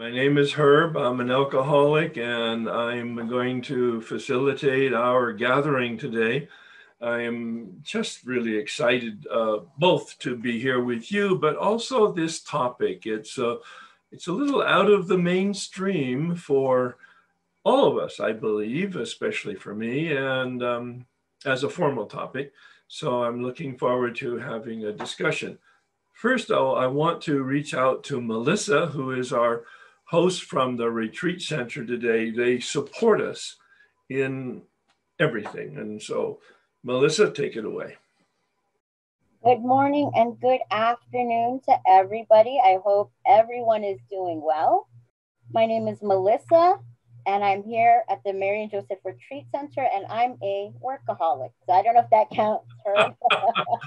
My name is Herb. I'm an alcoholic and I'm going to facilitate our gathering today. I am just really excited uh, both to be here with you, but also this topic. It's a, it's a little out of the mainstream for all of us, I believe, especially for me, and um, as a formal topic. So I'm looking forward to having a discussion. First, though, I want to reach out to Melissa, who is our host from the retreat center today. They support us in everything. And so, Melissa, take it away. Good morning and good afternoon to everybody. I hope everyone is doing well. My name is Melissa, and I'm here at the Mary and Joseph Retreat Center, and I'm a workaholic. So I don't know if that counts.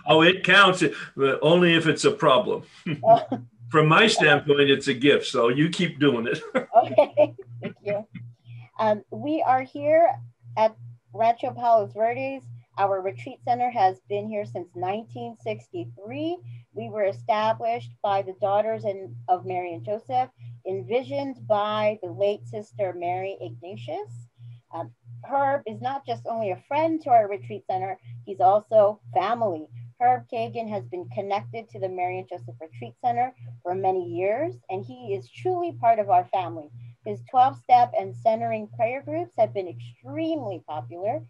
oh, it counts, but only if it's a problem. From my standpoint, it's a gift. So you keep doing it. okay, thank you. Um, we are here at Rancho Palos Verdes. Our retreat center has been here since 1963. We were established by the daughters in, of Mary and Joseph envisioned by the late sister Mary Ignatius. Um, Herb is not just only a friend to our retreat center, he's also family. Herb Kagan has been connected to the Mary and Joseph Retreat Center for many years, and he is truly part of our family. His 12 step and centering prayer groups have been extremely popular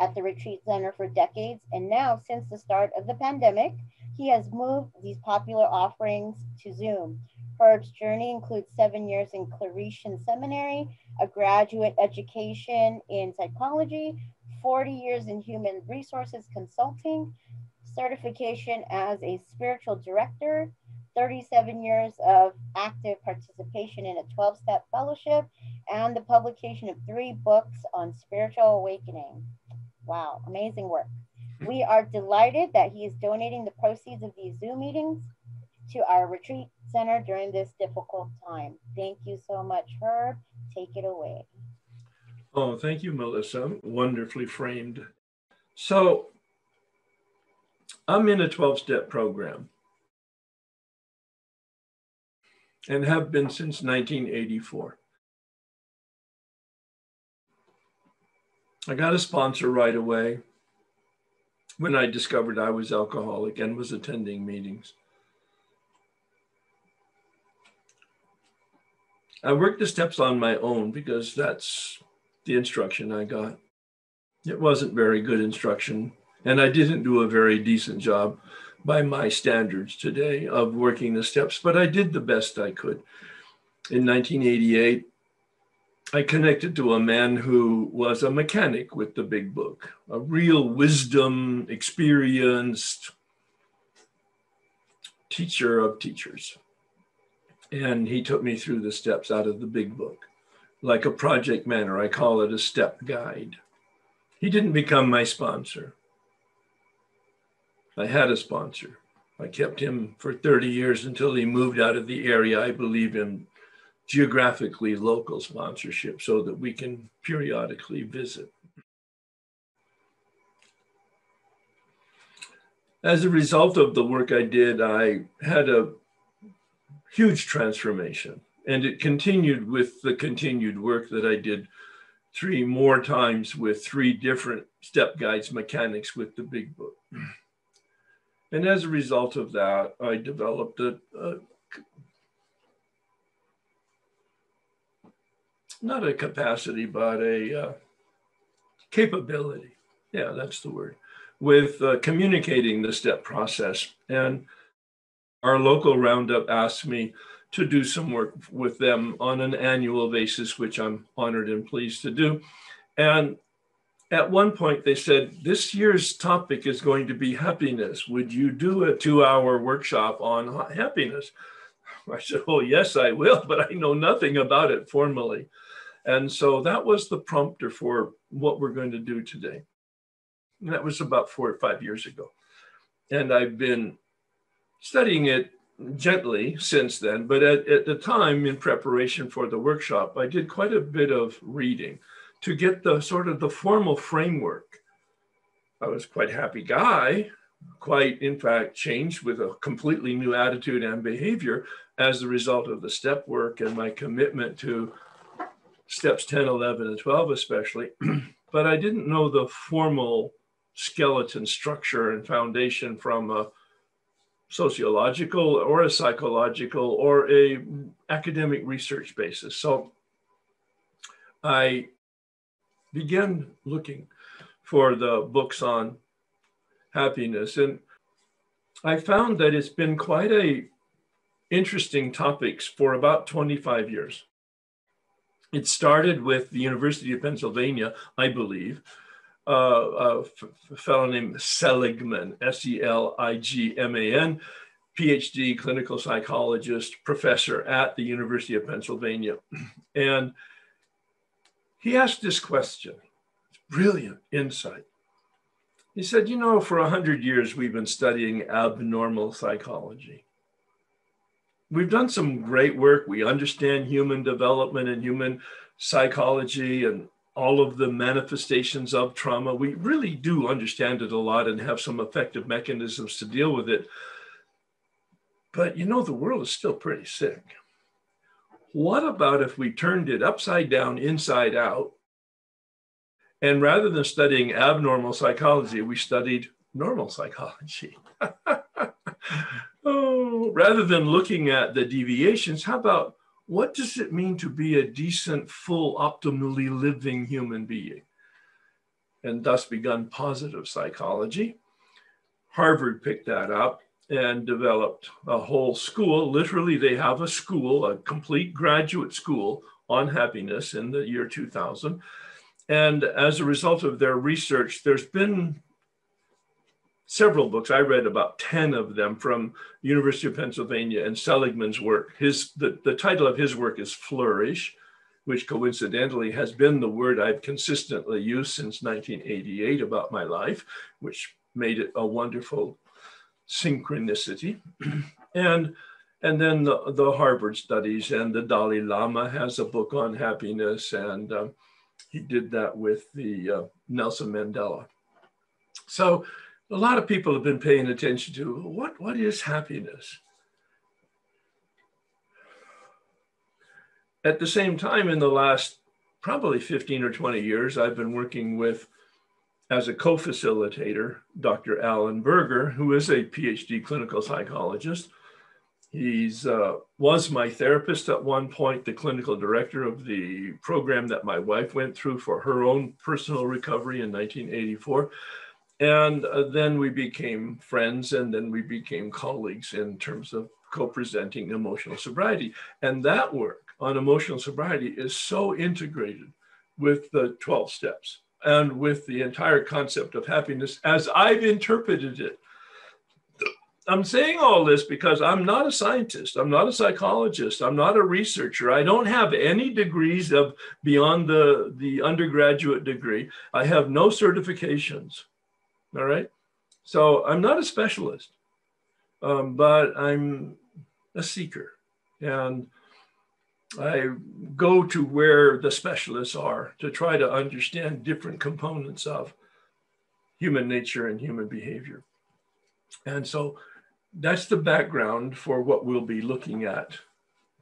at the retreat center for decades. And now, since the start of the pandemic, he has moved these popular offerings to Zoom. Herb's journey includes seven years in Claretian Seminary, a graduate education in psychology, 40 years in human resources consulting, certification as a spiritual director, 37 years of active participation in a 12 step fellowship, and the publication of three books on spiritual awakening. Wow, amazing work. We are delighted that he is donating the proceeds of these Zoom meetings to our retreat center during this difficult time. Thank you so much, Herb. Take it away. Oh, thank you, Melissa. Wonderfully framed. So, I'm in a 12 step program and have been since 1984. I got a sponsor right away when I discovered I was alcoholic and was attending meetings. I worked the steps on my own because that's the instruction I got. It wasn't very good instruction, and I didn't do a very decent job by my standards today of working the steps, but I did the best I could. In 1988, I connected to a man who was a mechanic with the big book, a real wisdom, experienced teacher of teachers. And he took me through the steps out of the big book, like a project manner. I call it a step guide. He didn't become my sponsor. I had a sponsor. I kept him for 30 years until he moved out of the area. I believe in geographically local sponsorship so that we can periodically visit. As a result of the work I did, I had a huge transformation. And it continued with the continued work that I did three more times with three different step guides mechanics with the big book. And as a result of that, I developed a, a not a capacity, but a uh, capability. Yeah, that's the word. With uh, communicating the step process. And our local roundup asked me to do some work with them on an annual basis, which I'm honored and pleased to do. And at one point, they said, This year's topic is going to be happiness. Would you do a two hour workshop on happiness? I said, Oh, yes, I will, but I know nothing about it formally. And so that was the prompter for what we're going to do today. And that was about four or five years ago. And I've been studying it gently since then, but at, at the time in preparation for the workshop, I did quite a bit of reading to get the sort of the formal framework. I was quite happy guy, quite in fact changed with a completely new attitude and behavior as a result of the step work and my commitment to steps 10, 11, and 12, especially. but I didn't know the formal skeleton structure and foundation from a sociological or a psychological or a academic research basis. So I began looking for the books on happiness and I found that it's been quite a interesting topics for about 25 years. It started with the University of Pennsylvania, I believe, uh, a fellow named Seligman, S E L I G M A N, PhD clinical psychologist, professor at the University of Pennsylvania. And he asked this question brilliant insight. He said, You know, for 100 years, we've been studying abnormal psychology. We've done some great work. We understand human development and human psychology and all of the manifestations of trauma. We really do understand it a lot and have some effective mechanisms to deal with it. But you know, the world is still pretty sick. What about if we turned it upside down, inside out? And rather than studying abnormal psychology, we studied normal psychology. oh, rather than looking at the deviations, how about what does it mean to be a decent, full, optimally living human being? And thus begun positive psychology. Harvard picked that up and developed a whole school. Literally, they have a school, a complete graduate school on happiness in the year 2000. And as a result of their research, there's been several books. I read about 10 of them from University of Pennsylvania and Seligman's work. His the, the title of his work is Flourish, which coincidentally has been the word I've consistently used since 1988 about my life, which made it a wonderful synchronicity. and and then the, the Harvard studies and the Dalai Lama has a book on happiness and um, he did that with the uh, Nelson Mandela. So a lot of people have been paying attention to what, what is happiness? At the same time, in the last probably 15 or 20 years, I've been working with, as a co facilitator, Dr. Allen Berger, who is a PhD clinical psychologist. He's uh, was my therapist at one point, the clinical director of the program that my wife went through for her own personal recovery in 1984. And uh, then we became friends, and then we became colleagues in terms of co presenting emotional sobriety. And that work on emotional sobriety is so integrated with the 12 steps and with the entire concept of happiness as I've interpreted it. I'm saying all this because I'm not a scientist. I'm not a psychologist. I'm not a researcher. I don't have any degrees of beyond the, the undergraduate degree. I have no certifications. All right. So I'm not a specialist, um, but I'm a seeker. And I go to where the specialists are to try to understand different components of human nature and human behavior. And so that's the background for what we'll be looking at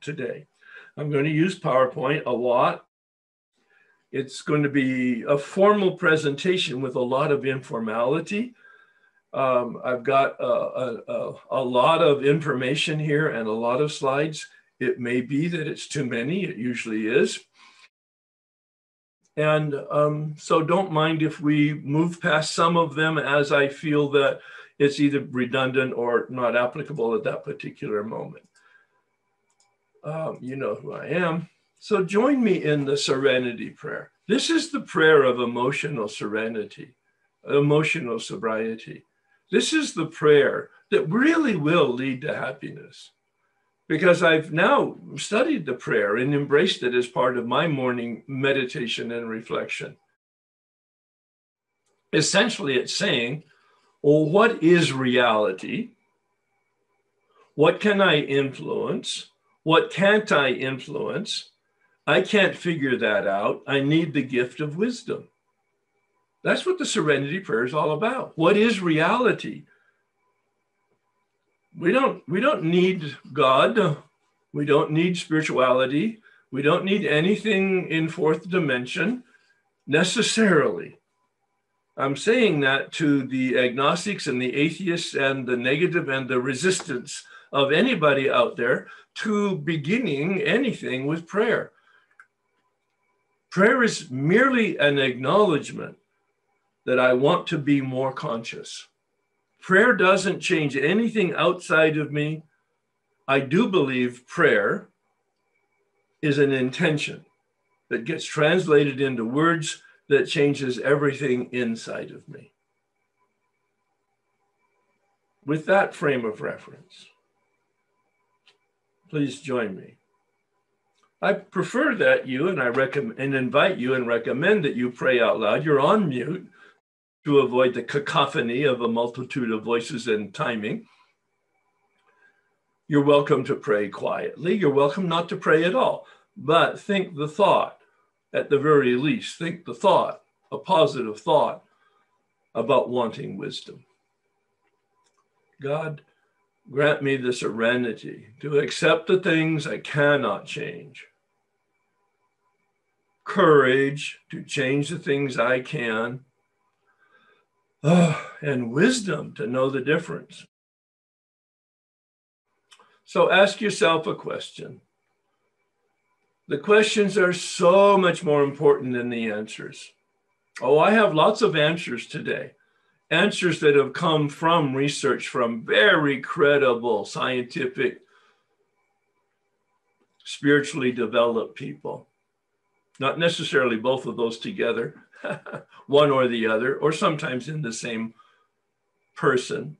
today. I'm going to use PowerPoint a lot it's going to be a formal presentation with a lot of informality. Um, I've got a, a, a, lot of information here and a lot of slides. It may be that it's too many, it usually is. And um, so don't mind if we move past some of them as I feel that it's either redundant or not applicable at that particular moment. Um, you know who I am. So join me in the serenity prayer. This is the prayer of emotional serenity, emotional sobriety. This is the prayer that really will lead to happiness. Because I've now studied the prayer and embraced it as part of my morning meditation and reflection. Essentially, it's saying, well, what is reality? What can I influence? What can't I influence? I can't figure that out. I need the gift of wisdom. That's what the serenity prayer is all about. What is reality? We don't we don't need God. We don't need spirituality. We don't need anything in fourth dimension necessarily. I'm saying that to the agnostics and the atheists and the negative and the resistance of anybody out there to beginning anything with prayer. Prayer is merely an acknowledgement that I want to be more conscious. Prayer doesn't change anything outside of me. I do believe prayer is an intention that gets translated into words that changes everything inside of me. With that frame of reference, please join me. I prefer that you and I recommend and invite you and recommend that you pray out loud. You're on mute to avoid the cacophony of a multitude of voices and timing. You're welcome to pray quietly. You're welcome not to pray at all, but think the thought at the very least. Think the thought, a positive thought about wanting wisdom. God, grant me the serenity to accept the things I cannot change, courage to change the things I can, oh, and wisdom to know the difference. So ask yourself a question. The questions are so much more important than the answers. Oh, I have lots of answers today answers that have come from research from very credible scientific, spiritually developed people. Not necessarily both of those together, one or the other, or sometimes in the same person.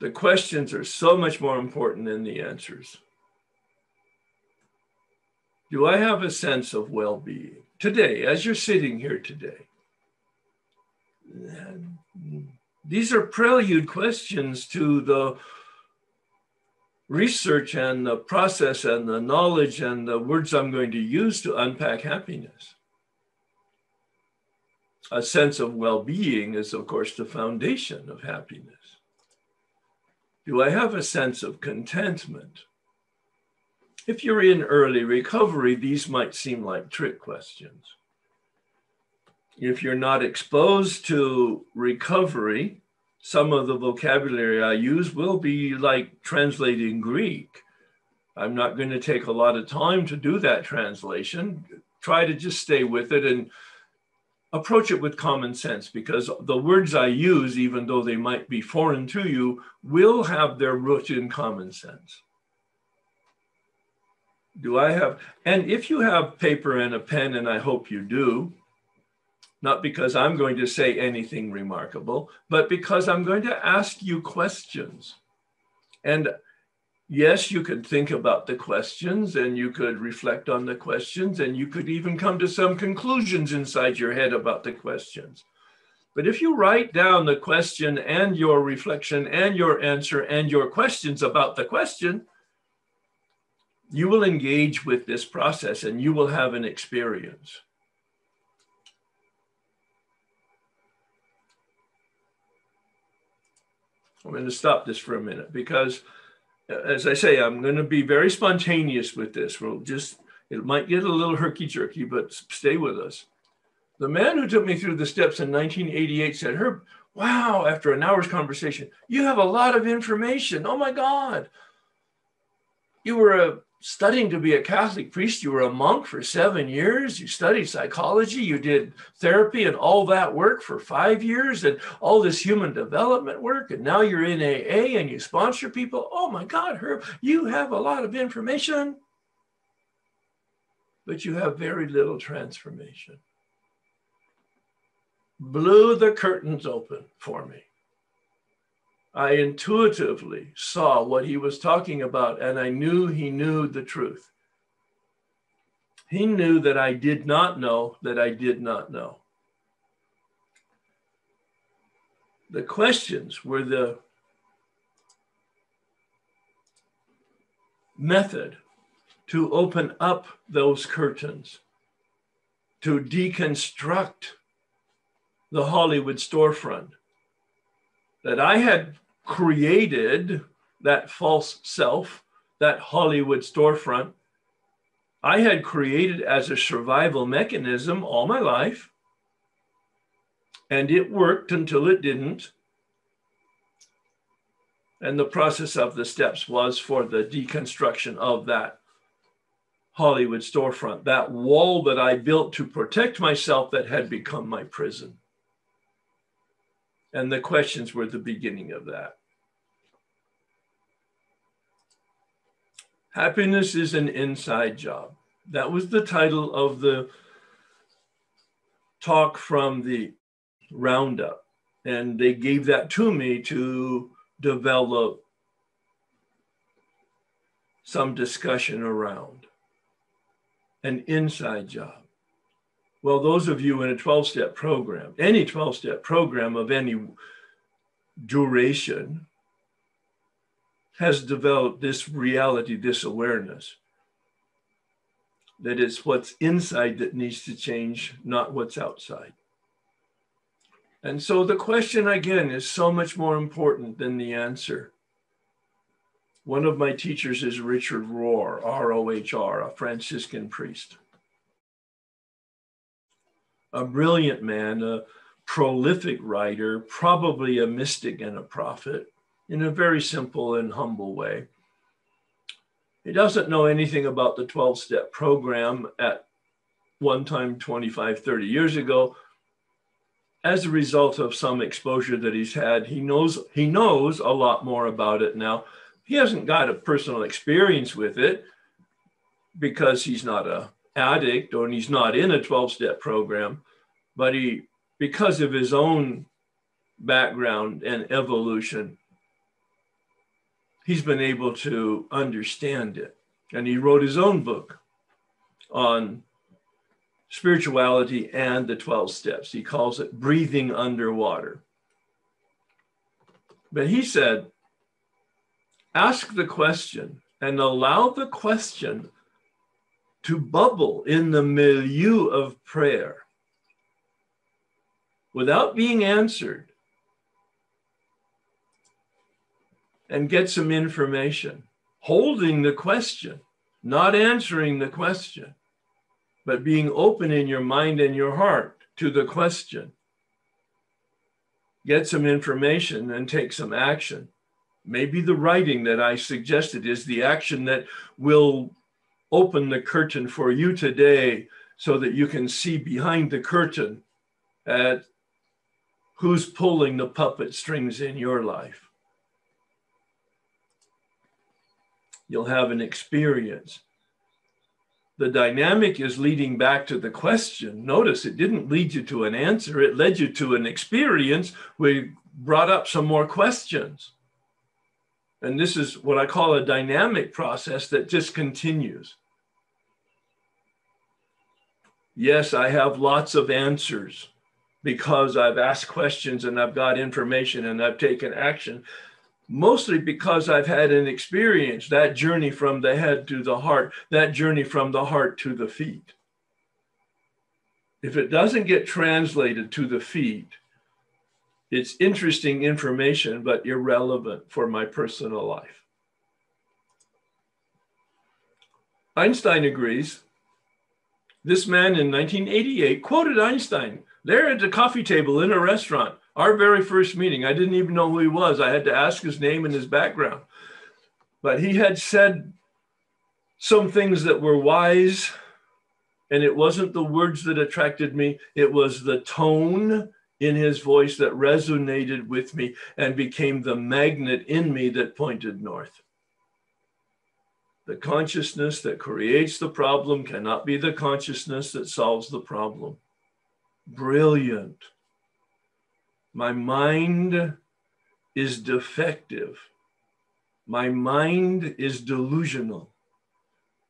The questions are so much more important than the answers. Do I have a sense of well being? today, as you're sitting here today, these are prelude questions to the research and the process and the knowledge and the words I'm going to use to unpack happiness. A sense of well being is, of course, the foundation of happiness. Do I have a sense of contentment? If you're in early recovery, these might seem like trick questions. If you're not exposed to recovery, some of the vocabulary I use will be like translating Greek. I'm not going to take a lot of time to do that translation. Try to just stay with it and approach it with common sense because the words I use, even though they might be foreign to you, will have their root in common sense. Do I have, and if you have paper and a pen, and I hope you do, not because I'm going to say anything remarkable, but because I'm going to ask you questions. And yes, you could think about the questions and you could reflect on the questions and you could even come to some conclusions inside your head about the questions. But if you write down the question and your reflection and your answer and your questions about the question, you will engage with this process and you will have an experience. I'm going to stop this for a minute because, uh, as I say, I'm going to be very spontaneous with this. We'll just, it might get a little herky jerky, but stay with us. The man who took me through the steps in 1988 said, Herb, wow, after an hour's conversation, you have a lot of information. Oh my God. You were a studying to be a Catholic priest. You were a monk for seven years. You studied psychology. You did therapy and all that work for five years and all this human development work. And now you're in AA and you sponsor people. Oh my God, Herb, you have a lot of information, but you have very little transformation. Blew the curtains open for me. I intuitively saw what he was talking about, and I knew he knew the truth. He knew that I did not know that I did not know. The questions were the method to open up those curtains, to deconstruct the Hollywood storefront that I had created that false self, that Hollywood storefront, I had created as a survival mechanism all my life. And it worked until it didn't. And the process of the steps was for the deconstruction of that Hollywood storefront, that wall that I built to protect myself that had become my prison. And the questions were the beginning of that. Happiness is an inside job. That was the title of the talk from the roundup. And they gave that to me to develop some discussion around an inside job. Well, those of you in a 12 step program, any 12 step program of any duration, has developed this reality, this awareness that it's what's inside that needs to change, not what's outside. And so the question again is so much more important than the answer. One of my teachers is Richard Rohr, R O H R, a Franciscan priest. A brilliant man, a prolific writer, probably a mystic and a prophet in a very simple and humble way. He doesn't know anything about the 12 step program at one time 25, 30 years ago. As a result of some exposure that he's had, he knows he knows a lot more about it now. He hasn't got a personal experience with it because he's not a addict or he's not in a 12 step program, but he because of his own background and evolution, he's been able to understand it. And he wrote his own book on spirituality and the 12 steps. He calls it Breathing Underwater. But he said, ask the question and allow the question to bubble in the milieu of prayer without being answered and get some information, holding the question, not answering the question, but being open in your mind and your heart to the question. Get some information and take some action. Maybe the writing that I suggested is the action that will open the curtain for you today so that you can see behind the curtain at who's pulling the puppet strings in your life. you'll have an experience. The dynamic is leading back to the question. Notice it didn't lead you to an answer, it led you to an experience We brought up some more questions. And this is what I call a dynamic process that just continues. Yes, I have lots of answers because I've asked questions and I've got information and I've taken action mostly because I've had an experience that journey from the head to the heart, that journey from the heart to the feet. If it doesn't get translated to the feet, it's interesting information, but irrelevant for my personal life. Einstein agrees. This man in 1988 quoted Einstein there at the coffee table in a restaurant. Our very first meeting, I didn't even know who he was. I had to ask his name and his background. But he had said some things that were wise, and it wasn't the words that attracted me, it was the tone in his voice that resonated with me and became the magnet in me that pointed north. The consciousness that creates the problem cannot be the consciousness that solves the problem. Brilliant. My mind is defective. My mind is delusional.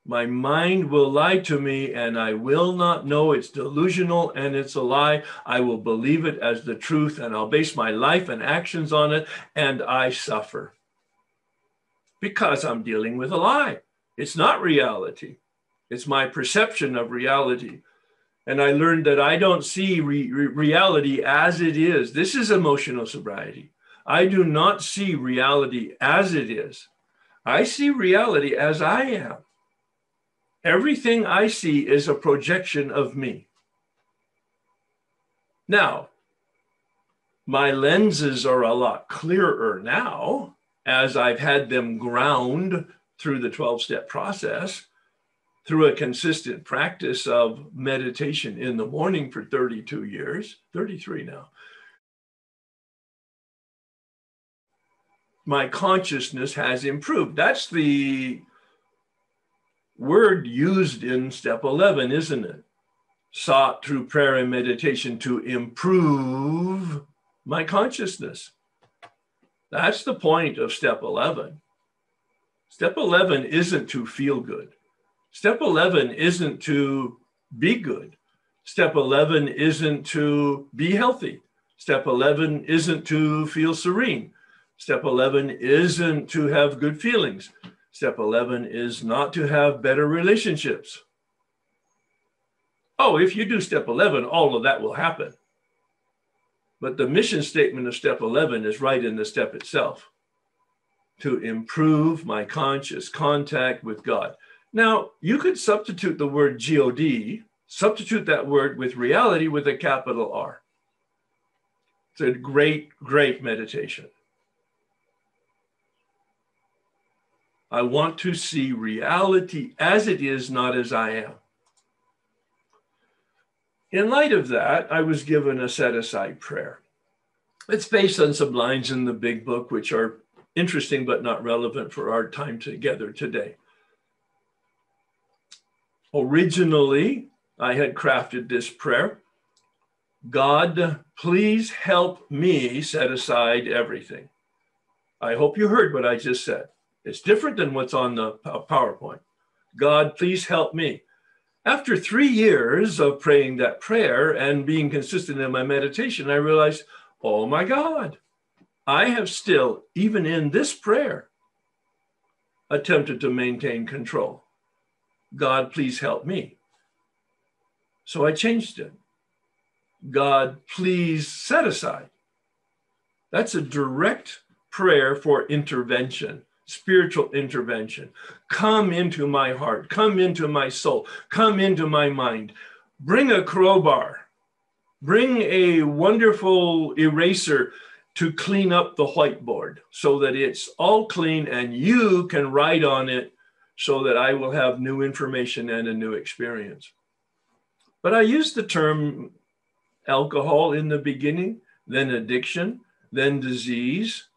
My mind will lie to me, and I will not know it's delusional and it's a lie. I will believe it as the truth, and I'll base my life and actions on it, and I suffer because I'm dealing with a lie. It's not reality, it's my perception of reality and I learned that I don't see re- re- reality as it is. This is emotional sobriety. I do not see reality as it is. I see reality as I am. Everything I see is a projection of me. Now, my lenses are a lot clearer now as I've had them ground through the 12 step process, through a consistent practice of meditation in the morning for 32 years, 33 now. My consciousness has improved. That's the word used in step 11, isn't it? Sought through prayer and meditation to improve my consciousness. That's the point of step 11. Step 11 isn't to feel good. Step 11 isn't to be good. Step 11 isn't to be healthy. Step 11 isn't to feel serene. Step 11 isn't to have good feelings. Step 11 is not to have better relationships. Oh, if you do step 11, all of that will happen. But the mission statement of step 11 is right in the step itself to improve my conscious contact with God. Now, you could substitute the word God, substitute that word with reality with a capital R. It's a great, great meditation. I want to see reality as it is, not as I am. In light of that, I was given a set aside prayer. It's based on some lines in the big book, which are interesting but not relevant for our time together today. Originally, I had crafted this prayer God, please help me set aside everything. I hope you heard what I just said. It's different than what's on the PowerPoint. God, please help me. After three years of praying that prayer and being consistent in my meditation, I realized, oh my God, I have still, even in this prayer, attempted to maintain control. God, please help me. So I changed it. God, please set aside. That's a direct prayer for intervention, spiritual intervention. Come into my heart, come into my soul, come into my mind. Bring a crowbar, bring a wonderful eraser to clean up the whiteboard so that it's all clean and you can write on it so that I will have new information and a new experience. But I used the term alcohol in the beginning, then addiction, then disease.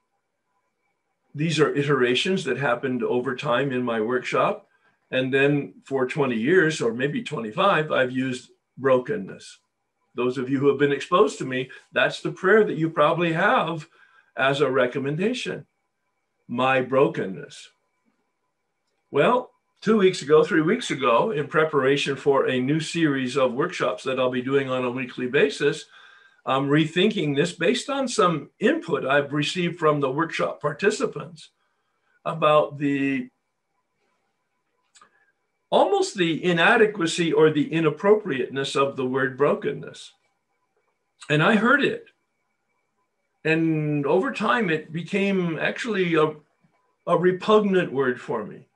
These are iterations that happened over time in my workshop. And then for 20 years, or maybe 25, I've used brokenness. Those of you who have been exposed to me, that's the prayer that you probably have as a recommendation. My brokenness. Well, two weeks ago, three weeks ago, in preparation for a new series of workshops that I'll be doing on a weekly basis, I'm rethinking this based on some input I've received from the workshop participants about the almost the inadequacy or the inappropriateness of the word brokenness. And I heard it. And over time, it became actually a, a repugnant word for me.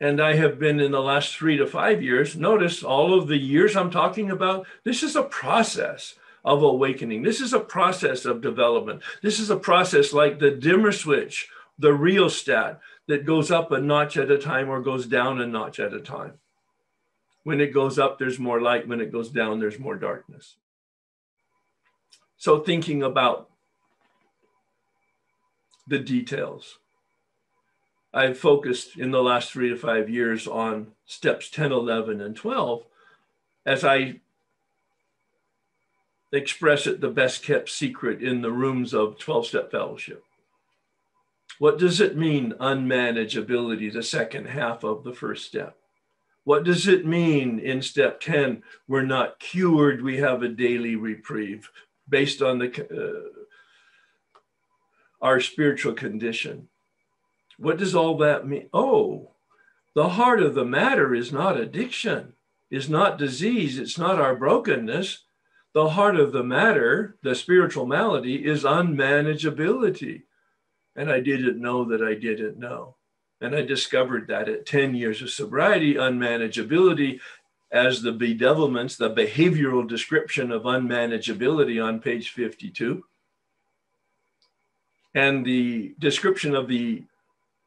And I have been in the last three to five years, notice all of the years I'm talking about, this is a process of awakening. This is a process of development. This is a process like the dimmer switch, the rheostat that goes up a notch at a time or goes down a notch at a time. When it goes up, there's more light. When it goes down, there's more darkness. So, thinking about the details. I've focused in the last three to five years on steps 10, 11, and 12 as I express it the best kept secret in the rooms of 12 step fellowship. What does it mean, unmanageability, the second half of the first step? What does it mean in step 10? We're not cured, we have a daily reprieve based on the, uh, our spiritual condition. What does all that mean? Oh, the heart of the matter is not addiction, is not disease, it's not our brokenness. The heart of the matter, the spiritual malady, is unmanageability. And I didn't know that I didn't know. And I discovered that at 10 years of sobriety, unmanageability as the bedevilments, the behavioral description of unmanageability on page 52, and the description of the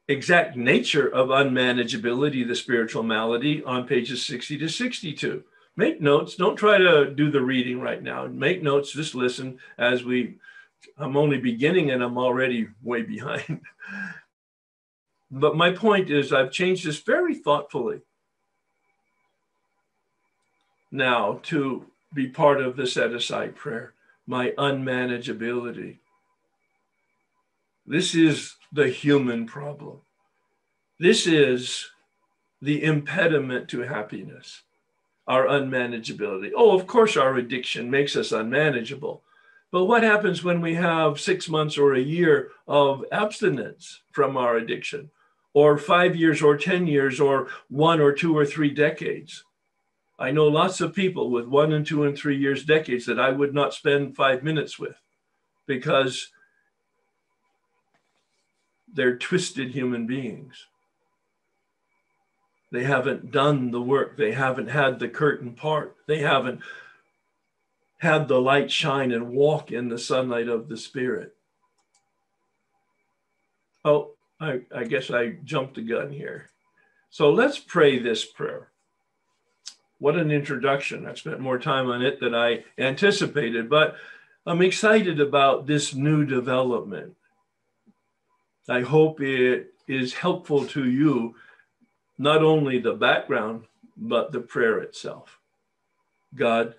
exact nature of unmanageability, the spiritual malady, on pages 60 to 62. Make notes. Don't try to do the reading right now. Make notes. Just listen as we. I'm only beginning and I'm already way behind. but my point is, I've changed this very thoughtfully now to be part of the set aside prayer, my unmanageability. This is the human problem. This is the impediment to happiness, our unmanageability. Oh, of course, our addiction makes us unmanageable. But what happens when we have six months or a year of abstinence from our addiction, or five years or 10 years, or one or two or three decades? I know lots of people with one and two and three years decades that I would not spend five minutes with because they're twisted human beings. They haven't done the work. They haven't had the curtain part. They haven't had the light shine and walk in the sunlight of the Spirit. Oh, I, I guess I jumped the gun here. So let's pray this prayer. What an introduction. I spent more time on it than I anticipated, but I'm excited about this new development. I hope it is helpful to you, not only the background, but the prayer itself. God,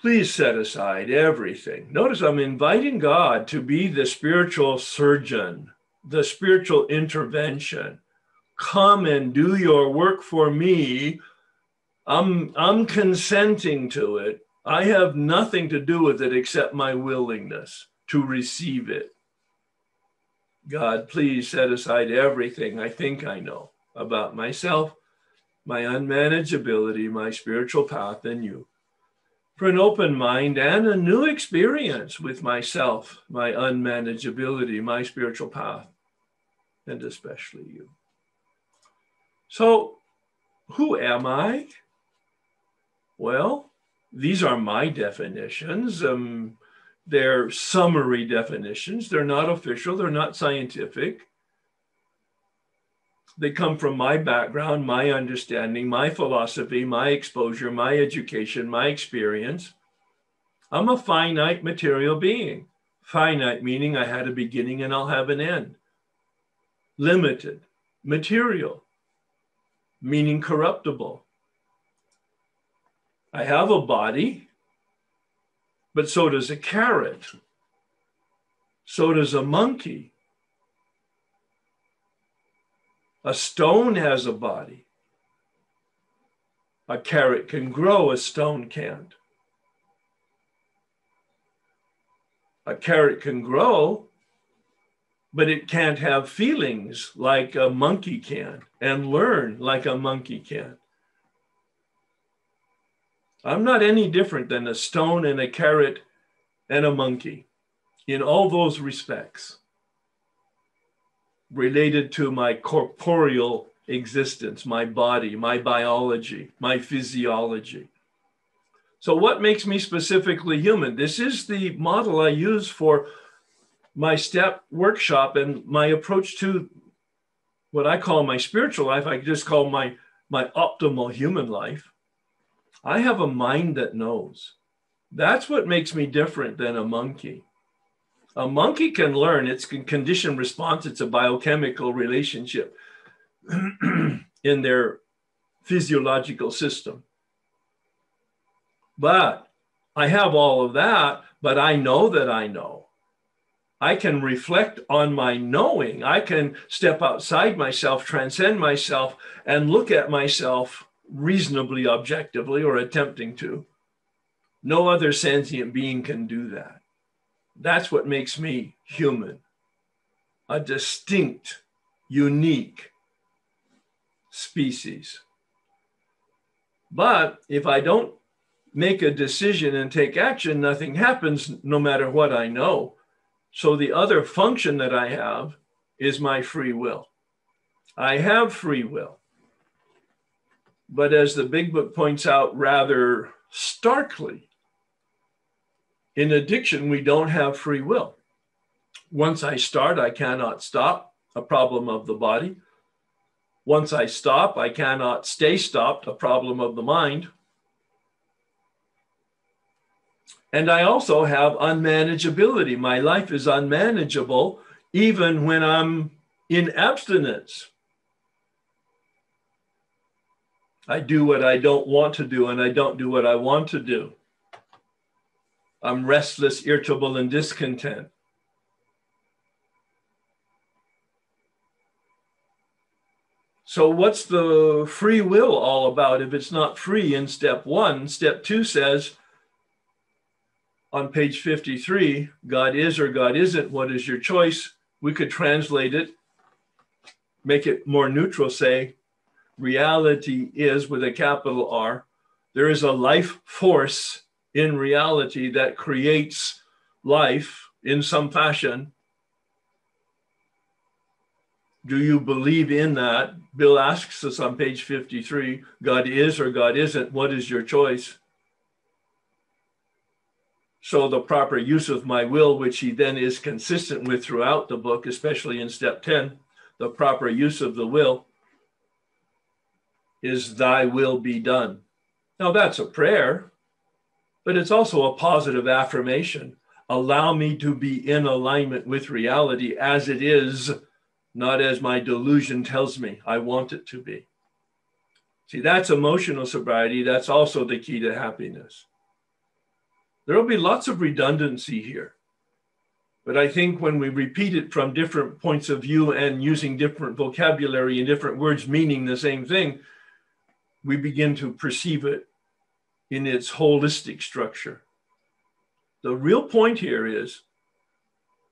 please set aside everything. Notice I'm inviting God to be the spiritual surgeon, the spiritual intervention. Come and do your work for me I'm I'm consenting to it. I have nothing to do with it except my willingness to receive it. God, please set aside everything I think I know about myself, my unmanageability, my spiritual path, and you. For an open mind and a new experience with myself, my unmanageability, my spiritual path, and especially you. So, who am I? Well, these are my definitions. Um, they're summary definitions. They're not official, they're not scientific. They come from my background, my understanding, my philosophy, my exposure, my education, my experience. I'm a finite material being. Finite meaning I had a beginning and I'll have an end. Limited, material, meaning corruptible. I have a body, but so does a carrot. So does a monkey. A stone has a body. A carrot can grow, a stone can't. A carrot can grow, but it can't have feelings like a monkey can and learn like a monkey can. I'm not any different than a stone and a carrot and a monkey in all those respects related to my corporeal existence, my body, my biology, my physiology. So, what makes me specifically human? This is the model I use for my step workshop and my approach to what I call my spiritual life. I just call my, my optimal human life. I have a mind that knows. That's what makes me different than a monkey. A monkey can learn, it's conditioned response, it's a biochemical relationship in their physiological system. But I have all of that, but I know that I know. I can reflect on my knowing. I can step outside myself, transcend myself, and look at myself reasonably objectively or attempting to. No other sentient being can do that. That's what makes me human, a distinct, unique species. But if I don't make a decision and take action, nothing happens no matter what I know. So the other function that I have is my free will. I have free will. But as the big book points out rather starkly, in addiction, we don't have free will. Once I start, I cannot stop, a problem of the body. Once I stop, I cannot stay stopped, a problem of the mind. And I also have unmanageability. My life is unmanageable even when I'm in abstinence. I do what I don't want to do, and I don't do what I want to do. I'm restless, irritable, and discontent. So, what's the free will all about if it's not free in step one? Step two says on page 53 God is or God isn't. What is your choice? We could translate it, make it more neutral, say, reality is with a capital R. There is a life force in reality that creates life in some fashion do you believe in that? Bill asks us on page 53 God is or God isn't. What is your choice? So, the proper use of my will, which he then is consistent with throughout the book, especially in step 10, the proper use of the will is thy will be done. Now, that's a prayer, but it's also a positive affirmation. Allow me to be in alignment with reality as it is not as my delusion tells me I want it to be. See, that's emotional sobriety. That's also the key to happiness. There will be lots of redundancy here. But I think when we repeat it from different points of view and using different vocabulary and different words meaning the same thing, we begin to perceive it in its holistic structure. The real point here is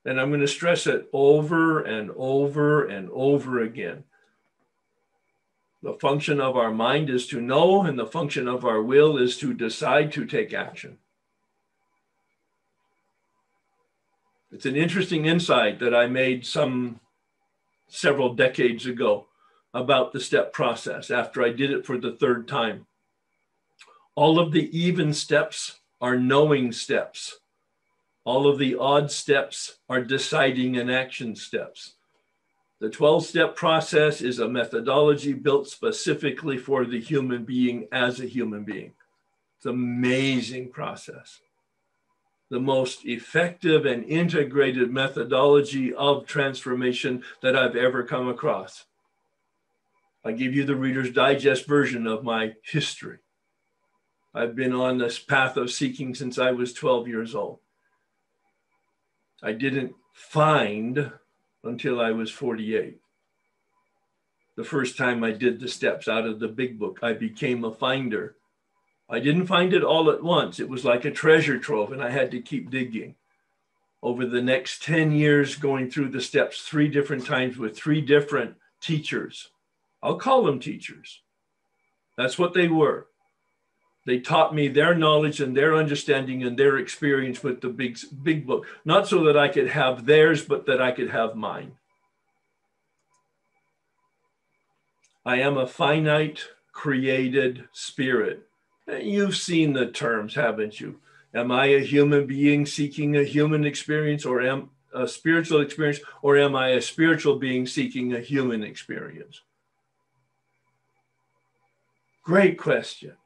and I'm going to stress it over and over and over again. The function of our mind is to know, and the function of our will is to decide to take action. It's an interesting insight that I made some several decades ago about the step process after I did it for the third time. All of the even steps are knowing steps. All of the odd steps are deciding and action steps. The 12 step process is a methodology built specifically for the human being as a human being. It's an amazing process. The most effective and integrated methodology of transformation that I've ever come across. I give you the Reader's Digest version of my history. I've been on this path of seeking since I was 12 years old. I didn't find until I was 48. The first time I did the steps out of the big book, I became a finder. I didn't find it all at once. It was like a treasure trove, and I had to keep digging. Over the next 10 years, going through the steps three different times with three different teachers. I'll call them teachers. That's what they were. They taught me their knowledge and their understanding and their experience with the big, big book, not so that I could have theirs, but that I could have mine. I am a finite created spirit. You've seen the terms, haven't you? Am I a human being seeking a human experience or am a spiritual experience or am I a spiritual being seeking a human experience? Great question.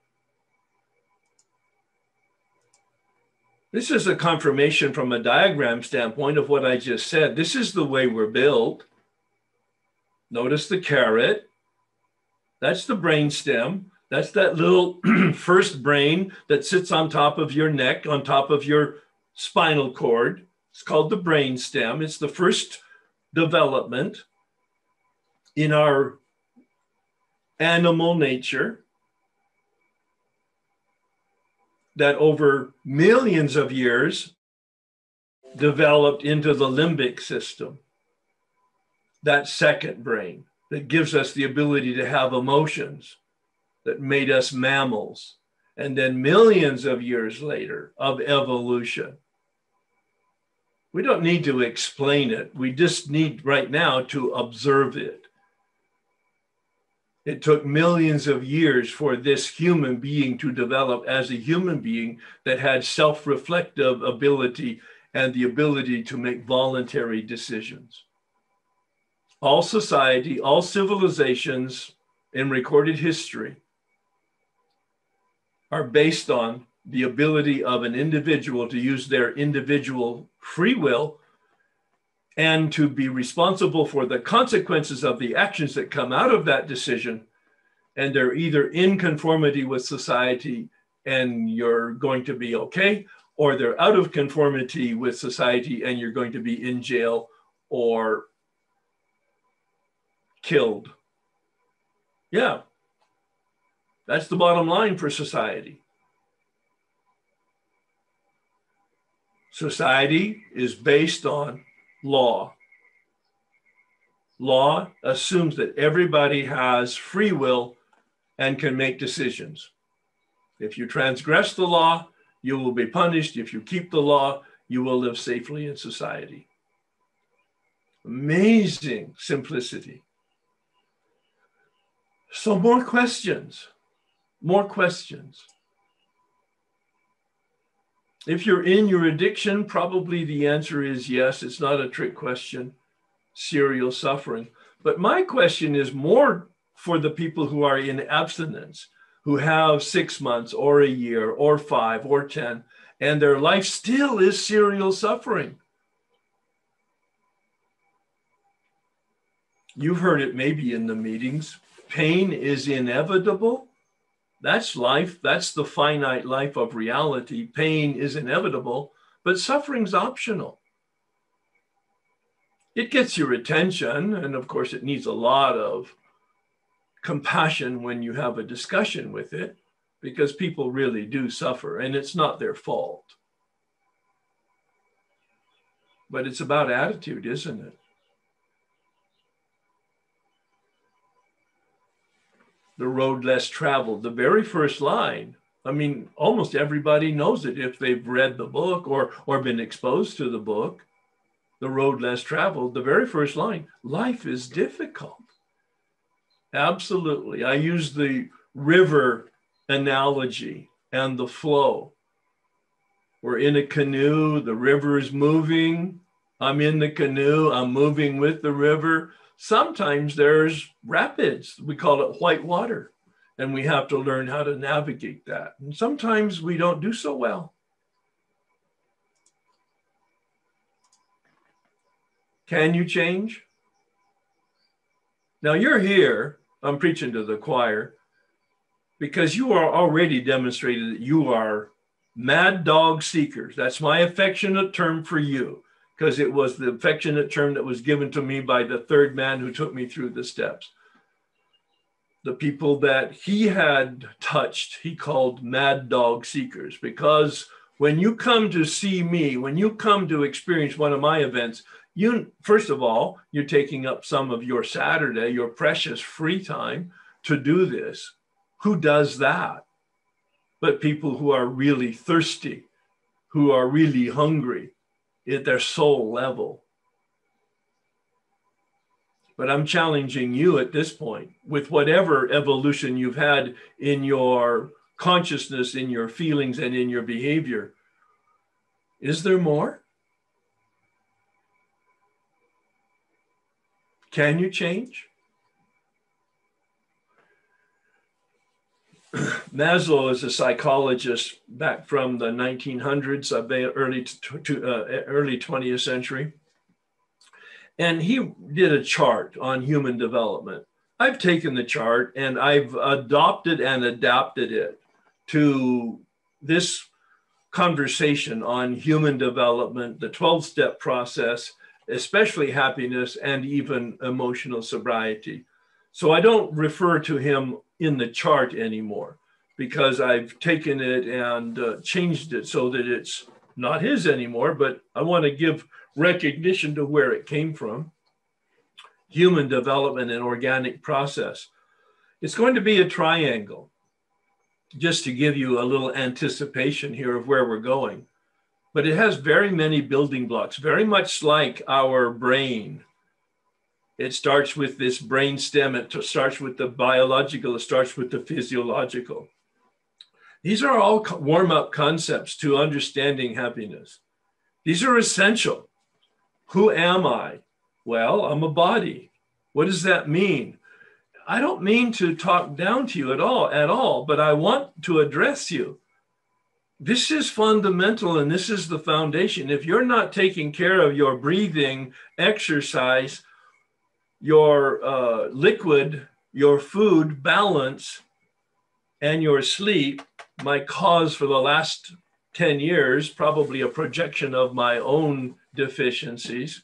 This is a confirmation from a diagram standpoint of what I just said. This is the way we're built. Notice the carrot. That's the brain stem. That's that little first brain that sits on top of your neck, on top of your spinal cord. It's called the brain stem. It's the first development in our animal nature. That over millions of years developed into the limbic system, that second brain that gives us the ability to have emotions that made us mammals. and then millions of years later of evolution. We don't need to explain it. We just need right now to observe it. It took millions of years for this human being to develop as a human being that had self reflective ability and the ability to make voluntary decisions. All society, all civilizations in recorded history are based on the ability of an individual to use their individual free will and to be responsible for the consequences of the actions that come out of that decision. And they're either in conformity with society and you're going to be okay, or they're out of conformity with society and you're going to be in jail or killed. Yeah, that's the bottom line for society. Society is based on law. Law assumes that everybody has free will and can make decisions. If you transgress the law, you will be punished. If you keep the law, you will live safely in society. Amazing simplicity. So, more questions, more questions. If you're in your addiction, probably the answer is yes. It's not a trick question, serial suffering. But my question is more for the people who are in abstinence, who have six months or a year or five or 10, and their life still is serial suffering. You've heard it maybe in the meetings. Pain is inevitable that's life. That's the finite life of reality. Pain is inevitable, but suffering's optional. It gets your attention, and of course, it needs a lot of compassion when you have a discussion with it, because people really do suffer, and it's not their fault. But it's about attitude, isn't it? The road less traveled. The very first line, I mean, almost everybody knows it if they've read the book or, or been exposed to the book. The road less traveled, the very first line, life is difficult. Absolutely. I use the river analogy and the flow. We're in a canoe, the river is moving. I'm in the canoe, I'm moving with the river. Sometimes there's rapids. We call it white water. And we have to learn how to navigate that. And sometimes we don't do so well. Can you change? Now you're here, I'm preaching to the choir, because you are already demonstrated that you are mad dog seekers. That's my affectionate term for you because it was the affectionate term that was given to me by the third man who took me through the steps. The people that he had touched, he called mad dog seekers, because when you come to see me, when you come to experience one of my events, you first of all, you're taking up some of your Saturday, your precious free time to do this. Who does that? But people who are really thirsty, who are really hungry, at their soul level. But I'm challenging you at this point with whatever evolution you've had in your consciousness, in your feelings, and in your behavior. Is there more? Can you change? Maslow is a psychologist back from the 1900s, uh, early to, uh, early 20th century, and he did a chart on human development. I've taken the chart and I've adopted and adapted it to this conversation on human development, the 12 step process, especially happiness and even emotional sobriety. So I don't refer to him in the chart anymore because I've taken it and uh, changed it so that it's not his anymore, but I want to give recognition to where it came from. Human development and organic process. It's going to be a triangle. just to give you a little anticipation here of where we're going. But it has very many building blocks, very much like our brain. It starts with this brain stem, it starts with the biological, it starts with the physiological. These are all warm up concepts to understanding happiness. These are essential. Who am I? Well, I'm a body. What does that mean? I don't mean to talk down to you at all, at all, but I want to address you. This is fundamental and this is the foundation. If you're not taking care of your breathing, exercise, your uh, liquid, your food balance, and your sleep, my cause for the last 10 years, probably a projection of my own deficiencies,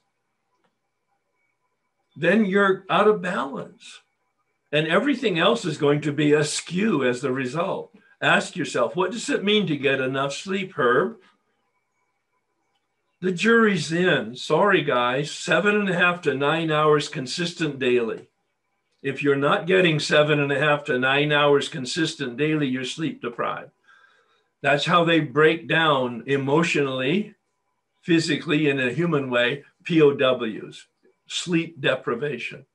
then you're out of balance. And everything else is going to be askew as the result. Ask yourself, what does it mean to get enough sleep, Herb? The jury's in. Sorry, guys, seven and a half to nine hours consistent daily. If you're not getting seven and a half to nine hours consistent daily, you're sleep deprived. That's how they break down emotionally, physically, in a human way, POWs, sleep deprivation.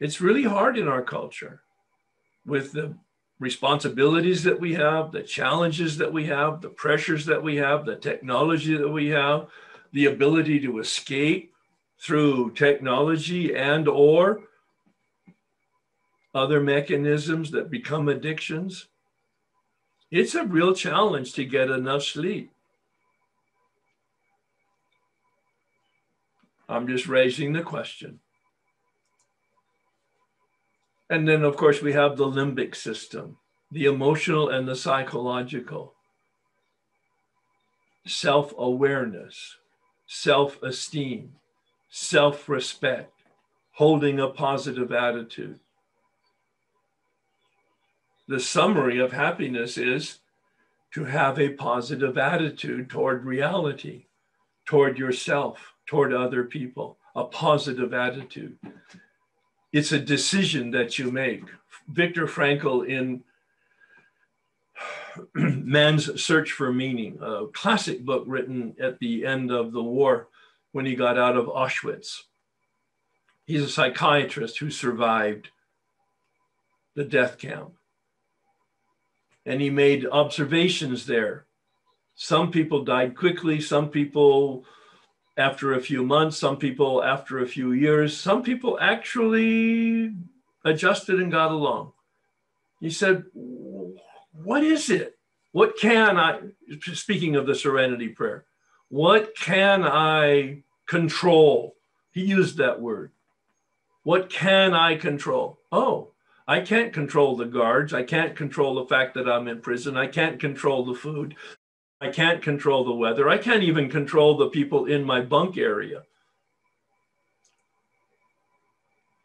It's really hard in our culture with the responsibilities that we have, the challenges that we have, the pressures that we have, the technology that we have, the ability to escape through technology and or other mechanisms that become addictions. It's a real challenge to get enough sleep. I'm just raising the question. And then, of course, we have the limbic system, the emotional and the psychological, self awareness, self esteem, self respect, holding a positive attitude. The summary of happiness is to have a positive attitude toward reality, toward yourself, toward other people, a positive attitude it's a decision that you make. Viktor Frankl in Man's Search for Meaning, a classic book written at the end of the war when he got out of Auschwitz. He's a psychiatrist who survived the death camp. And he made observations there. Some people died quickly, some people after a few months, some people after a few years, some people actually adjusted and got along. He said, What is it? What can I, speaking of the serenity prayer, what can I control? He used that word. What can I control? Oh, I can't control the guards. I can't control the fact that I'm in prison. I can't control the food. I can't control the weather. I can't even control the people in my bunk area.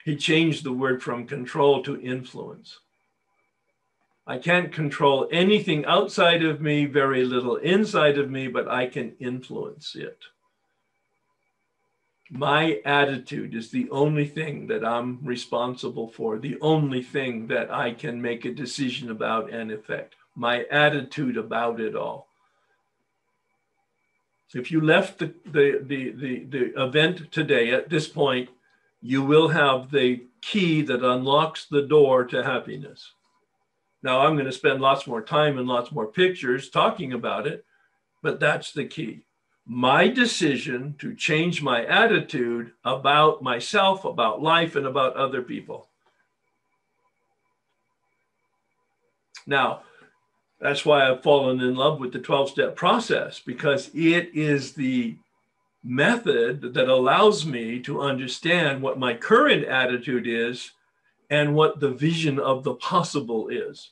He changed the word from control to influence. I can't control anything outside of me, very little inside of me, but I can influence it. My attitude is the only thing that I'm responsible for, the only thing that I can make a decision about and affect. My attitude about it all. If you left the, the, the, the, the event today at this point, you will have the key that unlocks the door to happiness. Now, I'm going to spend lots more time and lots more pictures talking about it, but that's the key. My decision to change my attitude about myself, about life, and about other people. Now, that's why I've fallen in love with the 12 step process because it is the method that allows me to understand what my current attitude is and what the vision of the possible is.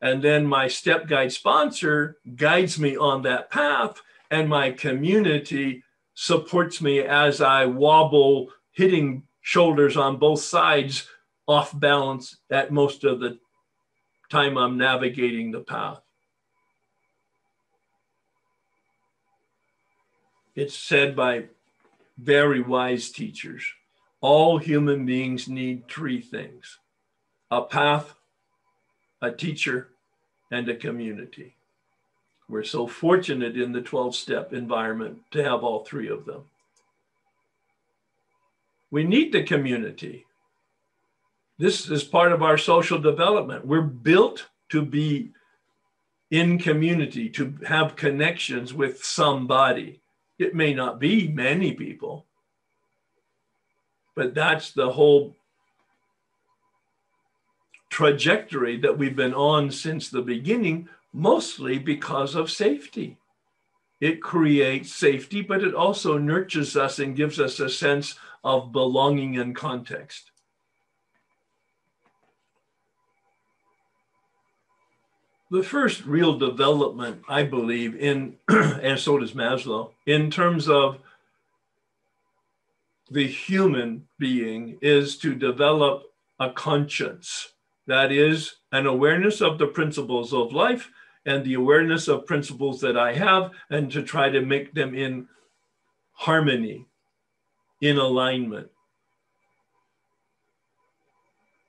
And then my step guide sponsor guides me on that path, and my community supports me as I wobble, hitting shoulders on both sides off balance at most of the time I'm navigating the path. It's said by very wise teachers all human beings need three things a path, a teacher, and a community. We're so fortunate in the 12 step environment to have all three of them. We need the community. This is part of our social development. We're built to be in community, to have connections with somebody. It may not be many people, but that's the whole trajectory that we've been on since the beginning, mostly because of safety. It creates safety, but it also nurtures us and gives us a sense of belonging and context. The first real development, I believe, in, and so does Maslow, in terms of the human being, is to develop a conscience that is an awareness of the principles of life and the awareness of principles that I have, and to try to make them in harmony, in alignment.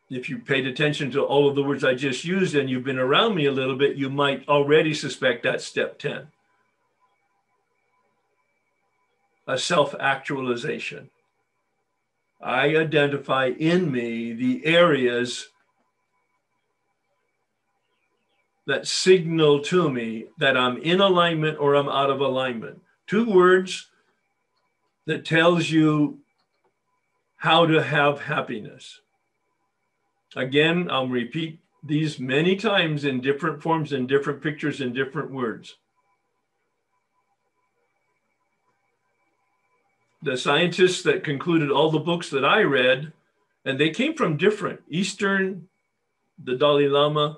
If you paid attention to all of the words I just used and you've been around me a little bit, you might already suspect that's step 10. A self actualization. I identify in me the areas that signal to me that I'm in alignment or I'm out of alignment. Two words that tells you how to have happiness. Again, I'll repeat these many times in different forms, in different pictures, in different words. The scientists that concluded all the books that I read, and they came from different Eastern, the Dalai Lama,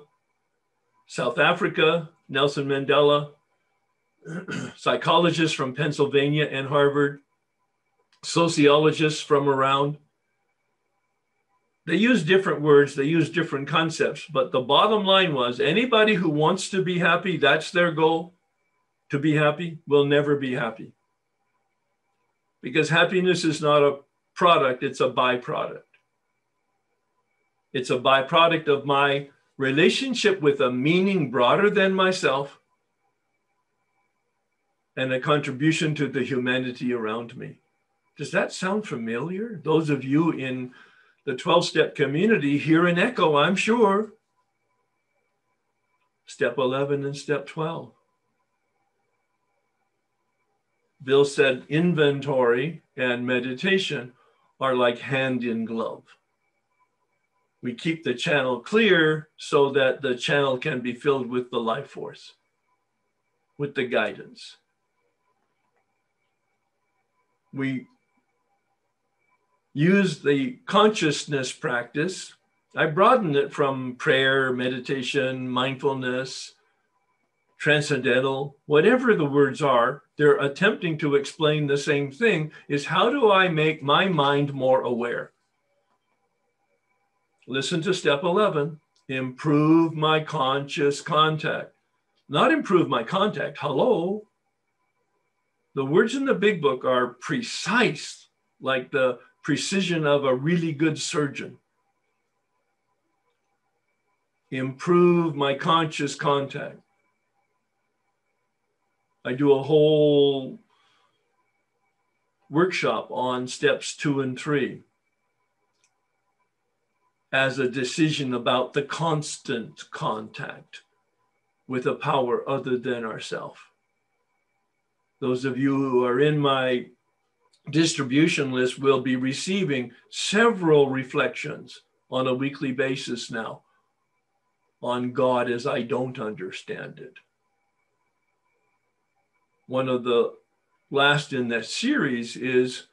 South Africa, Nelson Mandela, psychologists from Pennsylvania and Harvard, sociologists from around. They use different words, they use different concepts, but the bottom line was anybody who wants to be happy, that's their goal, to be happy, will never be happy. Because happiness is not a product, it's a byproduct. It's a byproduct of my relationship with a meaning broader than myself, and a contribution to the humanity around me. Does that sound familiar? Those of you in the 12 step community hear an echo, I'm sure. Step 11 and step 12. Bill said inventory and meditation are like hand in glove we keep the channel clear so that the channel can be filled with the life force, with the guidance. We use the consciousness practice. I broaden it from prayer, meditation, mindfulness, transcendental, whatever the words are, they're attempting to explain the same thing is how do I make my mind more aware? Listen to step 11 improve my conscious contact. Not improve my contact. Hello. The words in the big book are precise, like the precision of a really good surgeon. Improve my conscious contact. I do a whole workshop on steps two and three as a decision about the constant contact with a power other than ourself. Those of you who are in my distribution list will be receiving several reflections on a weekly basis now on God as I don't understand it. One of the last in that series is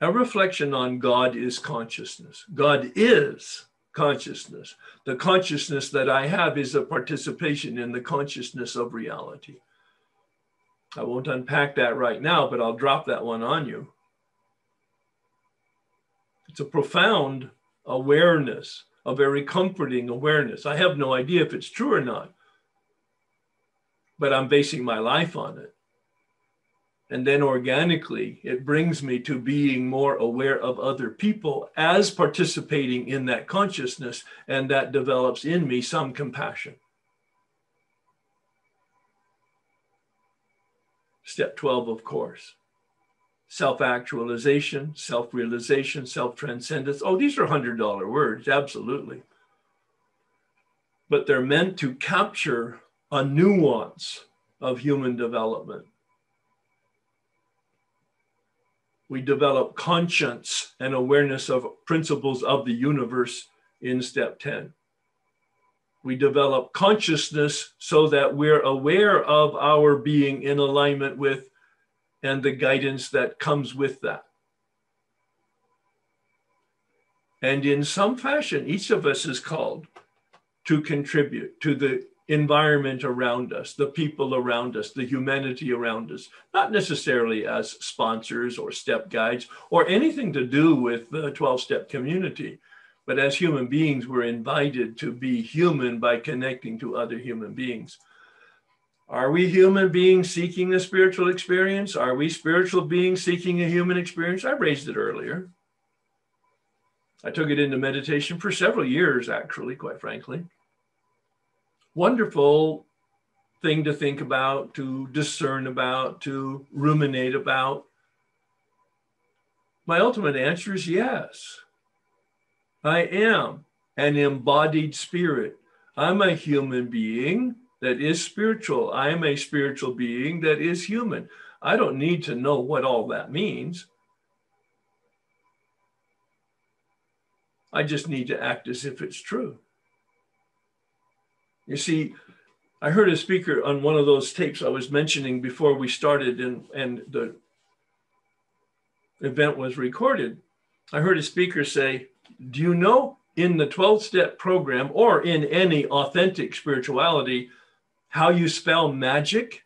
a reflection on God is consciousness. God is consciousness. The consciousness that I have is a participation in the consciousness of reality. I won't unpack that right now, but I'll drop that one on you. It's a profound awareness, a very comforting awareness. I have no idea if it's true or not, but I'm basing my life on it. And then organically, it brings me to being more aware of other people as participating in that consciousness, and that develops in me some compassion. Step 12, of course self actualization, self realization, self transcendence. Oh, these are $100 words, absolutely. But they're meant to capture a nuance of human development we develop conscience and awareness of principles of the universe in step 10. We develop consciousness so that we're aware of our being in alignment with and the guidance that comes with that. And in some fashion, each of us is called to contribute to the environment around us, the people around us, the humanity around us, not necessarily as sponsors or step guides or anything to do with the 12 step community, but as human beings, we're invited to be human by connecting to other human beings. Are we human beings seeking a spiritual experience? Are we spiritual beings seeking a human experience? I raised it earlier. I took it into meditation for several years, actually, quite frankly wonderful thing to think about, to discern about, to ruminate about? My ultimate answer is yes. I am an embodied spirit. I'm a human being that is spiritual. I am a spiritual being that is human. I don't need to know what all that means. I just need to act as if it's true. You see, I heard a speaker on one of those tapes I was mentioning before we started and, and the event was recorded. I heard a speaker say, Do you know in the 12 step program or in any authentic spirituality how you spell magic?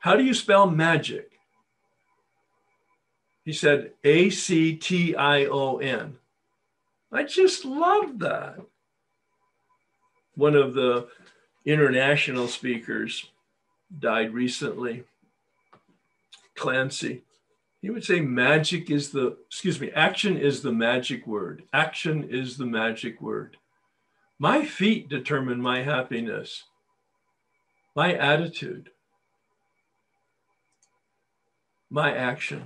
How do you spell magic? He said A C T I O N. I just love that one of the international speakers died recently, Clancy. He would say magic is the, excuse me, action is the magic word. Action is the magic word. My feet determine my happiness, my attitude, my action.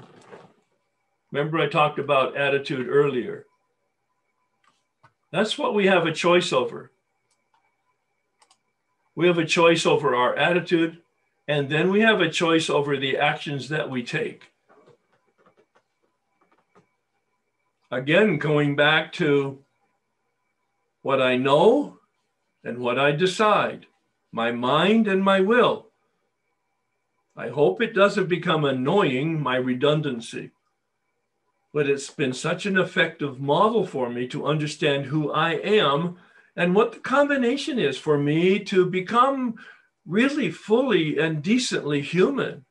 Remember, I talked about attitude earlier. That's what we have a choice over. We have a choice over our attitude, and then we have a choice over the actions that we take. Again, going back to what I know and what I decide, my mind and my will. I hope it doesn't become annoying, my redundancy. But it's been such an effective model for me to understand who I am and what the combination is for me to become really fully and decently human.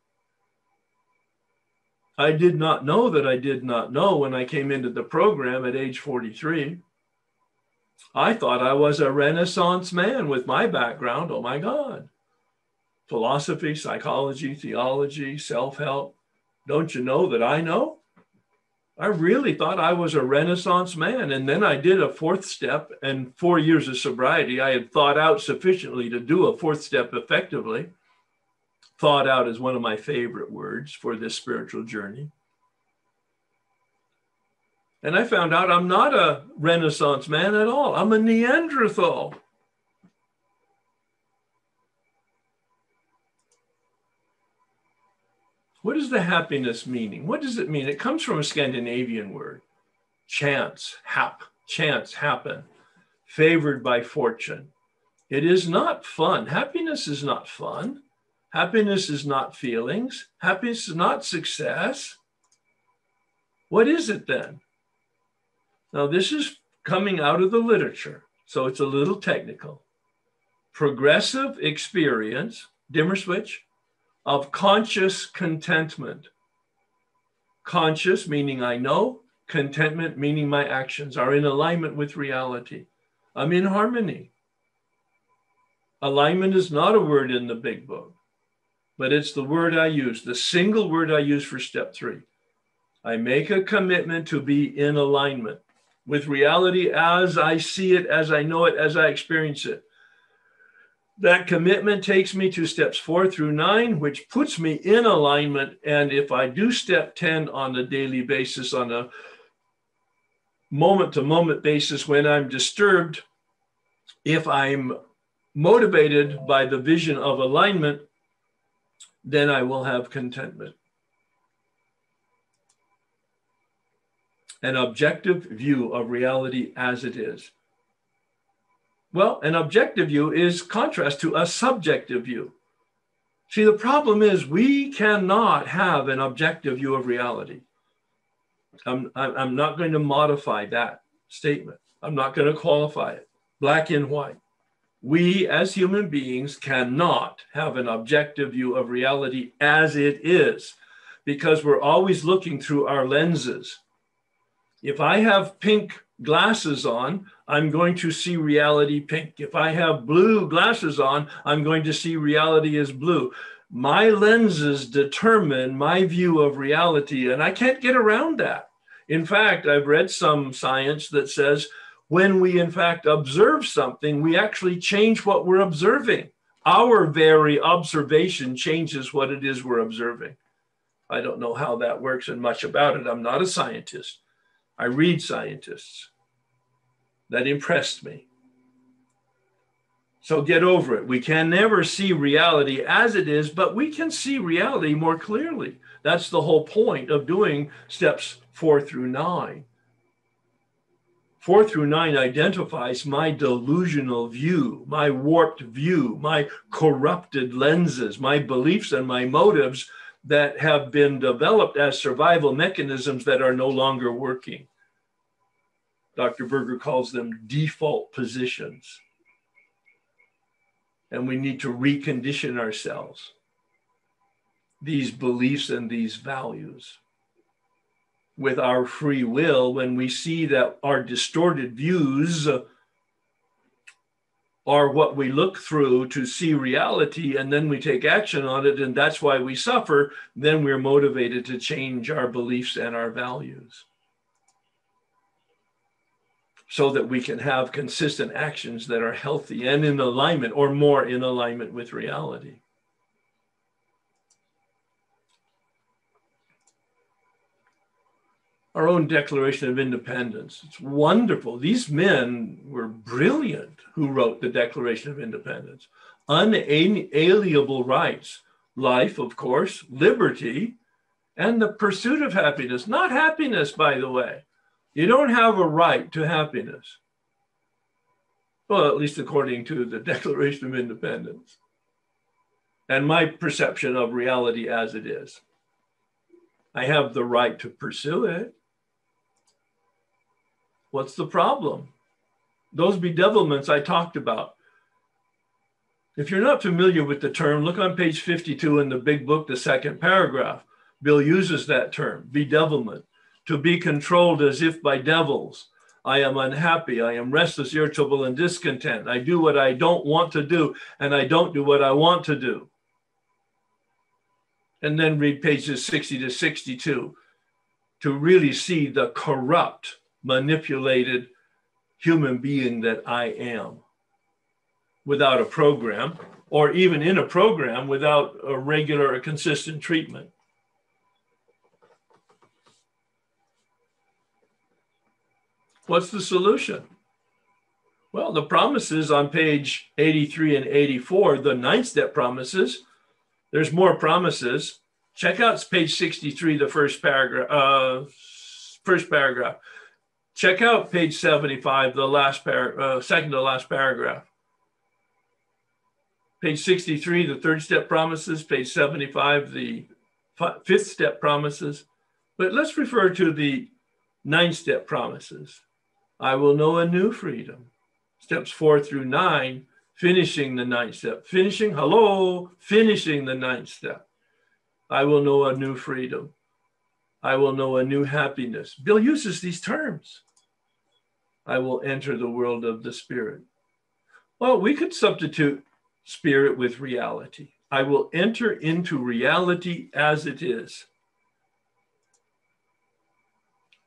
I did not know that I did not know when I came into the program at age 43. I thought I was a Renaissance man with my background. Oh my God. Philosophy, psychology, theology, self help. Don't you know that I know? I really thought I was a Renaissance man. And then I did a fourth step and four years of sobriety. I had thought out sufficiently to do a fourth step effectively. Thought out is one of my favorite words for this spiritual journey. And I found out I'm not a Renaissance man at all. I'm a Neanderthal. What is the happiness meaning? What does it mean? It comes from a Scandinavian word, chance, hap, chance, happen, favored by fortune. It is not fun. Happiness is not fun. Happiness is not feelings. Happiness is not success. What is it then? Now, this is coming out of the literature, so it's a little technical. Progressive experience, dimmer switch, of conscious contentment. Conscious, meaning I know, contentment, meaning my actions are in alignment with reality. I'm in harmony. Alignment is not a word in the big book. But it's the word I use, the single word I use for step three. I make a commitment to be in alignment with reality as I see it, as I know it, as I experience it. That commitment takes me to steps four through nine, which puts me in alignment. And if I do step 10 on a daily basis, on a moment to moment basis, when I'm disturbed, if I'm motivated by the vision of alignment, then I will have contentment. An objective view of reality as it is. Well, an objective view is contrast to a subjective view. See, the problem is we cannot have an objective view of reality. I'm, I'm not going to modify that statement. I'm not going to qualify it black and white. We as human beings cannot have an objective view of reality as it is because we're always looking through our lenses. If I have pink glasses on, I'm going to see reality pink. If I have blue glasses on, I'm going to see reality as blue. My lenses determine my view of reality, and I can't get around that. In fact, I've read some science that says when we, in fact, observe something, we actually change what we're observing. Our very observation changes what it is we're observing. I don't know how that works and much about it. I'm not a scientist. I read scientists. That impressed me. So get over it. We can never see reality as it is, but we can see reality more clearly. That's the whole point of doing steps four through nine. Four through nine identifies my delusional view, my warped view, my corrupted lenses, my beliefs and my motives that have been developed as survival mechanisms that are no longer working. Dr. Berger calls them default positions. And we need to recondition ourselves, these beliefs and these values with our free will when we see that our distorted views are what we look through to see reality and then we take action on it and that's why we suffer then we're motivated to change our beliefs and our values. So that we can have consistent actions that are healthy and in alignment or more in alignment with reality our own Declaration of Independence. It's wonderful. These men were brilliant who wrote the Declaration of Independence. Unalienable rights, life, of course, liberty, and the pursuit of happiness. Not happiness, by the way. You don't have a right to happiness. Well, at least according to the Declaration of Independence and my perception of reality as it is. I have the right to pursue it. What's the problem? Those bedevilments I talked about. If you're not familiar with the term, look on page 52 in the big book, the second paragraph. Bill uses that term, bedevilment, to be controlled as if by devils. I am unhappy. I am restless, irritable, and discontent. I do what I don't want to do, and I don't do what I want to do. And then read pages 60 to 62 to really see the corrupt manipulated human being that I am without a program, or even in a program without a regular or consistent treatment. What's the solution? Well, the promises on page 83 and 84, the ninth step promises, there's more promises. Check out page 63, the first paragraph, uh, first paragraph. Check out page 75, the last par- uh, second to last paragraph. Page 63, the third step promises. Page 75, the fifth step promises. But let's refer to the ninth step promises. I will know a new freedom. Steps four through nine, finishing the ninth step. Finishing, hello, finishing the ninth step. I will know a new freedom. I will know a new happiness. Bill uses these terms. I will enter the world of the spirit. Well, we could substitute spirit with reality. I will enter into reality as it is.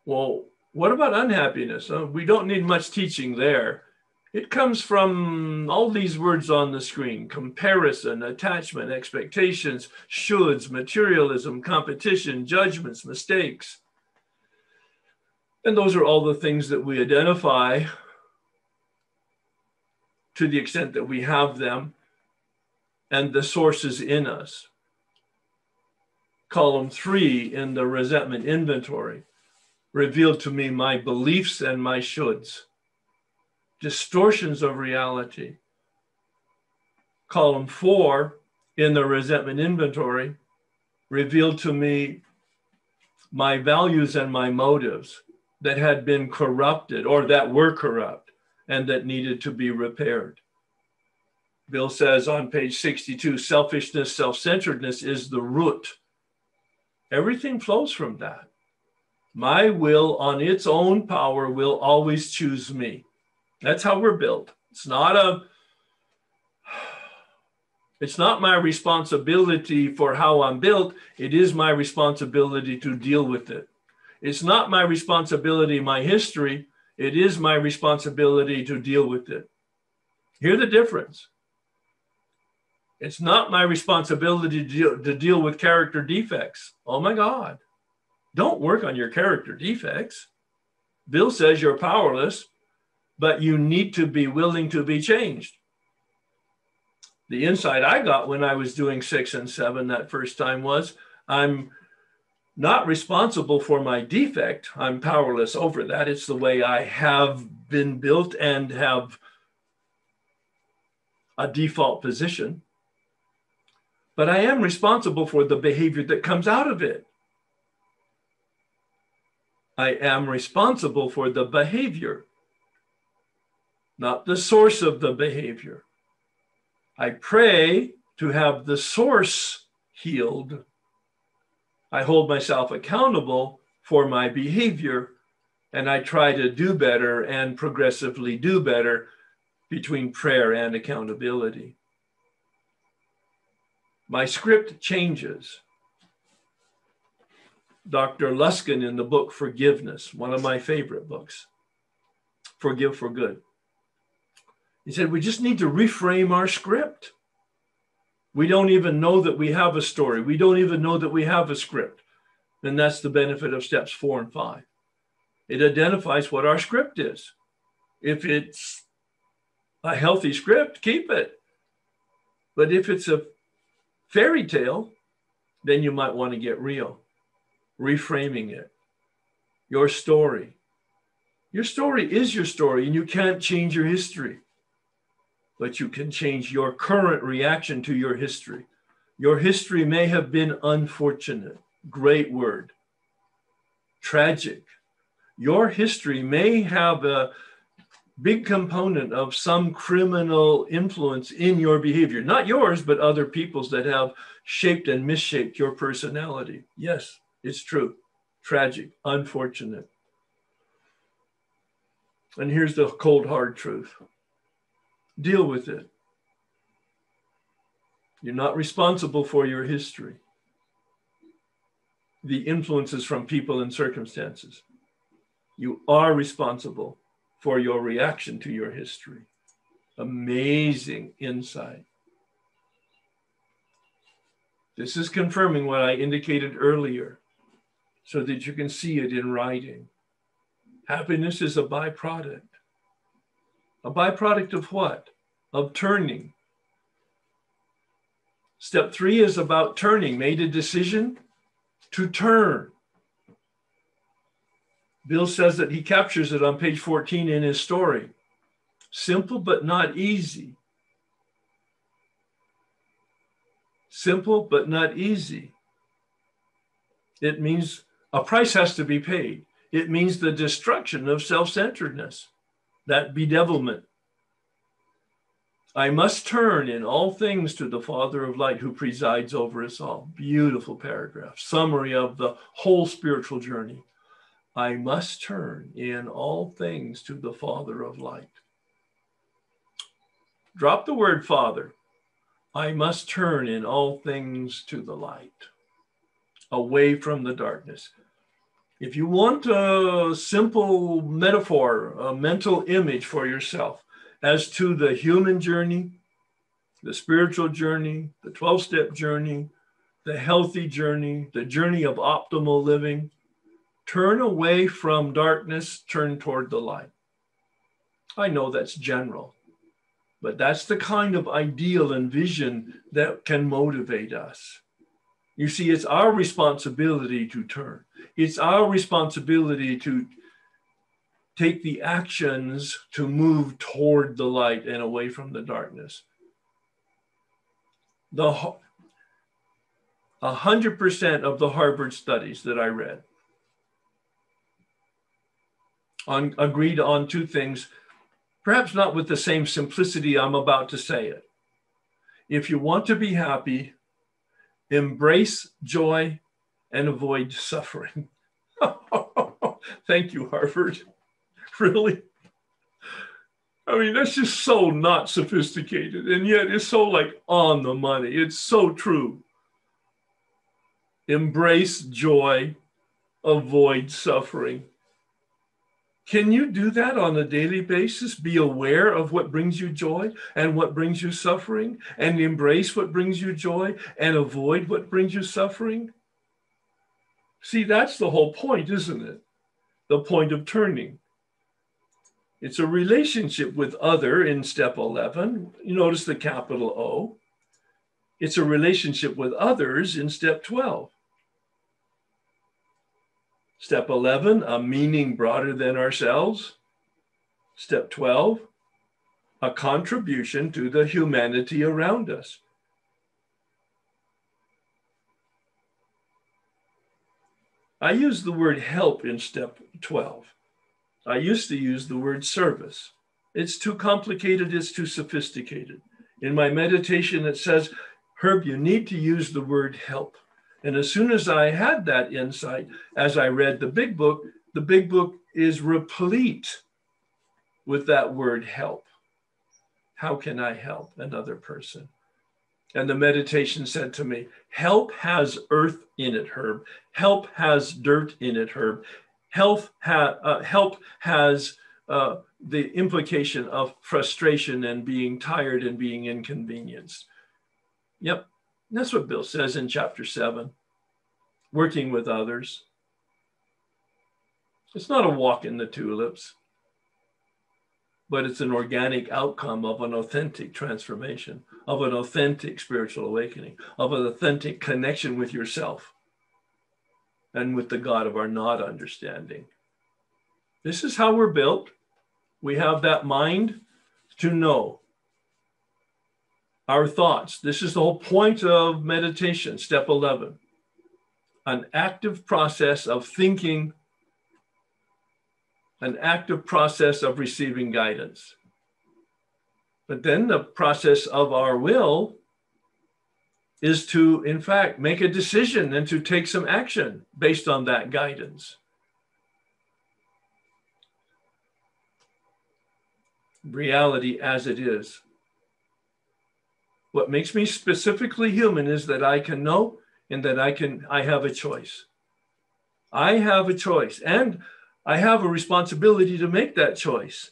Well, what about unhappiness? Uh, we don't need much teaching there. It comes from all these words on the screen comparison, attachment, expectations, shoulds, materialism, competition, judgments, mistakes. And those are all the things that we identify to the extent that we have them and the sources in us. Column three in the resentment inventory revealed to me my beliefs and my shoulds, distortions of reality. Column four in the resentment inventory revealed to me my values and my motives that had been corrupted or that were corrupt and that needed to be repaired. Bill says on page 62 selfishness, self centeredness is the root. Everything flows from that. My will on its own power will always choose me. That's how we're built. It's not a it's not my responsibility for how I'm built. It is my responsibility to deal with it. It's not my responsibility, my history. It is my responsibility to deal with it. Hear the difference. It's not my responsibility to deal, to deal with character defects. Oh my God. Don't work on your character defects. Bill says you're powerless, but you need to be willing to be changed. The insight I got when I was doing six and seven that first time was I'm not responsible for my defect. I'm powerless over that. It's the way I have been built and have a default position but I am responsible for the behavior that comes out of it. I am responsible for the behavior, not the source of the behavior. I pray to have the source healed. I hold myself accountable for my behavior and I try to do better and progressively do better between prayer and accountability my script changes. Dr. Luskin in the book Forgiveness, one of my favorite books, Forgive for Good. He said, We just need to reframe our script. We don't even know that we have a story. We don't even know that we have a script. And that's the benefit of steps four and five. It identifies what our script is. If it's a healthy script, keep it. But if it's a fairy tale, then you might want to get real, reframing it. Your story. Your story is your story, and you can't change your history, but you can change your current reaction to your history. Your history may have been unfortunate, great word, tragic. Your history may have a big component of some criminal influence in your behavior, not yours, but other people's that have shaped and misshaped your personality. Yes, it's true. Tragic, unfortunate. And here's the cold, hard truth deal with it. You're not responsible for your history, the influences from people and circumstances. You are responsible for your reaction to your history. Amazing insight. This is confirming what I indicated earlier so that you can see it in writing. Happiness is a byproduct. A byproduct of what? Of turning. Step three is about turning, made a decision to turn. Bill says that he captures it on page 14 in his story. Simple, but not easy. Simple, but not easy. It means a price has to be paid. It means the destruction of self centeredness, that bedevilment. I must turn in all things to the Father of light who presides over us all. Beautiful paragraph, summary of the whole spiritual journey. I must turn in all things to the Father of light. Drop the word Father. I must turn in all things to the light, away from the darkness. If you want a simple metaphor, a mental image for yourself as to the human journey, the spiritual journey, the 12 step journey, the healthy journey, the journey of optimal living, turn away from darkness, turn toward the light. I know that's general, but that's the kind of ideal and vision that can motivate us. You see, it's our responsibility to turn, it's our responsibility to take the actions to move toward the light and away from the darkness. The 100% of the Harvard studies that I read on, agreed on two things, perhaps not with the same simplicity I'm about to say it. If you want to be happy, embrace joy and avoid suffering. Thank you, Harvard. Really? I mean, that's just so not sophisticated. And yet it's so like on the money. It's so true. Embrace joy, avoid suffering. Can you do that on a daily basis? Be aware of what brings you joy and what brings you suffering, and embrace what brings you joy and avoid what brings you suffering? See, that's the whole point, isn't it? The point of turning. It's a relationship with other in step 11. You notice the capital O. It's a relationship with others in step 12. Step 11, a meaning broader than ourselves. Step 12, a contribution to the humanity around us. I use the word help in step 12. I used to use the word service. It's too complicated, it's too sophisticated. In my meditation, it says, Herb, you need to use the word help. And as soon as I had that insight, as I read the big book, the big book is replete with that word help. How can I help another person? And the meditation said to me, Help has earth in it, Herb. Help has dirt in it, Herb. Health ha- uh, help has uh, the implication of frustration and being tired and being inconvenienced. Yep, that's what Bill says in chapter seven working with others. It's not a walk in the tulips, but it's an organic outcome of an authentic transformation, of an authentic spiritual awakening, of an authentic connection with yourself and with the God of our not understanding. This is how we're built. We have that mind to know our thoughts. This is the whole point of meditation, step 11 an active process of thinking, an active process of receiving guidance. But then the process of our will is to, in fact, make a decision and to take some action based on that guidance. Reality as it is. What makes me specifically human is that I can know and that I can I have a choice. I have a choice and I have a responsibility to make that choice.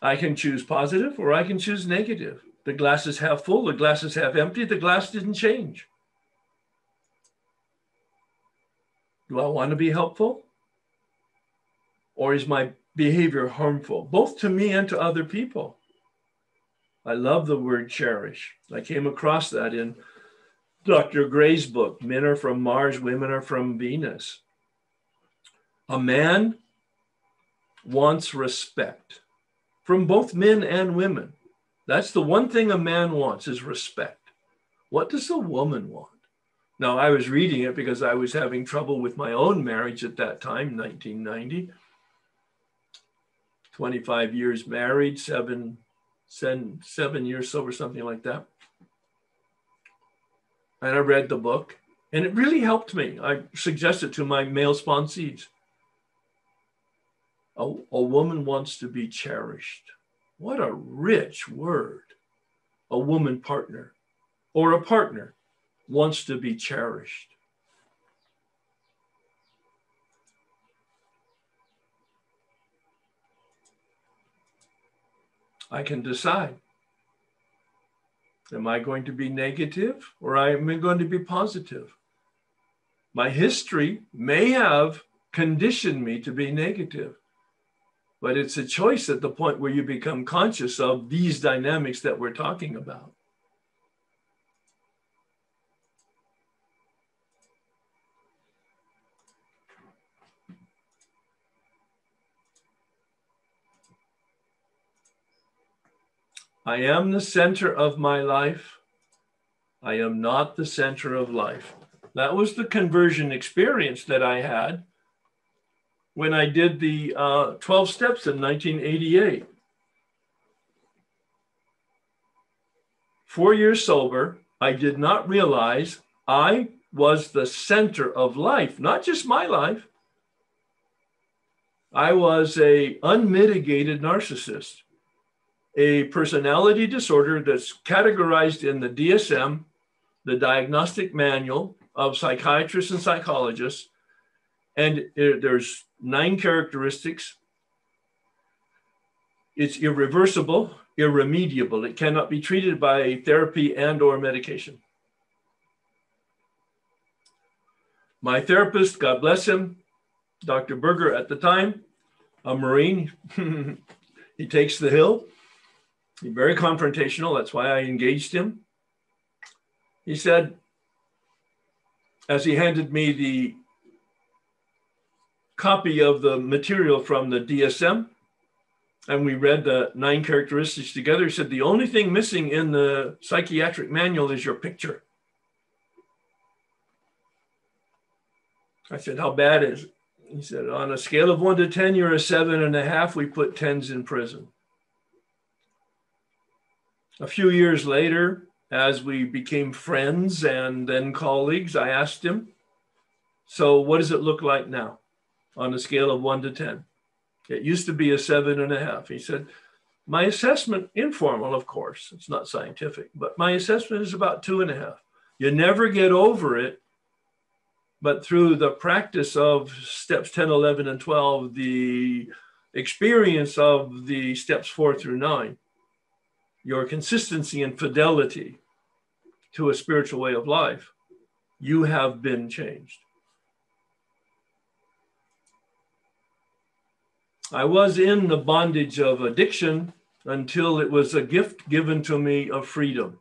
I can choose positive or I can choose negative. The glass is half full, the glass is half empty, the glass didn't change. Do I want to be helpful? Or is my behavior harmful, both to me and to other people? I love the word cherish. I came across that in Dr. Gray's book, Men Are From Mars, Women Are From Venus. A man wants respect from both men and women. That's the one thing a man wants is respect. What does a woman want? Now, I was reading it because I was having trouble with my own marriage at that time, 1990. 25 years married, seven seven, seven years sober, something like that. And I read the book, and it really helped me. I suggested to my male sponsees a, a woman wants to be cherished. What a rich word. A woman partner or a partner wants to be cherished. I can decide. Am I going to be negative or am I going to be positive? My history may have conditioned me to be negative, but it's a choice at the point where you become conscious of these dynamics that we're talking about. I am the center of my life. I am not the center of life. That was the conversion experience that I had when I did the uh, 12 steps in 1988. Four years sober, I did not realize I was the center of life, not just my life. I was a unmitigated narcissist a personality disorder that's categorized in the DSM, the Diagnostic Manual of Psychiatrists and Psychologists. And it, there's nine characteristics. It's irreversible, irremediable. It cannot be treated by therapy and or medication. My therapist, God bless him, Dr. Berger at the time, a Marine, he takes the hill very confrontational. That's why I engaged him. He said, as he handed me the copy of the material from the DSM, and we read the nine characteristics together, he said, The only thing missing in the psychiatric manual is your picture. I said, How bad is it? He said, On a scale of one to 10, you're a seven and a half. We put 10s in prison. A few years later, as we became friends and then colleagues, I asked him, So, what does it look like now on a scale of one to 10? It used to be a seven and a half. He said, My assessment, informal, of course, it's not scientific, but my assessment is about two and a half. You never get over it, but through the practice of steps 10, 11, and 12, the experience of the steps four through nine, your consistency and fidelity to a spiritual way of life, you have been changed. I was in the bondage of addiction until it was a gift given to me of freedom.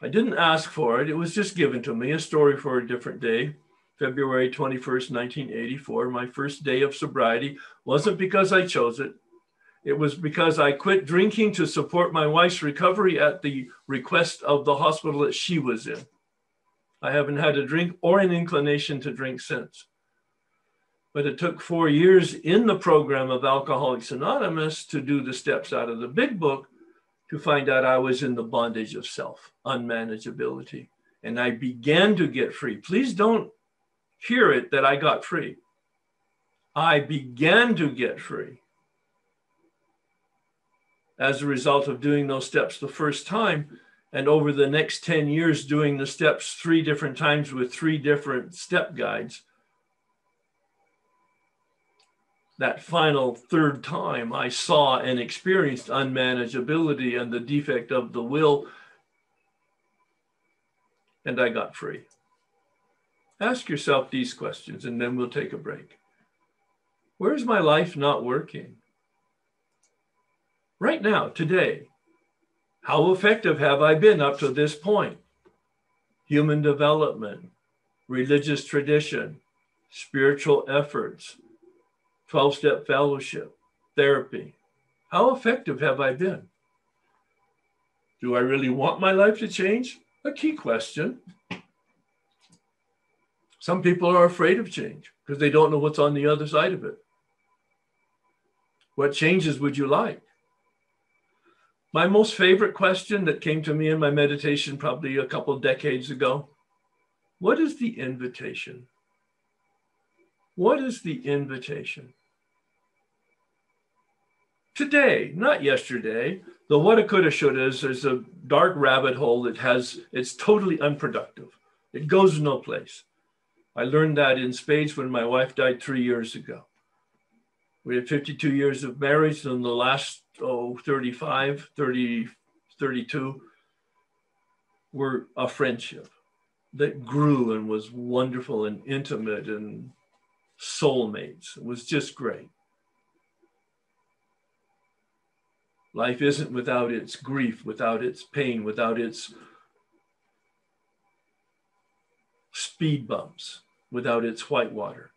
I didn't ask for it, it was just given to me, a story for a different day. February 21st, 1984, my first day of sobriety, wasn't because I chose it, it was because I quit drinking to support my wife's recovery at the request of the hospital that she was in. I haven't had a drink or an inclination to drink since. But it took four years in the program of Alcoholics Anonymous to do the steps out of the big book to find out I was in the bondage of self, unmanageability. And I began to get free. Please don't hear it that I got free. I began to get free as a result of doing those steps the first time. And over the next 10 years, doing the steps three different times with three different step guides. That final third time, I saw and experienced unmanageability and the defect of the will, and I got free. Ask yourself these questions, and then we'll take a break. Where's my life not working? Right now, today. How effective have I been up to this point? Human development, religious tradition, spiritual efforts, 12 step fellowship, therapy. How effective have I been? Do I really want my life to change? A key question. Some people are afraid of change because they don't know what's on the other side of it. What changes would you like? My most favorite question that came to me in my meditation probably a couple decades ago what is the invitation? What is the invitation? Today, not yesterday. The what it coulda shoulda is, is a dark rabbit hole that has it's totally unproductive. It goes no place. I learned that in spades when my wife died three years ago. We had 52 years of marriage, and the last oh, 35, 30, 32 were a friendship that grew and was wonderful and intimate and soulmates. It was just great. Life isn't without its grief, without its pain, without its speed bumps, without its whitewater.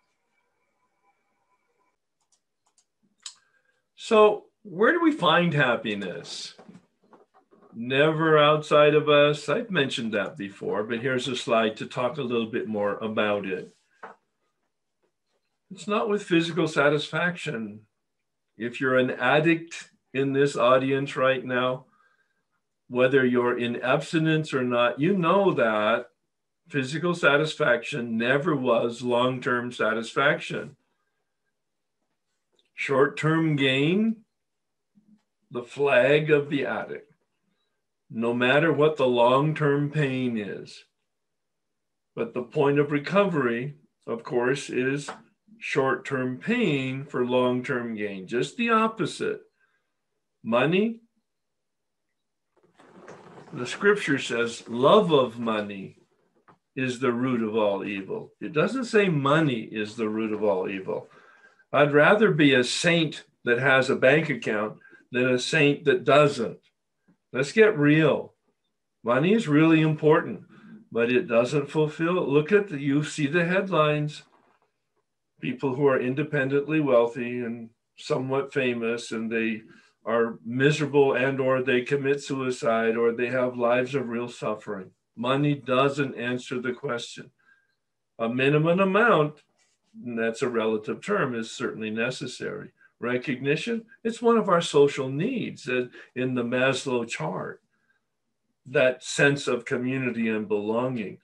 So, where do we find happiness? Never outside of us. I've mentioned that before, but here's a slide to talk a little bit more about it. It's not with physical satisfaction. If you're an addict in this audience right now, whether you're in abstinence or not, you know that physical satisfaction never was long term satisfaction. Short term gain, the flag of the addict, no matter what the long term pain is. But the point of recovery, of course, is short term pain for long term gain, just the opposite. Money, the scripture says, love of money is the root of all evil. It doesn't say money is the root of all evil. I'd rather be a saint that has a bank account than a saint that doesn't. Let's get real. Money is really important, but it doesn't fulfill. Look at the, you see the headlines. People who are independently wealthy and somewhat famous and they are miserable and or they commit suicide or they have lives of real suffering. Money doesn't answer the question. A minimum amount, and that's a relative term, is certainly necessary. Recognition, it's one of our social needs in the Maslow chart, that sense of community and belonging.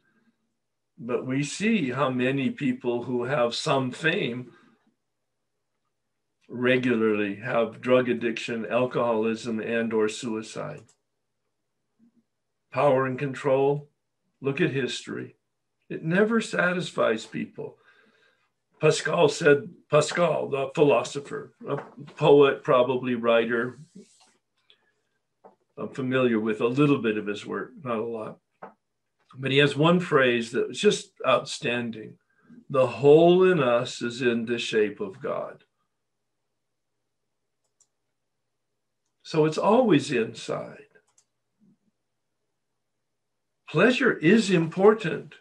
But we see how many people who have some fame regularly have drug addiction, alcoholism, and or suicide. Power and control, look at history. It never satisfies people. Pascal said, Pascal, the philosopher, a poet, probably writer. I'm familiar with a little bit of his work, not a lot. But he has one phrase that was just outstanding. The hole in us is in the shape of God. So it's always inside. Pleasure is important.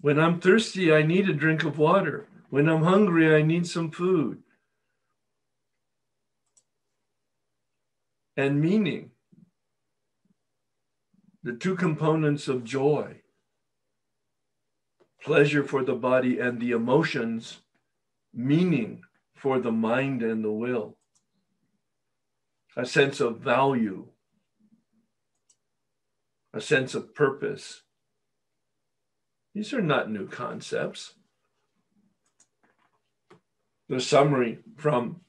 When I'm thirsty, I need a drink of water. When I'm hungry, I need some food. And meaning, the two components of joy pleasure for the body and the emotions, meaning for the mind and the will a sense of value, a sense of purpose. These are not new concepts. The summary from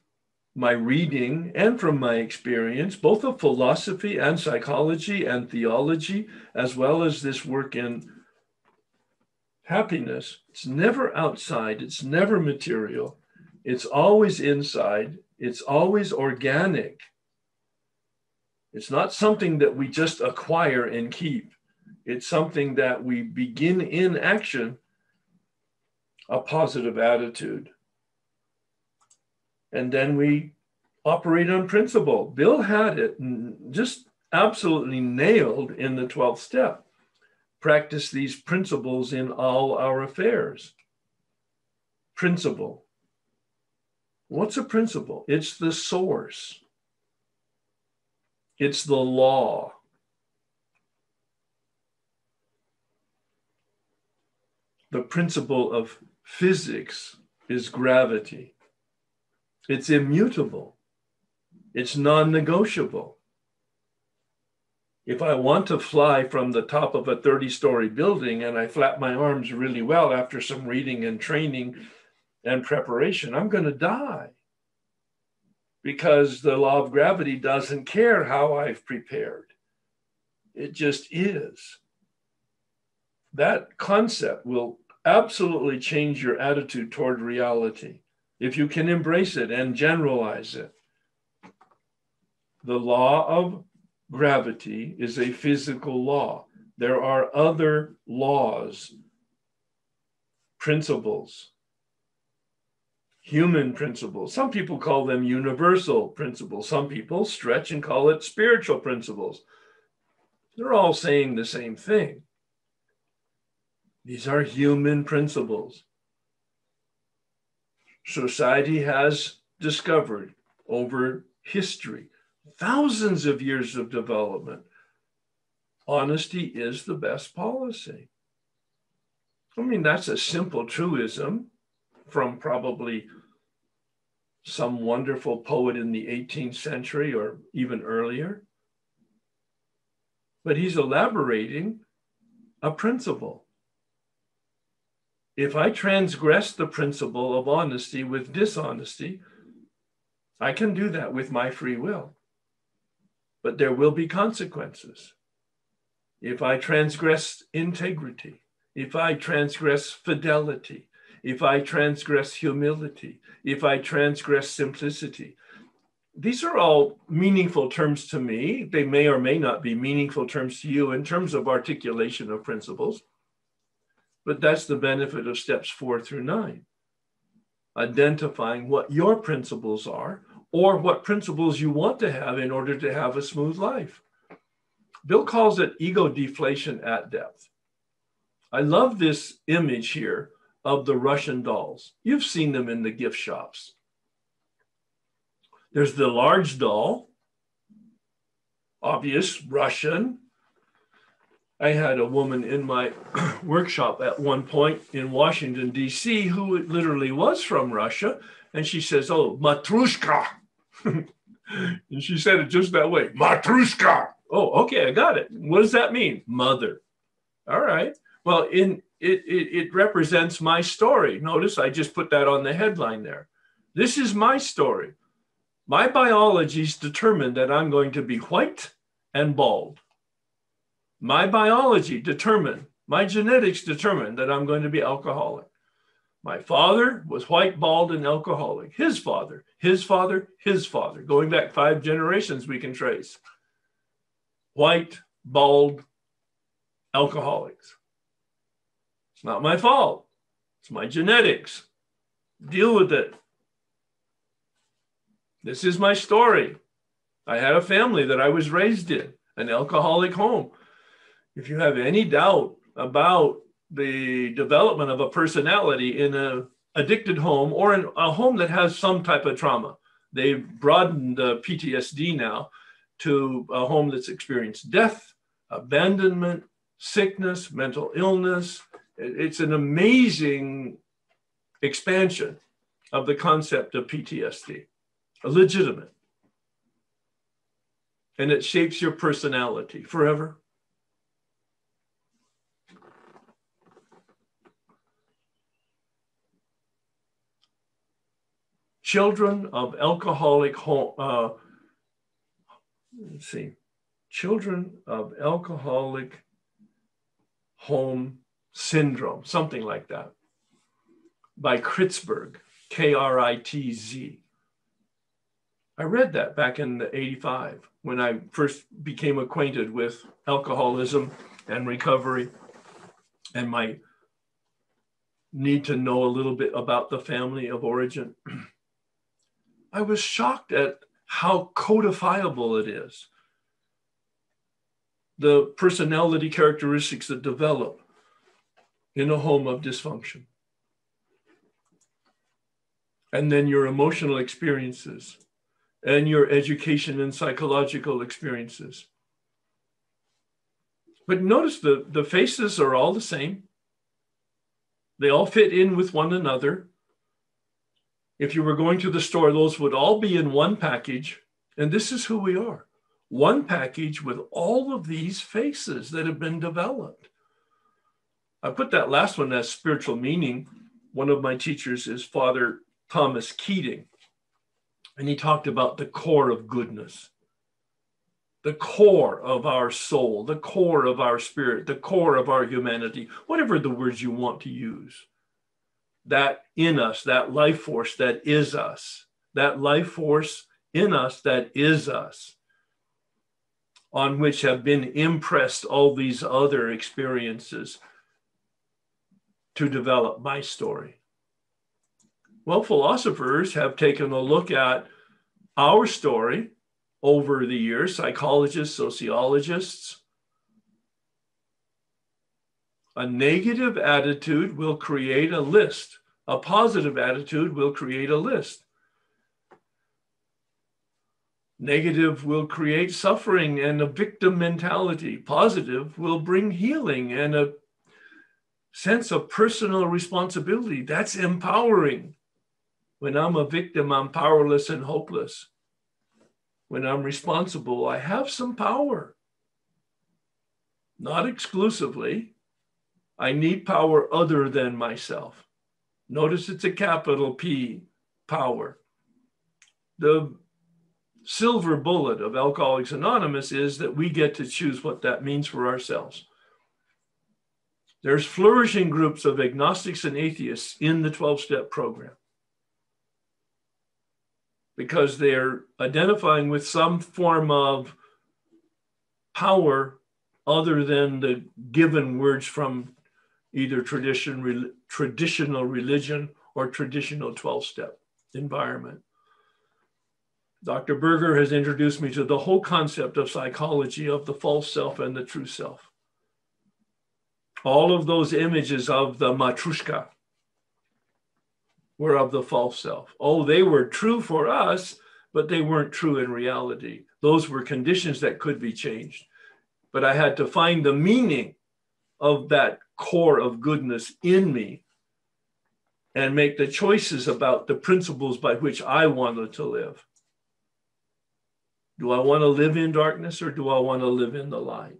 my reading and from my experience, both of philosophy and psychology and theology, as well as this work in happiness, it's never outside, it's never material, it's always inside, it's always organic. It's not something that we just acquire and keep. It's something that we begin in action, a positive attitude. And then we operate on principle. Bill had it just absolutely nailed in the 12th step. Practice these principles in all our affairs. Principle. What's a principle? It's the source. It's the law. The principle of physics is gravity. It's immutable. It's non negotiable. If I want to fly from the top of a 30 story building and I flap my arms really well after some reading and training and preparation, I'm going to die. because the law of gravity doesn't care how I've prepared. It just is. That concept will absolutely change your attitude toward reality if you can embrace it and generalize it. The law of gravity is a physical law. There are other laws, principles, human principles. Some people call them universal principles. Some people stretch and call it spiritual principles. They're all saying the same thing. These are human principles. Society has discovered over history, thousands of years of development, honesty is the best policy. I mean, that's a simple truism from probably some wonderful poet in the 18th century or even earlier. But he's elaborating a principle. If I transgress the principle of honesty with dishonesty, I can do that with my free will. But there will be consequences. If I transgress integrity, if I transgress fidelity, if I transgress humility, if I transgress simplicity. These are all meaningful terms to me. They may or may not be meaningful terms to you in terms of articulation of principles, but that's the benefit of steps four through nine. Identifying what your principles are or what principles you want to have in order to have a smooth life. Bill calls it ego deflation at depth. I love this image here of the Russian dolls. You've seen them in the gift shops. There's the large doll, obvious Russian. I had a woman in my workshop at one point in Washington, D.C., who literally was from Russia. And she says, Oh, Matrushka. and she said it just that way Matrushka. Oh, okay, I got it. What does that mean? Mother. All right. Well, in it, it, it represents my story. Notice I just put that on the headline there. This is my story. My biology's determined that I'm going to be white and bald. My biology determined, my genetics determined that I'm going to be alcoholic. My father was white, bald, and alcoholic. His father, his father, his father, going back five generations, we can trace. White, bald, alcoholics. It's not my fault. It's my genetics. Deal with it. This is my story. I had a family that I was raised in, an alcoholic home. If you have any doubt about the development of a personality in a addicted home or in a home that has some type of trauma, they've broadened PTSD now to a home that's experienced death, abandonment, sickness, mental illness, it's an amazing expansion of the concept of PTSD, legitimate. And it shapes your personality forever. Children of alcoholic home, uh, let's see, children of alcoholic home syndrome, something like that, by Kritzberg, K R I T Z. I read that back in the 85 when I first became acquainted with alcoholism and recovery and my need to know a little bit about the family of origin. I was shocked at how codifiable it is. The personality characteristics that develop in a home of dysfunction. And then your emotional experiences and your education and psychological experiences. But notice the, the faces are all the same. They all fit in with one another. If you were going to the store, those would all be in one package. And this is who we are one package with all of these faces that have been developed. I put that last one as spiritual meaning. One of my teachers is Father Thomas Keating. And he talked about the core of goodness, the core of our soul, the core of our spirit, the core of our humanity, whatever the words you want to use. That in us, that life force that is us, that life force in us that is us, on which have been impressed all these other experiences to develop my story. Well, philosophers have taken a look at our story over the years, psychologists, sociologists. A negative attitude will create a list. A positive attitude will create a list. Negative will create suffering and a victim mentality. Positive will bring healing and a sense of personal responsibility. That's empowering. When I'm a victim, I'm powerless and hopeless. When I'm responsible, I have some power. Not exclusively. I need power other than myself. Notice it's a capital P power. The silver bullet of Alcoholics Anonymous is that we get to choose what that means for ourselves. There's flourishing groups of agnostics and atheists in the 12 step program because they're identifying with some form of power other than the given words from either tradition, re, traditional religion or traditional 12 step environment. Dr. Berger has introduced me to the whole concept of psychology of the false self and the true self. All of those images of the matrushka, were of the false self. Oh, they were true for us, but they weren't true in reality. Those were conditions that could be changed. But I had to find the meaning of that core of goodness in me and make the choices about the principles by which I wanted to live. Do I want to live in darkness or do I want to live in the light?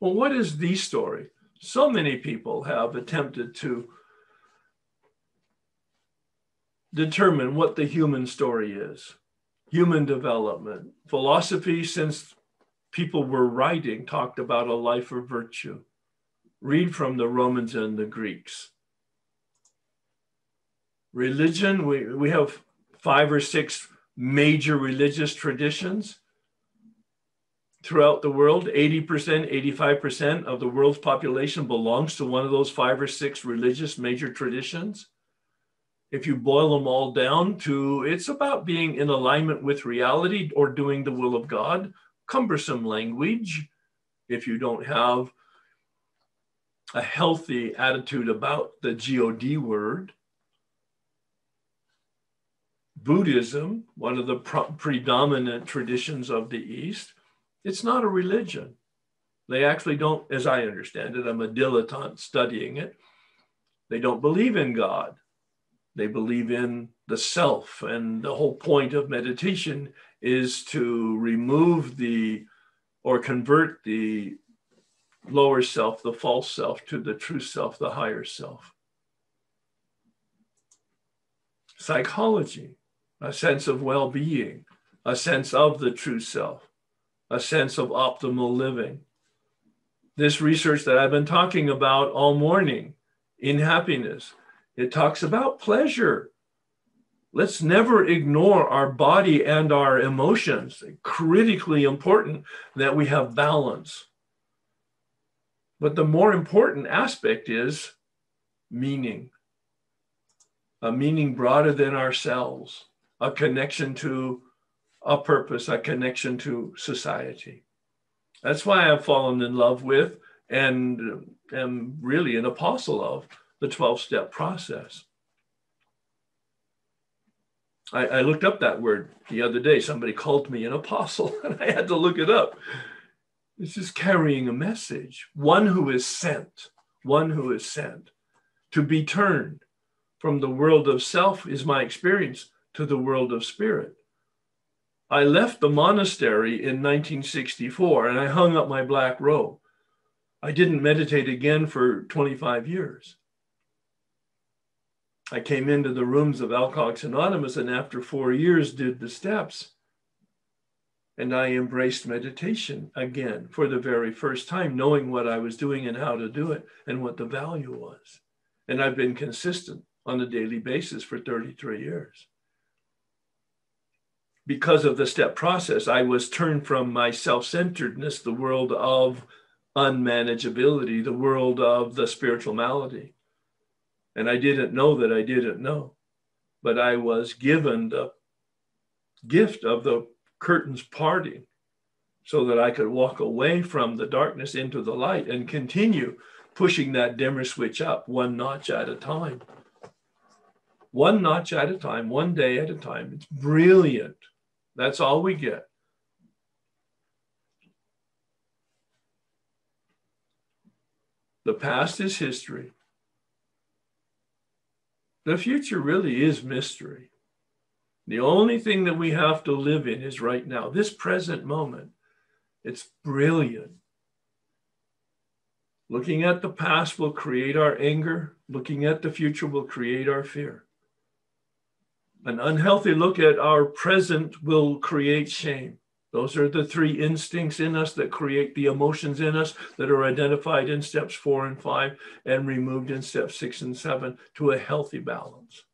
Well, what is the story? So many people have attempted to determine what the human story is human development. Philosophy, since people were writing, talked about a life of virtue. Read from the Romans and the Greeks. Religion, we, we have five or six major religious traditions throughout the world, 80%, 85% of the world's population belongs to one of those five or six religious major traditions. If you boil them all down to it's about being in alignment with reality or doing the will of God, cumbersome language if you don't have a healthy attitude about the God word. Buddhism, one of the predominant traditions of the East, it's not a religion. They actually don't, as I understand it, I'm a dilettante studying it. They don't believe in God. They believe in the self. And the whole point of meditation is to remove the or convert the lower self, the false self, to the true self, the higher self. Psychology, a sense of well being, a sense of the true self a sense of optimal living. This research that I've been talking about all morning in happiness, it talks about pleasure. Let's never ignore our body and our emotions. Critically important that we have balance. But the more important aspect is meaning, a meaning broader than ourselves, a connection to a purpose, a connection to society. That's why I've fallen in love with and am really an apostle of the 12 step process. I, I, looked up that word the other day. Somebody called me an apostle, and I had to look it up. It's just carrying a message, one who is sent, one who is sent to be turned from the world of self, is my experience, to the world of spirit. I left the monastery in 1964 and I hung up my black robe. I didn't meditate again for 25 years. I came into the rooms of Alcoholics Anonymous and after four years did the steps. And I embraced meditation again for the very first time, knowing what I was doing and how to do it and what the value was. And I've been consistent on a daily basis for 33 years. Because of the step process, I was turned from my self centeredness, the world of unmanageability, the world of the spiritual malady. And I didn't know that I didn't know, but I was given the gift of the curtains parting so that I could walk away from the darkness into the light and continue pushing that dimmer switch up one notch at a time. One notch at a time, one day at a time. It's brilliant. That's all we get. The past is history. The future really is mystery. The only thing that we have to live in is right now, this present moment. It's brilliant. Looking at the past will create our anger. Looking at the future will create our fear. An unhealthy look at our present will create shame. Those are the three instincts in us that create the emotions in us that are identified in steps four and five and removed in steps six and seven to a healthy balance.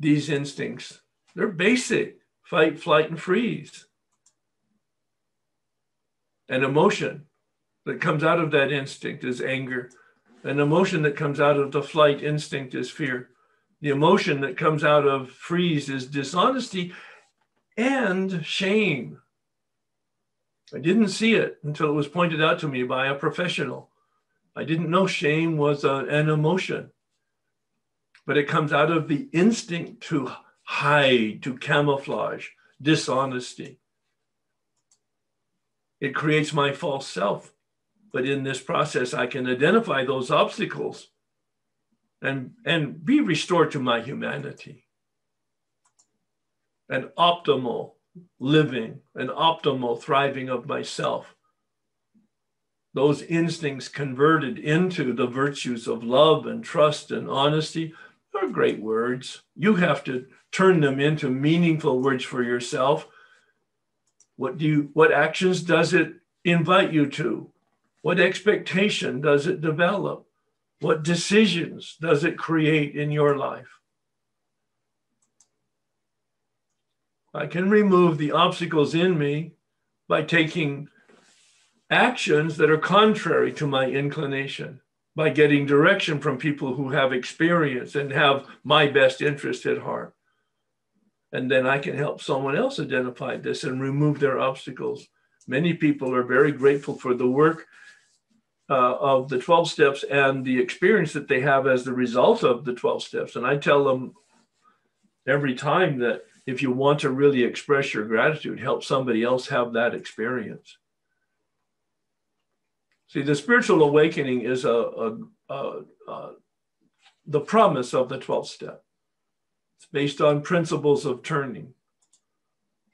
These instincts, they're basic fight, flight, and freeze. An emotion that comes out of that instinct is anger. An emotion that comes out of the flight instinct is fear the emotion that comes out of freeze is dishonesty and shame. I didn't see it until it was pointed out to me by a professional. I didn't know shame was a, an emotion, but it comes out of the instinct to hide, to camouflage, dishonesty. It creates my false self. But in this process, I can identify those obstacles and, and be restored to my humanity. An optimal living, an optimal thriving of myself. Those instincts converted into the virtues of love and trust and honesty are great words. You have to turn them into meaningful words for yourself. What do you what actions does it invite you to? What expectation does it develop? What decisions does it create in your life? I can remove the obstacles in me by taking actions that are contrary to my inclination, by getting direction from people who have experience and have my best interest at heart. And then I can help someone else identify this and remove their obstacles. Many people are very grateful for the work uh, of the 12 steps and the experience that they have as the result of the 12 steps. And I tell them every time that if you want to really express your gratitude, help somebody else have that experience. See, the spiritual awakening is a, a, a, a the promise of the 12th step. It's based on principles of turning.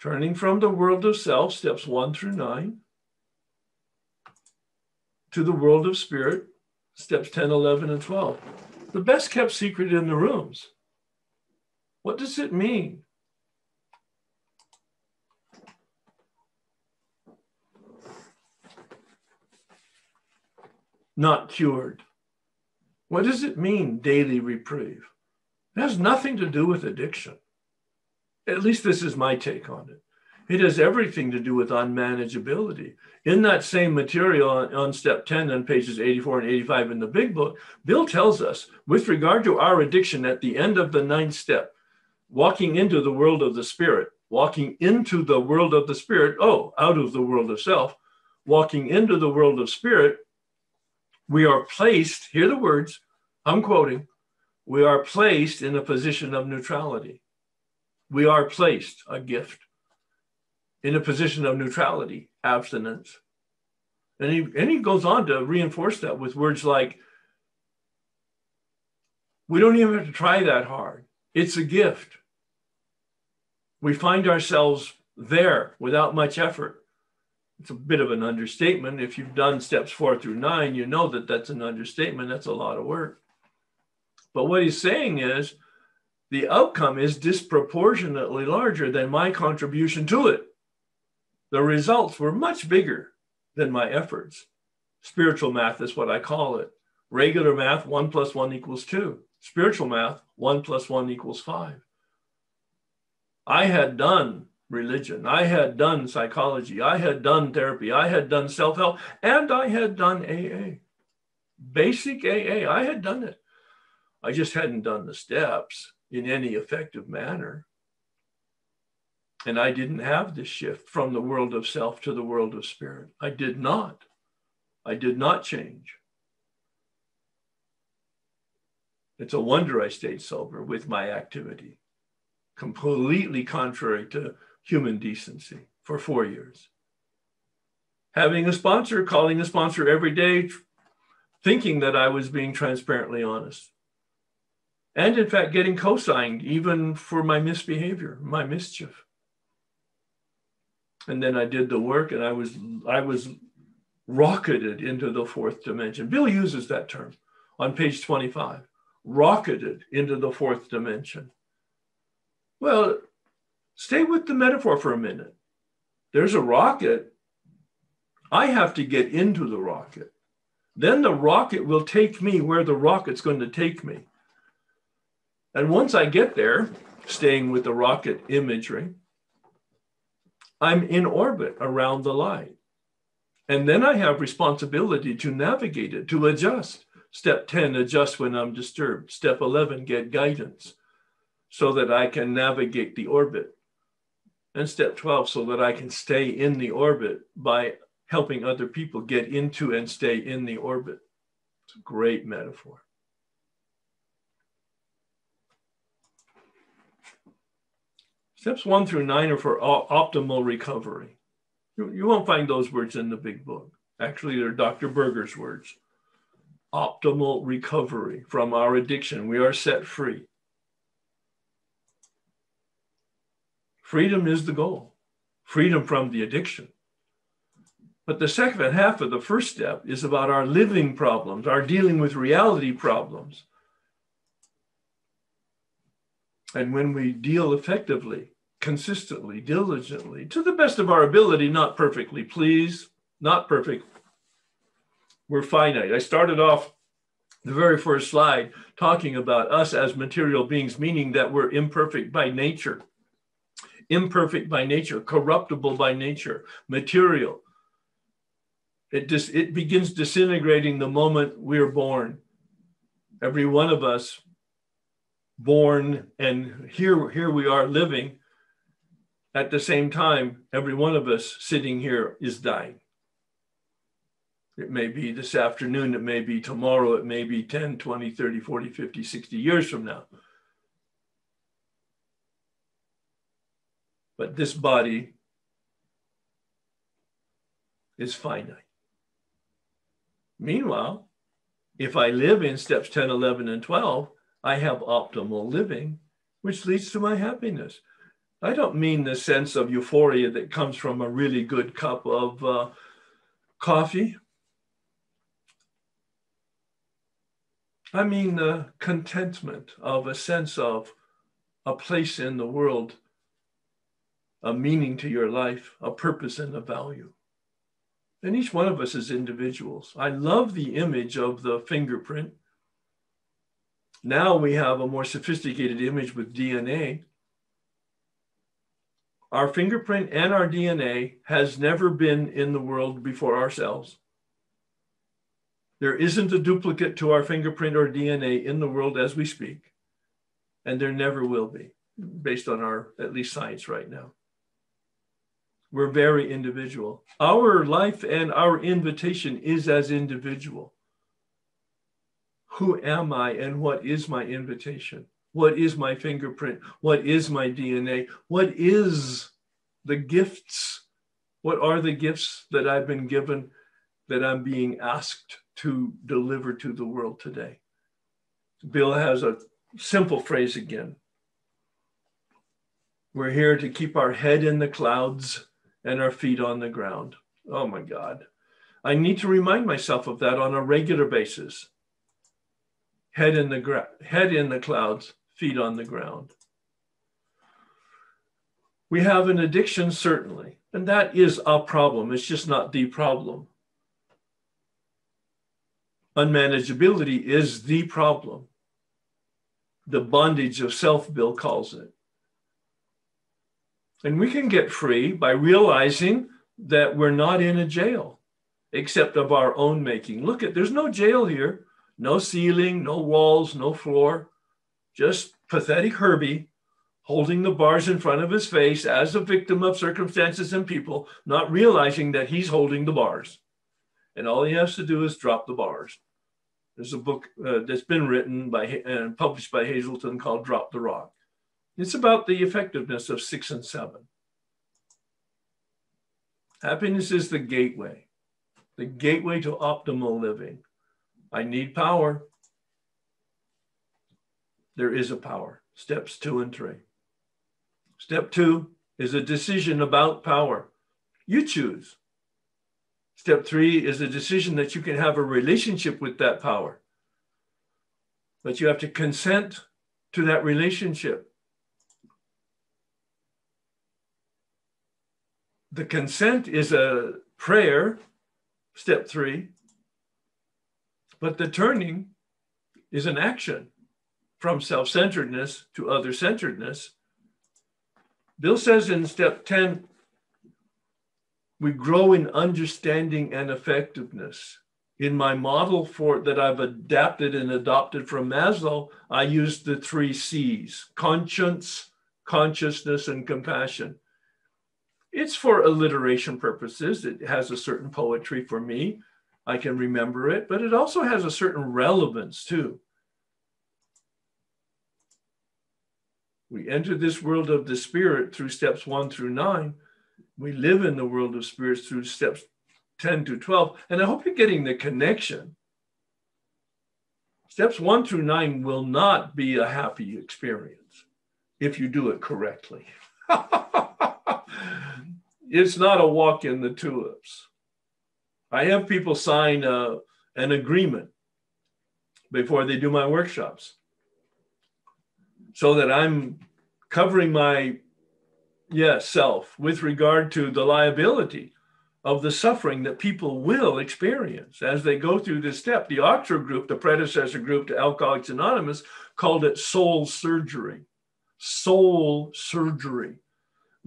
Turning from the world of self, steps one through nine to the world of spirit, steps 10, 11, and 12. The best kept secret in the rooms. What does it mean? Not cured. What does it mean, daily reprieve? It has nothing to do with addiction. At least this is my take on it. It has everything to do with unmanageability. In that same material on, on, step 10 on pages 84 and 85 in the big book, Bill tells us with regard to our addiction at the end of the ninth step, walking into the world of the spirit, walking into the world of the spirit, oh, out of the world of self, walking into the world of spirit, we are placed, hear the words, I'm quoting, we are placed in a position of neutrality. We are placed, a gift in a position of neutrality, abstinence. And he, and he goes on to reinforce that with words like, we don't even have to try that hard. It's a gift. We find ourselves there without much effort. It's a bit of an understatement. If you've done steps four through nine, you know that that's an understatement. That's a lot of work. But what he's saying is the outcome is disproportionately larger than my contribution to it. The results were much bigger than my efforts. Spiritual math is what I call it. Regular math, one plus one equals two. Spiritual math, one plus one equals five. I had done religion, I had done psychology, I had done therapy, I had done self help, and I had done AA. Basic AA, I had done it. I just hadn't done the steps in any effective manner. And I didn't have this shift from the world of self to the world of spirit. I did not. I did not change. It's a wonder I stayed sober with my activity, completely contrary to human decency for four years. Having a sponsor, calling a sponsor every day, thinking that I was being transparently honest. And in fact, getting co signed even for my misbehavior, my mischief. And then I did the work and I was, I was rocketed into the fourth dimension. Bill uses that term on page 25 rocketed into the fourth dimension. Well, stay with the metaphor for a minute. There's a rocket. I have to get into the rocket. Then the rocket will take me where the rocket's going to take me. And once I get there, staying with the rocket imagery, I'm in orbit around the light. And then I have responsibility to navigate it, to adjust. Step 10, adjust when I'm disturbed. Step 11, get guidance so that I can navigate the orbit. And step 12, so that I can stay in the orbit by helping other people get into and stay in the orbit. It's a great metaphor. Steps one through nine are for optimal recovery. You, you won't find those words in the big book. Actually, they're Dr. Berger's words optimal recovery from our addiction. We are set free. Freedom is the goal, freedom from the addiction. But the second half of the first step is about our living problems, our dealing with reality problems. And when we deal effectively, consistently, diligently, to the best of our ability, not perfectly, please, not perfect, we're finite. I started off the very first slide talking about us as material beings, meaning that we're imperfect by nature, imperfect by nature, corruptible by nature, material. It just it begins disintegrating the moment we're born. Every one of us born and here here we are living at the same time every one of us sitting here is dying it may be this afternoon, it may be tomorrow, it may be 10, 20, 30, 40, 50, 60 years from now. But this body is finite. Meanwhile, if I live in steps 10, 11, and 12, I have optimal living, which leads to my happiness. I don't mean the sense of euphoria that comes from a really good cup of uh, coffee I mean, the contentment of a sense of a place in the world, a meaning to your life, a purpose, and a value. And each one of us is individuals. I love the image of the fingerprint. Now we have a more sophisticated image with DNA. Our fingerprint and our DNA has never been in the world before ourselves. There isn't a duplicate to our fingerprint or DNA in the world as we speak, and there never will be, based on our at least science right now. We're very individual. Our life and our invitation is as individual. Who am I and what is my invitation? What is my fingerprint? What is my DNA? What is the gifts? What are the gifts that I've been given that I'm being asked to deliver to the world today. Bill has a simple phrase again. We're here to keep our head in the clouds and our feet on the ground. Oh my God. I need to remind myself of that on a regular basis. Head in the gra- head in the clouds, feet on the ground. We have an addiction, certainly, and that is a problem. It's just not the problem. Unmanageability is the problem. The bondage of self, Bill calls it. And we can get free by realizing that we're not in a jail except of our own making. Look at there's no jail here, no ceiling, no walls, no floor, just pathetic Herbie holding the bars in front of his face as a victim of circumstances and people, not realizing that he's holding the bars. And all he has to do is drop the bars. There's a book uh, that's been written by and published by Hazelden called Drop the Rock. It's about the effectiveness of six and seven. Happiness is the gateway, the gateway to optimal living. I need power. There is a power. Steps two and three. Step two is a decision about power. You choose. Step three is a decision that you can have a relationship with that power. But you have to consent to that relationship. the consent is a prayer, step three, but the turning is an action from self centeredness to other centeredness. Bill says in step 10, we grow in understanding and effectiveness. In my model for that I've adapted and adopted from Maslow, I use the three C's conscience, consciousness, and compassion. It's for alliteration purposes. It has a certain poetry for me. I can remember it, but it also has a certain relevance too. We enter this world of the spirit through steps one through nine. We live in the world of spirits through steps 10 to 12. And I hope you're getting the connection. Steps one through nine will not be a happy experience if you do it correctly. it's not a walk in the tulips. I have people sign uh, an agreement before they do my workshops so that I'm covering my yeah, self with regard to the liability of the suffering that people will experience as they go through this step. The Oxford group, the predecessor group to Alcoholics Anonymous, called it soul surgery. Soul surgery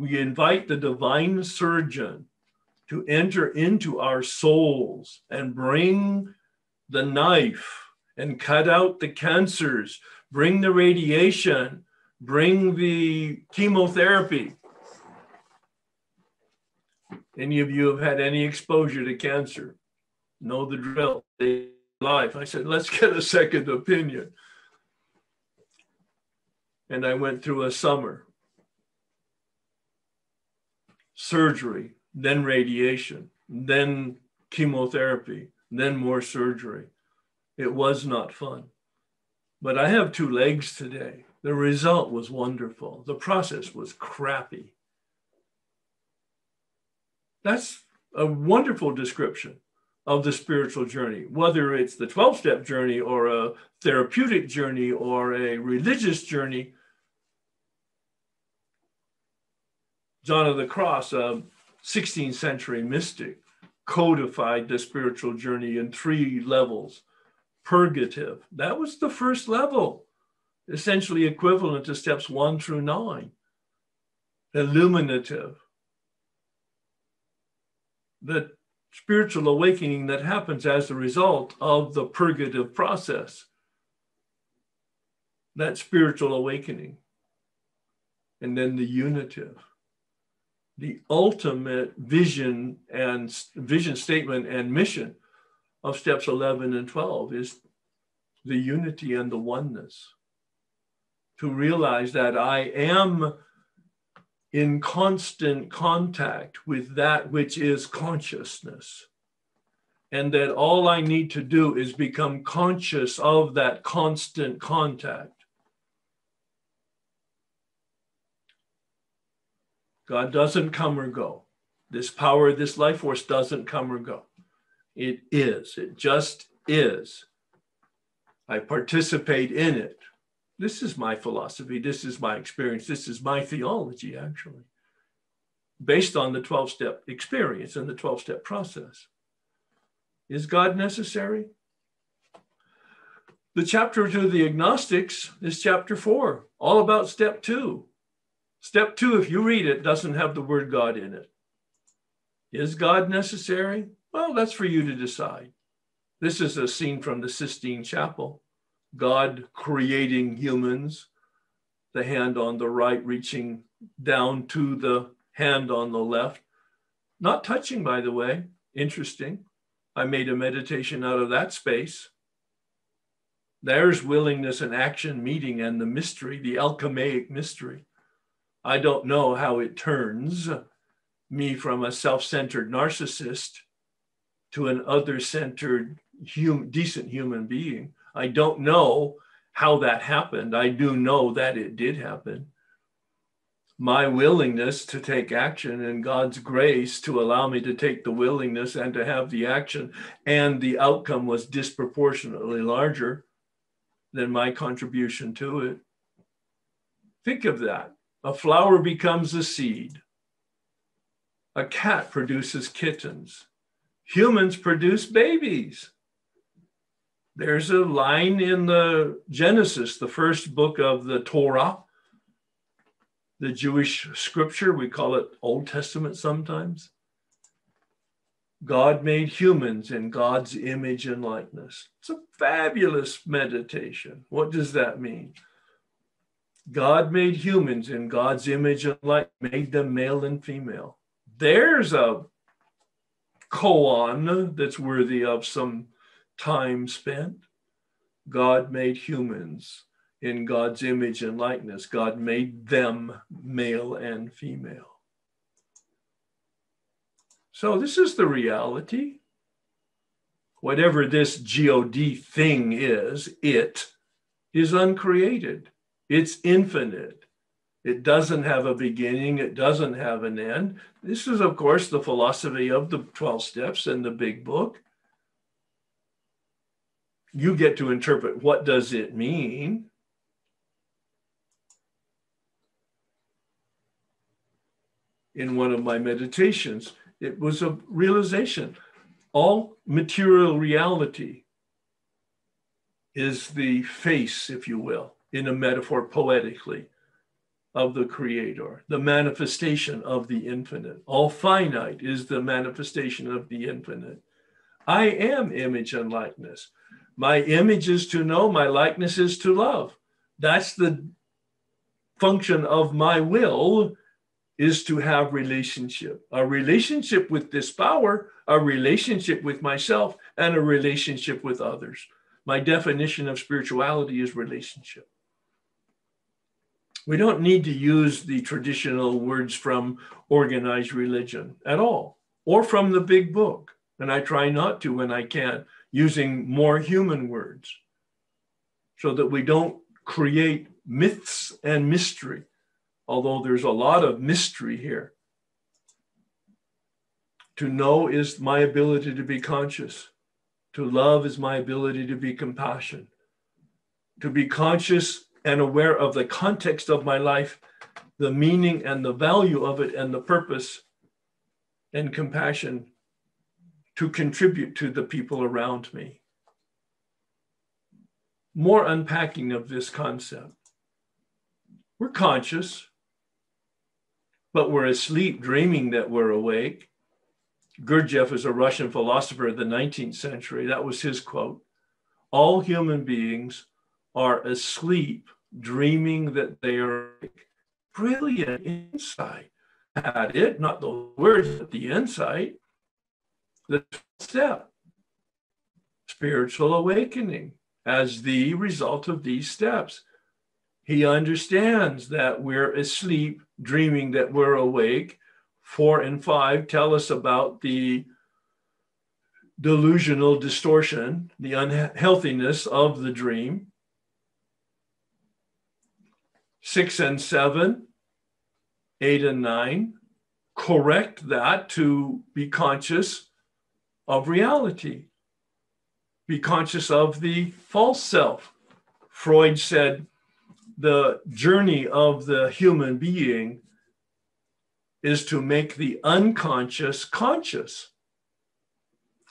we invite the divine surgeon to enter into our souls and bring the knife and cut out the cancers, bring the radiation, bring the chemotherapy. Any of you have had any exposure to cancer? Know the drill. Life. I said, let's get a second opinion. And I went through a summer surgery, then radiation, then chemotherapy, then more surgery. It was not fun. But I have two legs today. The result was wonderful. The process was crappy. That's a wonderful description of the spiritual journey, whether it's the 12 step journey or a therapeutic journey or a religious journey John of the Cross, 16th century mystic, codified the spiritual journey in three levels. Purgative, that was the first level, essentially equivalent to steps one through nine. Illuminative, the spiritual awakening that happens as a result of the purgative process. That spiritual awakening. And then the unitive the ultimate vision and vision statement and mission of steps 11 and 12 is the unity and the oneness. To realize that i am in constant contact with that which is consciousness. And that all i need to do is become conscious of that constant contact God doesn't come or go. This power, this life force doesn't come or go. It is, it just is. I participate in it. This is my philosophy. This is my experience. This is my theology, actually, based on the 12 step experience and the 12 step process. Is God necessary? The chapter to the agnostics is chapter four, all about step two. Step two, if you read it, doesn't have the word God in it. Is God necessary? Well, that's for you to decide. This is a scene from the Sistine Chapel God creating humans, the hand on the right reaching down to the hand on the left. Not touching, by the way. Interesting. I made a meditation out of that space. There's willingness and action meeting and the mystery, the alchemaic mystery. I don't know how it turns me from a self centered narcissist to an other centered, hum- decent human being. I don't know how that happened. I do know that it did happen. My willingness to take action and God's grace to allow me to take the willingness and to have the action, and the outcome was disproportionately larger than my contribution to it. Think of that. A flower becomes a seed. A cat produces kittens. Humans produce babies. There's a line in the Genesis, the first book of the Torah, the Jewish scripture. We call it Old Testament sometimes. God made humans in God's image and likeness. It's a fabulous meditation. What does that mean? God made humans in God's image and likeness, made them male and female. There's a koan that's worthy of some time spent. God made humans in God's image and likeness. God made them male and female. So, this is the reality. Whatever this God thing is, it is uncreated, it's infinite. It doesn't have a beginning, it doesn't have an end. This is, of course, the philosophy of the 12 steps and the big book. You get to interpret what does it mean? In one of my meditations, it was a realization. All material reality is the face, if you will, in a metaphor poetically, of the Creator, the manifestation of the infinite. All finite is the manifestation of the infinite. I am image and likeness. My image is to know, my likeness is to love. That's the function of my will is to have relationship a relationship with this power a relationship with myself and a relationship with others my definition of spirituality is relationship we don't need to use the traditional words from organized religion at all or from the big book and i try not to when i can using more human words so that we don't create myths and mystery although there's a lot of mystery here. To know is my ability to be conscious. To love is my ability to be compassion. To be conscious and aware of the context of my life, the meaning and the value of it, and the purpose and compassion to contribute to the people around me. More unpacking of this concept. We're conscious, but we're asleep dreaming that we're awake. Gurdjieff is a Russian philosopher of the 19th century. That was his quote. All human beings are asleep, dreaming that they are. Brilliant insight. Had it, not the words, but the insight. The step spiritual awakening as the result of these steps. He understands that we're asleep, dreaming that we're awake. Four and five tell us about the delusional distortion, the unhealthiness of the dream. Six and seven, eight and nine, correct that to be conscious of reality, be conscious of the false self. Freud said the journey of the human being is to make the unconscious conscious.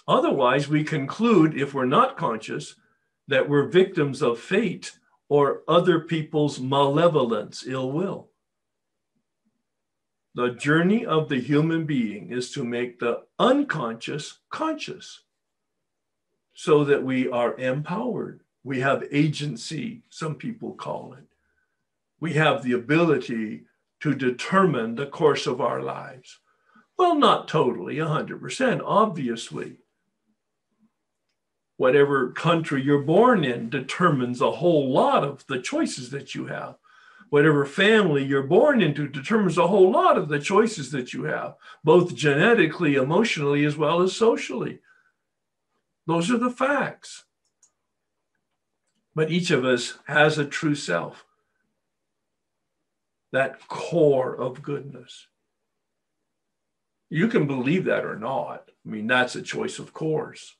Otherwise, we conclude, if we're not conscious, that we're victims of fate or other people's malevolence, ill will. The journey of the human being is to make the unconscious conscious so that we are empowered. We have agency, some people call it. We have the ability to determine the course of our lives. Well, not totally, 100%, obviously. Whatever country you're born in determines a whole lot of the choices that you have. Whatever family you're born into determines a whole lot of the choices that you have, both genetically, emotionally, as well as socially. Those are the facts. But each of us has a true self that core of goodness. You can believe that or not. I mean, that's a choice of course.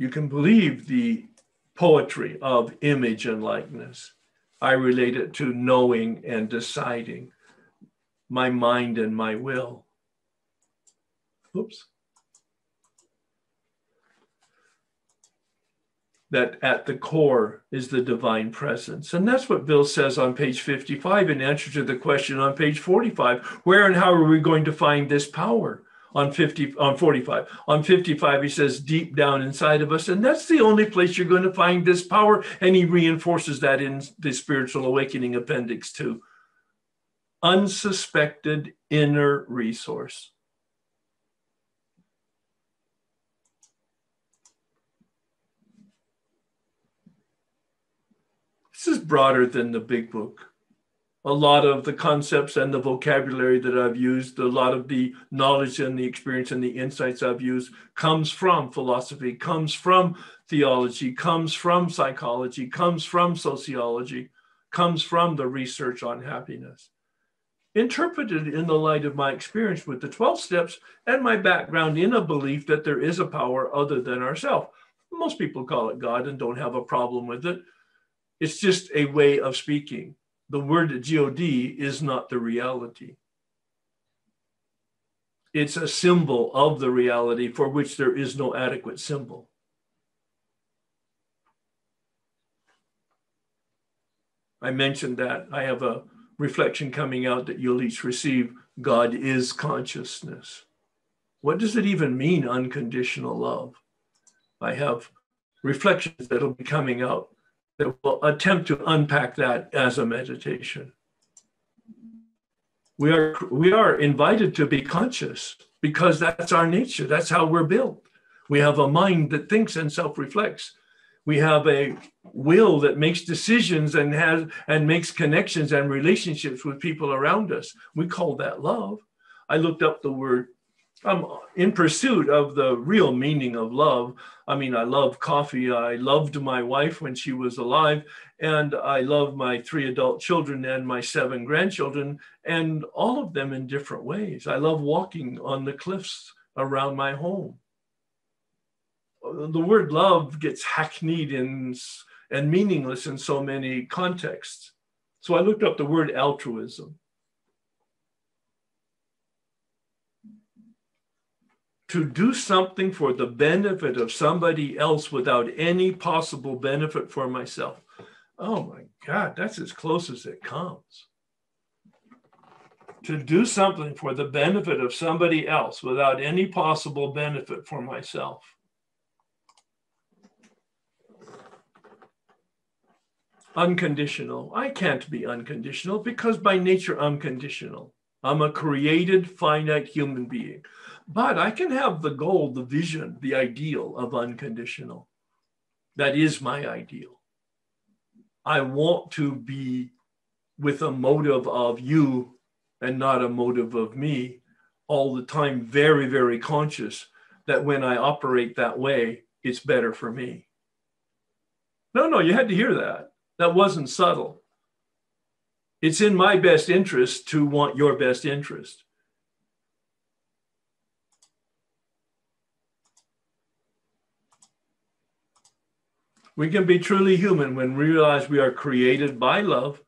You can believe the poetry of image and likeness. I relate it to knowing and deciding, my mind and my will. Oops. that at the core is the divine presence. And that's what Bill says on page 55 in answer to the question on page 45 where and how are we going to find this power? On 50 on 45 on 55 he says deep down inside of us and that's the only place you're going to find this power and he reinforces that in the spiritual awakening appendix 2 unsuspected inner resource. This is broader than the big book. A lot of the concepts and the vocabulary that I've used, a lot of the knowledge and the experience and the insights I've used comes from philosophy, comes from theology, comes from psychology, comes from sociology, comes from the research on happiness. Interpreted in the light of my experience with the 12 steps and my background in a belief that there is a power other than ourselves. Most people call it God and don't have a problem with it it's just a way of speaking. The word God is not the reality. It's a symbol of the reality for which there is no adequate symbol. I mentioned that. I have a reflection coming out that you'll each receive. God is consciousness. What does it even mean, unconditional love? I have reflections that'll be coming out that will attempt to unpack that as a meditation. We are, we are invited to be conscious because that's our nature. That's how we're built. We have a mind that thinks and self reflects. We have a will that makes decisions and has and makes connections and relationships with people around us. We call that love. I looked up the word I'm in pursuit of the real meaning of love. I mean, I love coffee. I loved my wife when she was alive, and I love my three adult children and my seven grandchildren, and all of them in different ways. I love walking on the cliffs around my home. The word love gets hackneyed in, and meaningless in so many contexts. So I looked up the word altruism. To do something for the benefit of somebody else without any possible benefit for myself. Oh my God, that's as close as it comes. To do something for the benefit of somebody else without any possible benefit for myself. Unconditional. I can't be unconditional because by nature I'm conditional. I'm a created finite human being. But I can have the goal, the vision, the ideal of unconditional. That is my ideal. I want to be with a motive of you and not a motive of me all the time, very, very conscious that when I operate that way, it's better for me. No, no, you had to hear that. That wasn't subtle. It's in my best interest to want your best interest. We can be truly human when we realize we are created by love,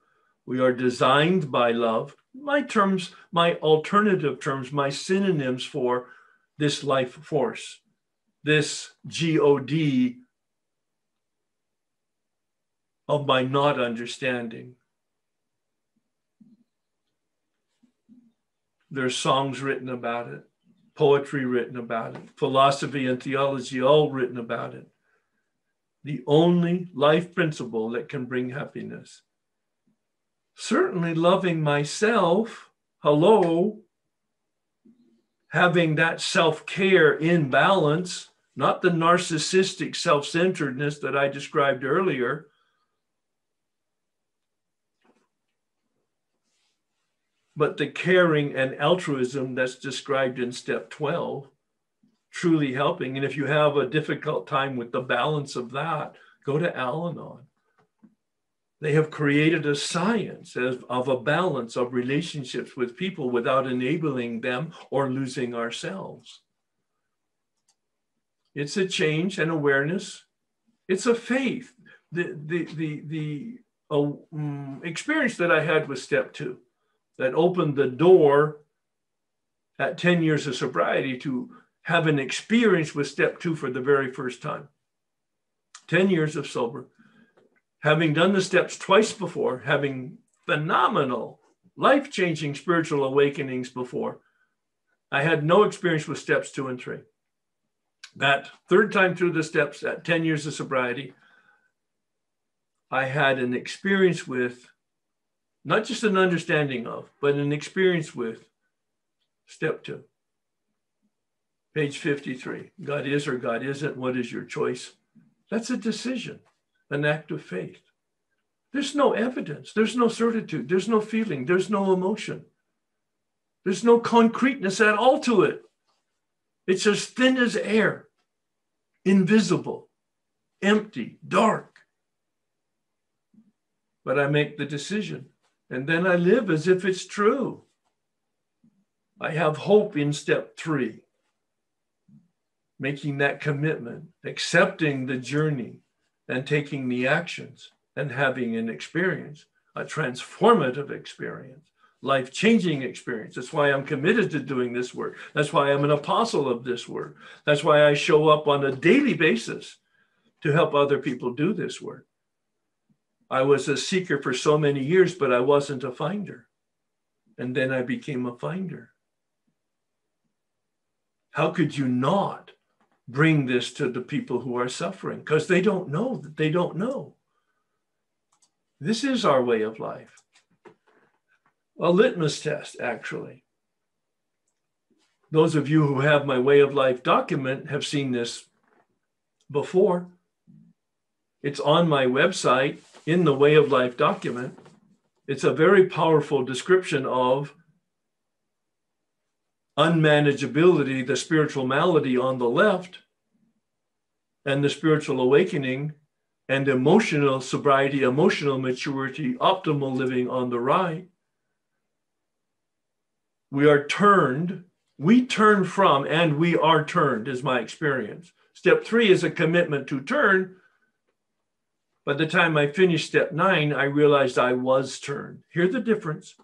we are designed by love. My terms, my alternative terms, my synonyms for this life force, this God of my not understanding. There's songs written about it, poetry written about it, philosophy and theology all written about it the only life principle that can bring happiness. Certainly, loving myself, hello, having that self care in balance, not the narcissistic self centeredness that I described earlier. But the caring and altruism that's described in step 12 truly helping. And if you have a difficult time with the balance of that, go to Al Anon. They have created a science of, of a balance of relationships with people without enabling them or losing ourselves. It's a change and awareness. It's a faith. The, the, the, the uh, experience that I had with step two that opened the door at 10 years of sobriety to have an experience with step two for the very first time. 10 years of sober, having done the steps twice before, having phenomenal, life changing spiritual awakenings before, I had no experience with steps two and three. That third time through the steps at 10 years of sobriety, I had an experience with, not just an understanding of, but an experience with step two. Page 53 God is or God isn't. What is your choice? That's a decision, an act of faith. There's no evidence, there's no certitude, there's no feeling, there's no emotion, there's no concreteness at all to it. It's as thin as air, invisible, empty, dark. But I make the decision, and then I live as if it's true. I have hope in step three making that commitment, accepting the journey, and taking the actions and having an experience, a transformative experience, life changing experience. That's why I'm committed to doing this work. That's why I'm an apostle of this work. That's why I show up on a daily basis to help other people do this work. I was a seeker for so many years, but I wasn't a finder. And then I became a finder. How could you not bring this to the people who are suffering because they don't know that they don't know. This is our way of life. A litmus test, actually. Those of you who have my way of life document have seen this before. It's on my website in the way of life document. It's a very powerful description of unmanageability, the spiritual malady on the left, and the spiritual awakening and emotional sobriety, emotional maturity, optimal living on the right. We are turned, we turn from, and we are turned, is my experience. Step three is a commitment to turn. By the time I finished step nine, I realized I was turned. Hear the difference.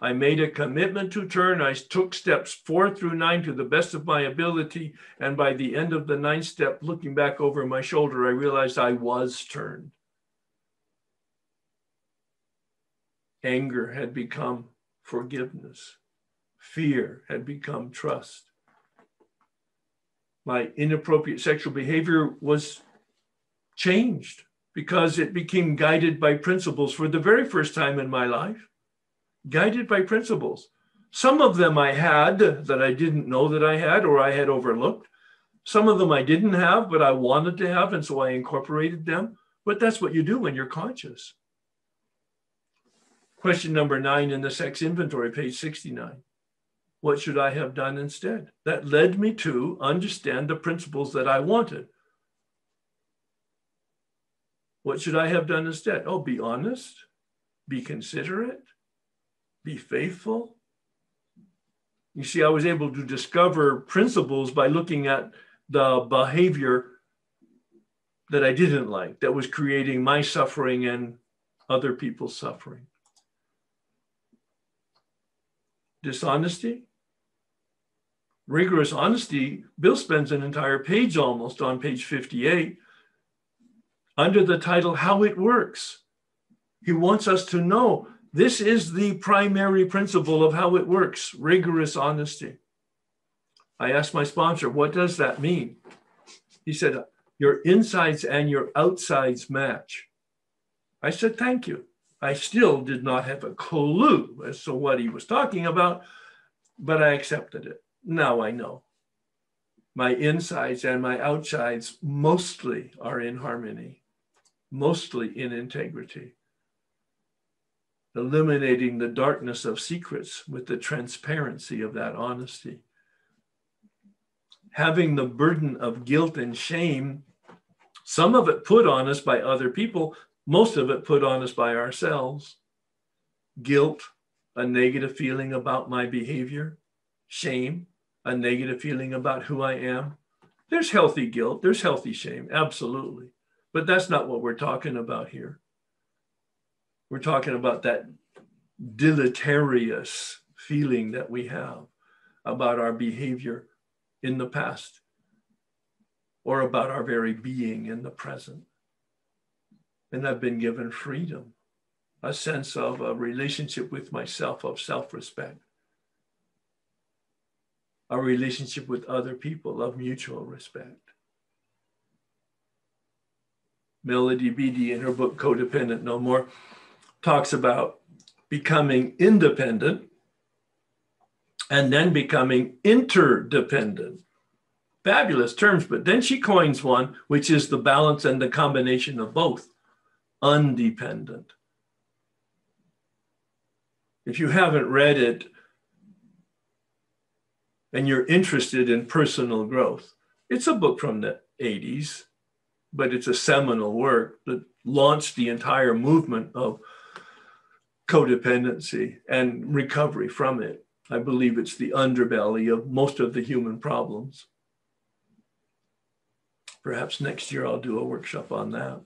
I made a commitment to turn. I took steps four through nine to the best of my ability. And by the end of the ninth step, looking back over my shoulder, I realized I was turned. Anger had become forgiveness, fear had become trust. My inappropriate sexual behavior was changed because it became guided by principles for the very first time in my life guided by principles. Some of them I had that I didn't know that I had or I had overlooked. Some of them I didn't have, but I wanted to have, and so I incorporated them. But that's what you do when you're conscious. Question number nine in the sex inventory, page 69. What should I have done instead? That led me to understand the principles that I wanted. What should I have done instead? Oh, be honest, be considerate, be faithful. You see, I was able to discover principles by looking at the behavior that I didn't like, that was creating my suffering and other people's suffering. Dishonesty, rigorous honesty. Bill spends an entire page almost on page 58 under the title How It Works. He wants us to know this is the primary principle of how it works rigorous honesty. I asked my sponsor, What does that mean? He said, Your insides and your outsides match. I said, Thank you. I still did not have a clue as to what he was talking about, but I accepted it. Now I know. My insides and my outsides mostly are in harmony, mostly in integrity. Eliminating the darkness of secrets with the transparency of that honesty. Having the burden of guilt and shame, some of it put on us by other people, most of it put on us by ourselves. Guilt, a negative feeling about my behavior, shame, a negative feeling about who I am. There's healthy guilt, there's healthy shame, absolutely. But that's not what we're talking about here. We're talking about that deleterious feeling that we have about our behavior in the past or about our very being in the present. And I've been given freedom, a sense of a relationship with myself, of self respect a relationship with other people of mutual respect. Melody Beattie, in her book Codependent No More, talks about becoming independent and then becoming interdependent. Fabulous terms, but then she coins one, which is the balance and the combination of both undependent. If you haven't read it, and you're interested in personal growth. It's a book from the 80s, but it's a seminal work that launched the entire movement of codependency and recovery from it. I believe it's the underbelly of most of the human problems. Perhaps next year I'll do a workshop on that.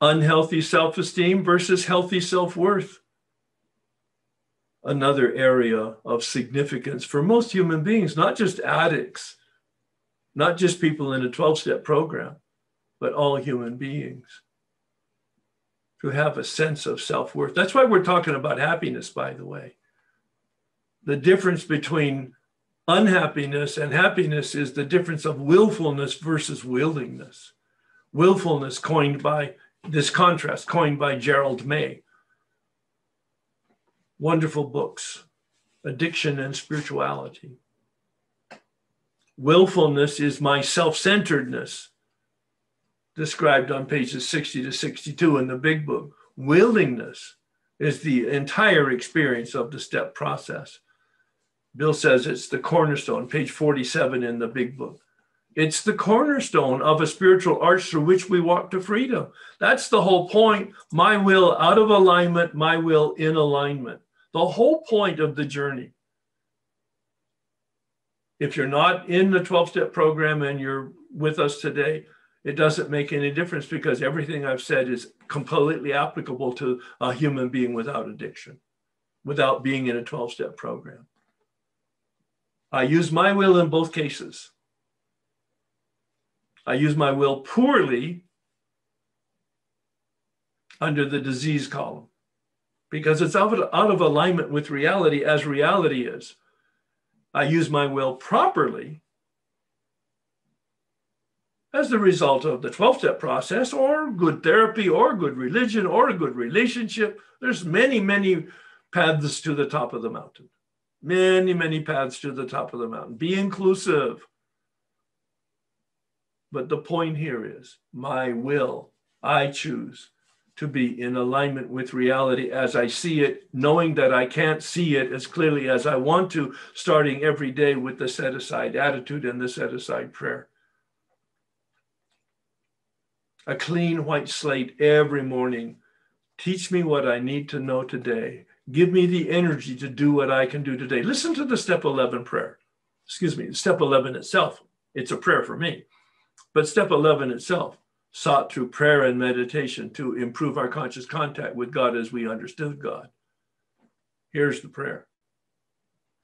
Unhealthy self esteem versus healthy self worth another area of significance for most human beings, not just addicts, not just people in a 12 step program, but all human beings who have a sense of self worth. That's why we're talking about happiness, by the way. The difference between unhappiness and happiness is the difference of willfulness versus willingness. Willfulness, coined by this contrast, coined by Gerald May wonderful books Addiction and Spirituality. Willfulness is my self centeredness, described on pages 60 to 62 in the big book. Willingness is the entire experience of the step process. Bill says it's the cornerstone, page 47 in the big book. It's the cornerstone of a spiritual arch through which we walk to freedom. That's the whole point. My will out of alignment, my will in alignment the whole point of the journey. If you're not in the 12 step program and you're with us today, it doesn't make any difference because everything I've said is completely applicable to a human being without addiction, without being in a 12 step program. I use my will in both cases. I use my will poorly under the disease column because it's out of, out of alignment with reality as reality is. I use my will properly as the result of the 12 step process or good therapy or good religion or a good relationship. There's many, many paths to the top of the mountain. Many, many paths to the top of the mountain. Be inclusive. But the point here is my will, I choose to be in alignment with reality as I see it, knowing that I can't see it as clearly as I want to, starting every day with the set aside attitude and the set aside prayer. A clean white slate every morning Teach me what I need to know today. Give me the energy to do what I can do today. Listen to the step 11 prayer. Excuse me, step 11 itself. It's a prayer for me. But step 11 itself, sought through prayer and meditation to improve our conscious contact with God as we understood God. Here's the prayer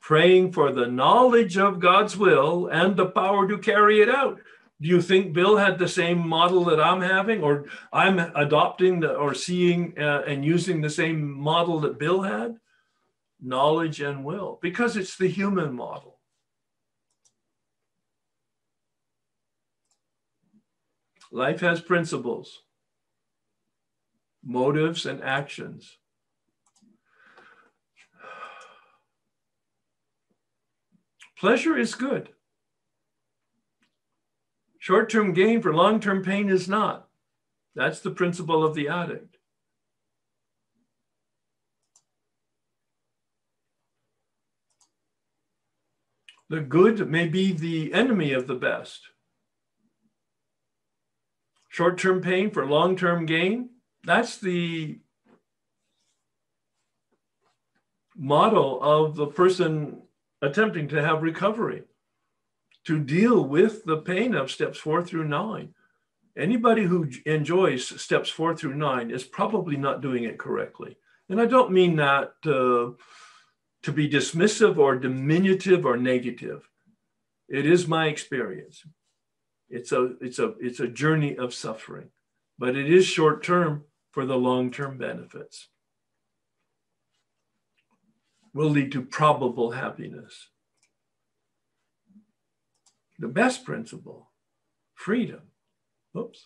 praying for the knowledge of God's will and the power to carry it out. Do you think Bill had the same model that I'm having, or I'm adopting the, or seeing uh, and using the same model that Bill had? Knowledge and will, because it's the human model. Life has principles, motives, and actions. Pleasure is good. Short term gain for long term pain is not. That's the principle of the addict. The good may be the enemy of the best. Short term pain for long term gain, that's the model of the person attempting to have recovery to deal with the pain of steps four through nine. Anybody who enjoys steps four through nine is probably not doing it correctly. And I don't mean that uh, to be dismissive or diminutive or negative. It is my experience. It's a, it's a, it's a journey of suffering, but it is short term for the long term benefits. Will lead to probable happiness the best principle freedom. Oops.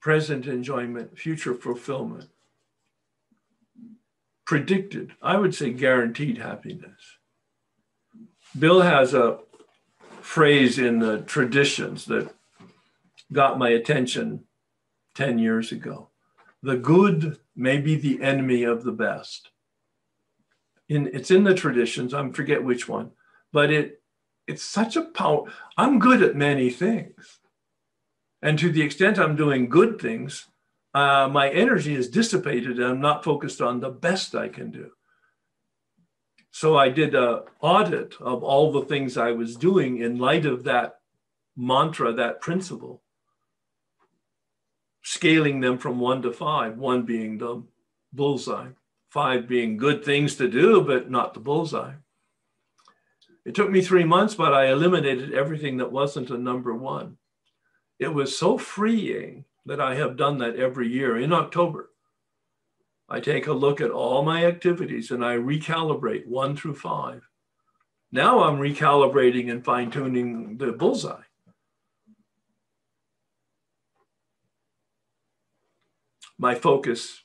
Present enjoyment, future fulfillment. Predicted, I would say guaranteed happiness. Bill has a phrase in the traditions that got my attention 10 years ago. The good may be the enemy of the best in it's in the traditions. I forget which one, but it it's such a power. I'm good at many things, and to the extent I'm doing good things, uh, my energy is dissipated, and I'm not focused on the best I can do. So I did a audit of all the things I was doing in light of that mantra, that principle, scaling them from one to five, one being the bullseye five being good things to do, but not the bullseye. It took me three months, but I eliminated everything that wasn't a number one. It was so freeing that I have done that every year in October. I take a look at all my activities and I recalibrate one through five. Now I'm recalibrating and fine tuning the bullseye. My focus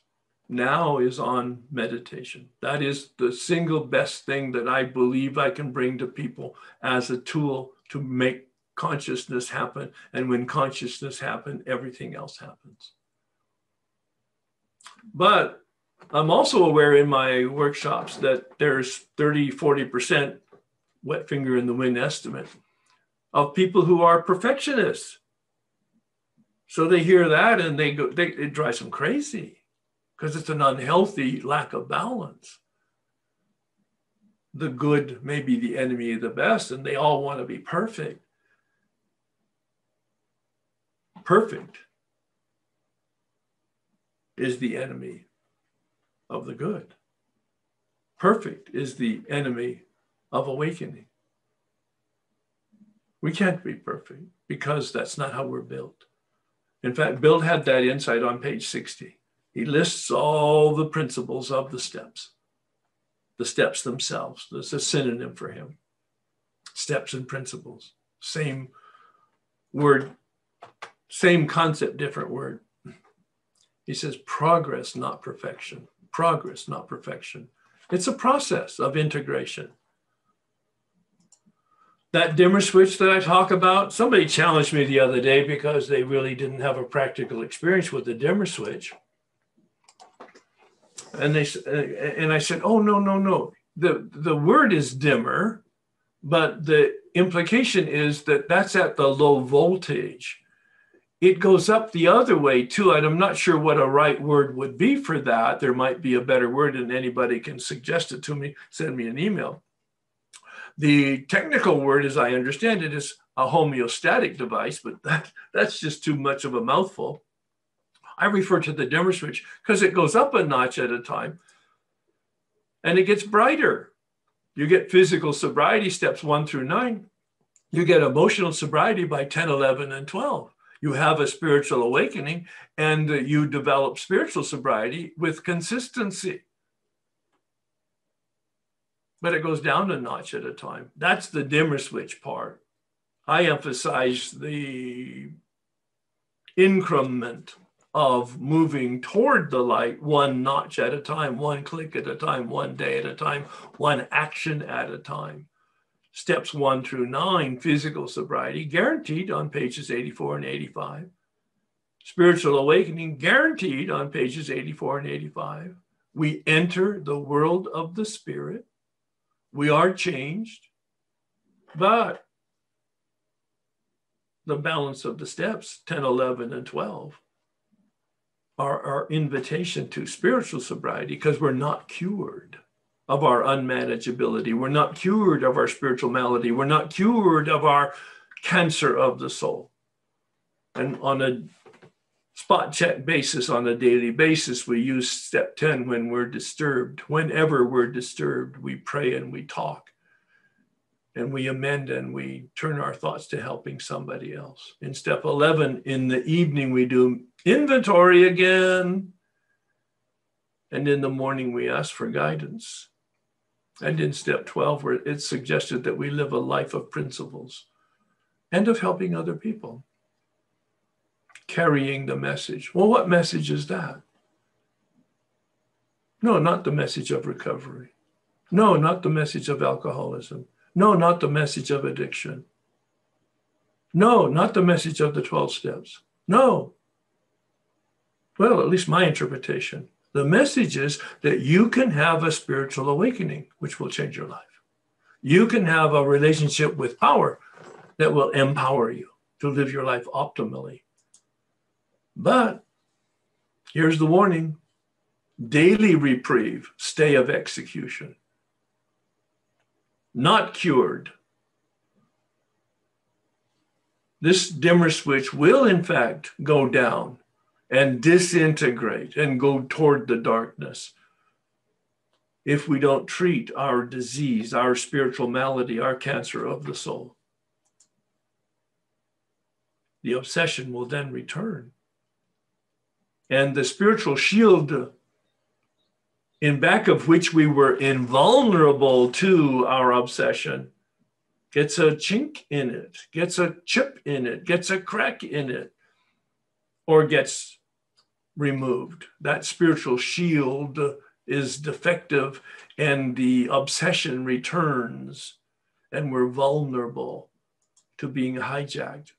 now is on meditation. That is the single best thing that I believe I can bring to people as a tool to make consciousness happen. And when consciousness happens, everything else happens. But I'm also aware in my workshops that there's 30, 40% wet finger in the wind estimate of people who are perfectionists. So they hear that and they go, they, it drives them crazy because it's an unhealthy lack of balance. The good may be the enemy of the best, and they all want to be perfect. Perfect is the enemy of the good. Perfect is the enemy of awakening. We can't be perfect because that's not how we're built. In fact, Bill had that insight on page 60. He lists all the principles of the steps, the steps themselves. There's a synonym for him. Steps and principles, same word, same concept, different word. He says progress, not perfection. Progress, not perfection. It's a process of integration. That dimmer switch that I talk about, somebody challenged me the other day because they really didn't have a practical experience with the dimmer switch and they uh, and I said, "Oh no, no, no. The the word is dimmer, but the implication is that that's at the low voltage. it goes up the other way too. And I'm not sure what a right word would be for that. There might be a better word, and anybody can suggest it to me, send me an email. The technical word, as I understand it, is a homeostatic device, but that, that's just too much of a mouthful. I refer to the dimmer switch because it goes up a notch at a time and it gets brighter. You get physical sobriety steps one through nine. You get emotional sobriety by 10, 11, and 12. You have a spiritual awakening and you develop spiritual sobriety with consistency. But it goes down a notch at a time. That's the dimmer switch part. I emphasize the increment of moving toward the light one notch at a time, one click at a time, one day at a time, one action at a time. Steps one through nine, physical sobriety, guaranteed on pages 84 and 85. Spiritual awakening, guaranteed on pages 84 and 85. We enter the world of the spirit. We are changed, but the balance of the steps, 10, 11, and 12, our, invitation to spiritual sobriety because we're not cured of our unmanageability. We're not cured of our spiritual malady. We're not cured of our cancer of the soul. And on a spot check basis, on a daily basis, we use step 10 when we're disturbed. Whenever we're disturbed, we pray and we talk and we amend and we turn our thoughts to helping somebody else. In step 11, in the evening, we do inventory again. And in the morning, we ask for guidance. And in step 12, where it's suggested that we live a life of principles and of helping other people, carrying the message. Well, what message is that? No, not the message of recovery. No, not the message of alcoholism. No, not the message of addiction. No, not the message of the 12 steps. No. Well, at least my interpretation. The message is that you can have a spiritual awakening, which will change your life. You can have a relationship with power that will empower you to live your life optimally. But here's the warning daily reprieve, stay of execution not cured. This dimmer switch will, in fact, go down and disintegrate and go toward the darkness if we don't treat our disease, our spiritual malady, our cancer of the soul. The obsession will then return. And the spiritual shield in back of which we were invulnerable to our obsession gets a chink in it, gets a chip in it, gets a crack in it, or gets removed. That spiritual shield is defective and the obsession returns, and we're vulnerable to being hijacked.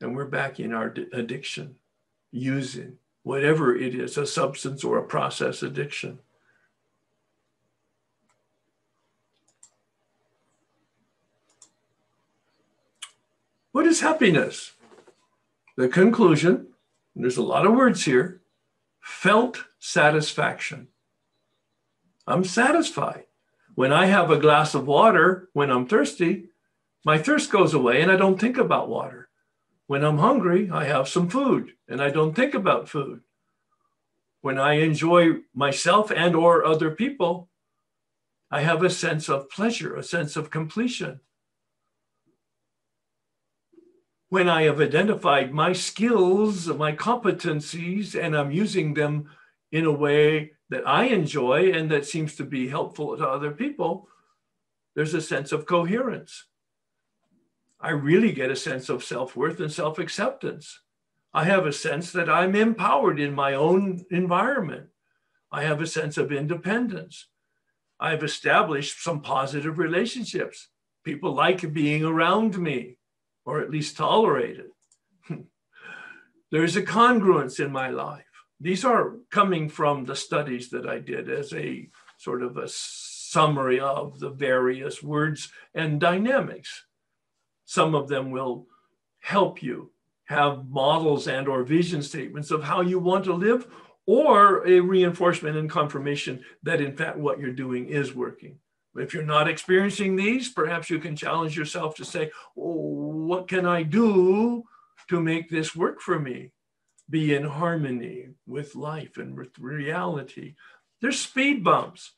And we're back in our addiction, using whatever it is, a substance or a process addiction. What is happiness? The conclusion, there's a lot of words here, felt satisfaction. I'm satisfied. When I have a glass of water when I'm thirsty, my thirst goes away and I don't think about water. When I'm hungry, I have some food and I don't think about food. When I enjoy myself and or other people, I have a sense of pleasure, a sense of completion. When I have identified my skills, my competencies, and I'm using them in a way that I enjoy and that seems to be helpful to other people, there's a sense of coherence. I really get a sense of self worth and self acceptance. I have a sense that I'm empowered in my own environment. I have a sense of independence. I've established some positive relationships. People like being around me, or at least tolerate it. There's a congruence in my life. These are coming from the studies that I did as a sort of a summary of the various words and dynamics some of them will help you have models and or vision statements of how you want to live or a reinforcement and confirmation that in fact what you're doing is working. If you're not experiencing these, perhaps you can challenge yourself to say, oh, what can I do to make this work for me? Be in harmony with life and with reality. There's speed bumps,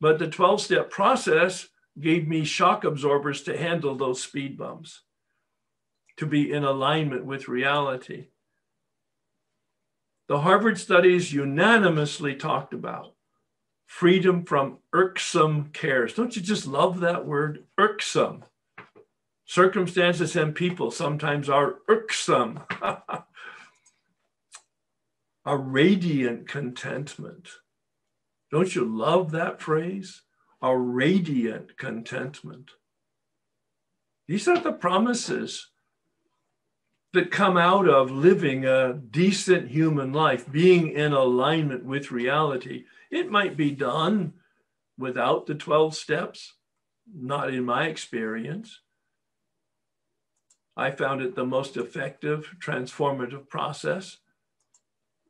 but the 12 step process gave me shock absorbers to handle those speed bumps, to be in alignment with reality. The Harvard studies unanimously talked about freedom from irksome cares. Don't you just love that word, irksome? Circumstances and people sometimes are irksome. A radiant contentment. Don't you love that phrase? A radiant contentment. These are the promises that come out of living a decent human life, being in alignment with reality. It might be done without the 12 steps, not in my experience. I found it the most effective, transformative process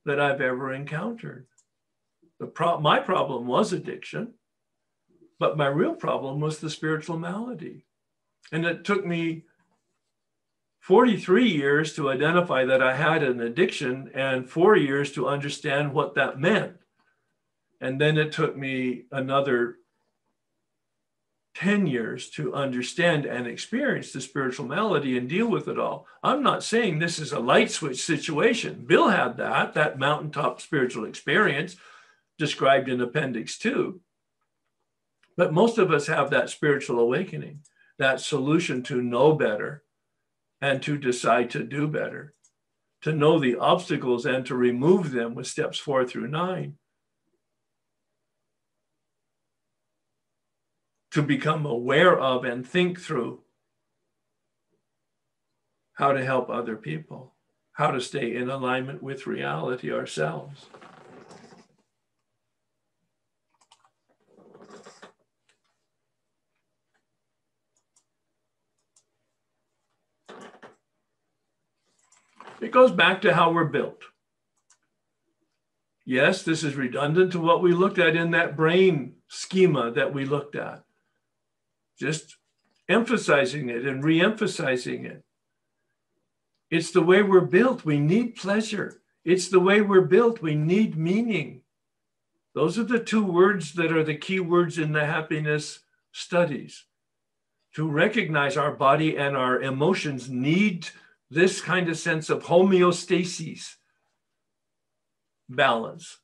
that I've ever encountered. Pro- my problem was addiction, but my real problem was the spiritual malady. And it took me 43 years to identify that I had an addiction and four years to understand what that meant. And then it took me another 10 years to understand and experience the spiritual malady and deal with it all. I'm not saying this is a light switch situation. Bill had that, that mountaintop spiritual experience described in Appendix 2. But most of us have that spiritual awakening, that solution to know better and to decide to do better, to know the obstacles and to remove them with steps four through nine. To become aware of and think through how to help other people, how to stay in alignment with reality ourselves. It goes back to how we're built. Yes, this is redundant to what we looked at in that brain schema that we looked at. Just emphasizing it and re emphasizing it. It's the way we're built. We need pleasure. It's the way we're built. We need meaning. Those are the two words that are the key words in the happiness studies. To recognize our body and our emotions need this kind of sense of homeostasis, balance.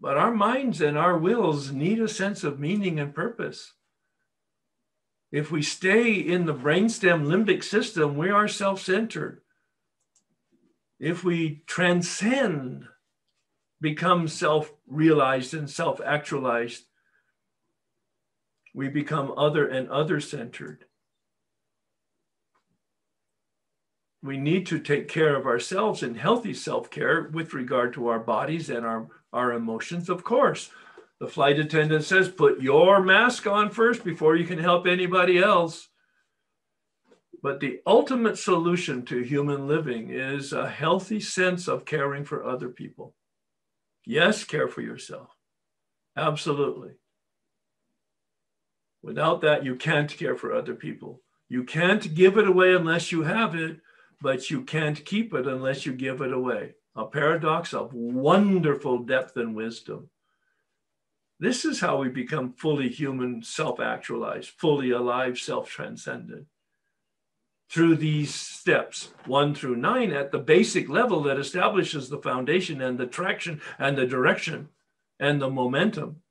But our minds and our wills need a sense of meaning and purpose. If we stay in the brainstem limbic system, we are self centered. If we transcend, become self realized and self actualized, we become other and other centered. we need to take care of ourselves in healthy self-care with regard to our bodies and our, our emotions, of course. The flight attendant says, put your mask on first before you can help anybody else. But the ultimate solution to human living is a healthy sense of caring for other people. Yes, care for yourself. Absolutely. Without that, you can't care for other people. You can't give it away unless you have it but you can't keep it unless you give it away. A paradox of wonderful depth and wisdom. This is how we become fully human, self actualized, fully alive, self transcendent. Through these steps, one through nine, at the basic level that establishes the foundation and the traction and the direction and the momentum.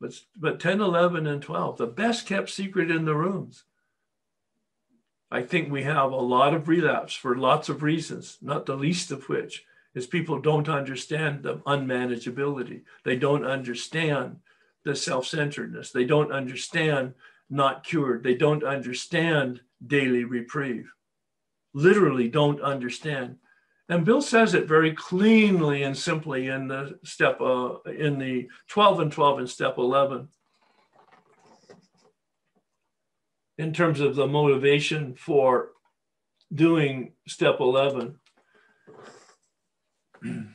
But, but 10, 11, and 12, the best kept secret in the rooms I think we have a lot of relapse for lots of reasons, not the least of which is people don't understand the unmanageability. They don't understand the self centeredness. They don't understand not cured. They don't understand daily reprieve. Literally, don't understand. And Bill says it very cleanly and simply in the step uh, in the 12 and 12 and step 11. in terms of the motivation for doing step 11.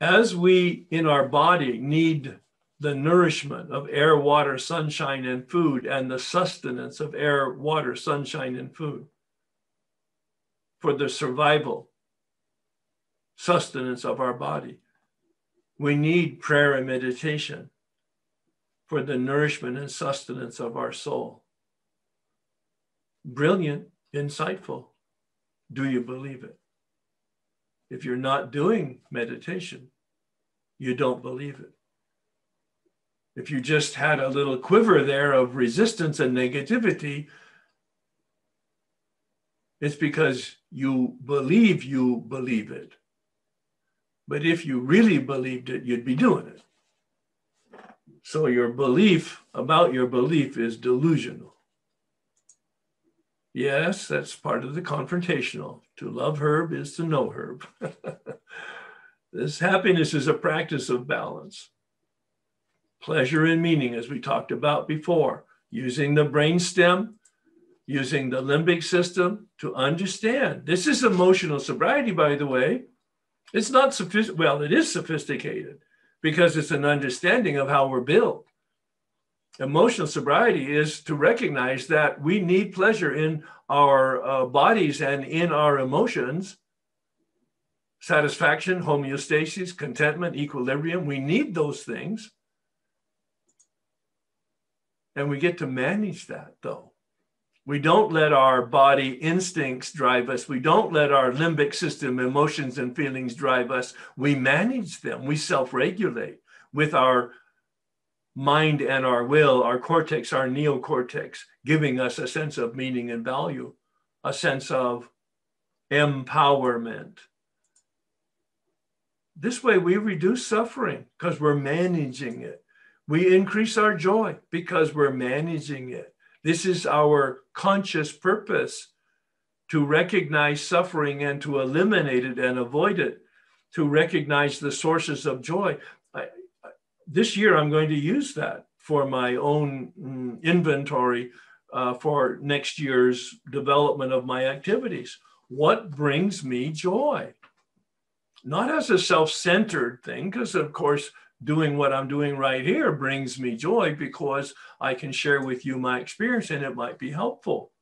As we in our body need the nourishment of air, water, sunshine, and food, and the sustenance of air, water, sunshine, and food for the survival, sustenance of our body. We need prayer and meditation for the nourishment and sustenance of our soul. Brilliant, insightful. Do you believe it? If you're not doing meditation, you don't believe it. If you just had a little quiver there of resistance and negativity, it's because you believe you believe it. But if you really believed it, you'd be doing it. So your belief about your belief is delusional. Yes, that's part of the confrontational. To love herb is to know herb. this happiness is a practice of balance. Pleasure and meaning, as we talked about before, using the brain stem, using the limbic system to understand. This is emotional sobriety, by the way. It's not sophisticated. Well, it is sophisticated because it's an understanding of how we're built. Emotional sobriety is to recognize that we need pleasure in our uh, bodies and in our emotions satisfaction, homeostasis, contentment, equilibrium. We need those things. And we get to manage that though. We don't let our body instincts drive us. We don't let our limbic system emotions and feelings drive us. We manage them. We self regulate with our mind and our will, our cortex, our neocortex, giving us a sense of meaning and value, a sense of empowerment. This way, we reduce suffering because we're managing it. We increase our joy because we're managing it. This is our conscious purpose to recognize suffering and to eliminate it and avoid it, to recognize the sources of joy. I, this year, I'm going to use that for my own mm, inventory uh, for next year's development of my activities. What brings me joy? Not as a self centered thing, because of course, doing what I'm doing right here brings me joy because I can share with you my experience and it might be helpful.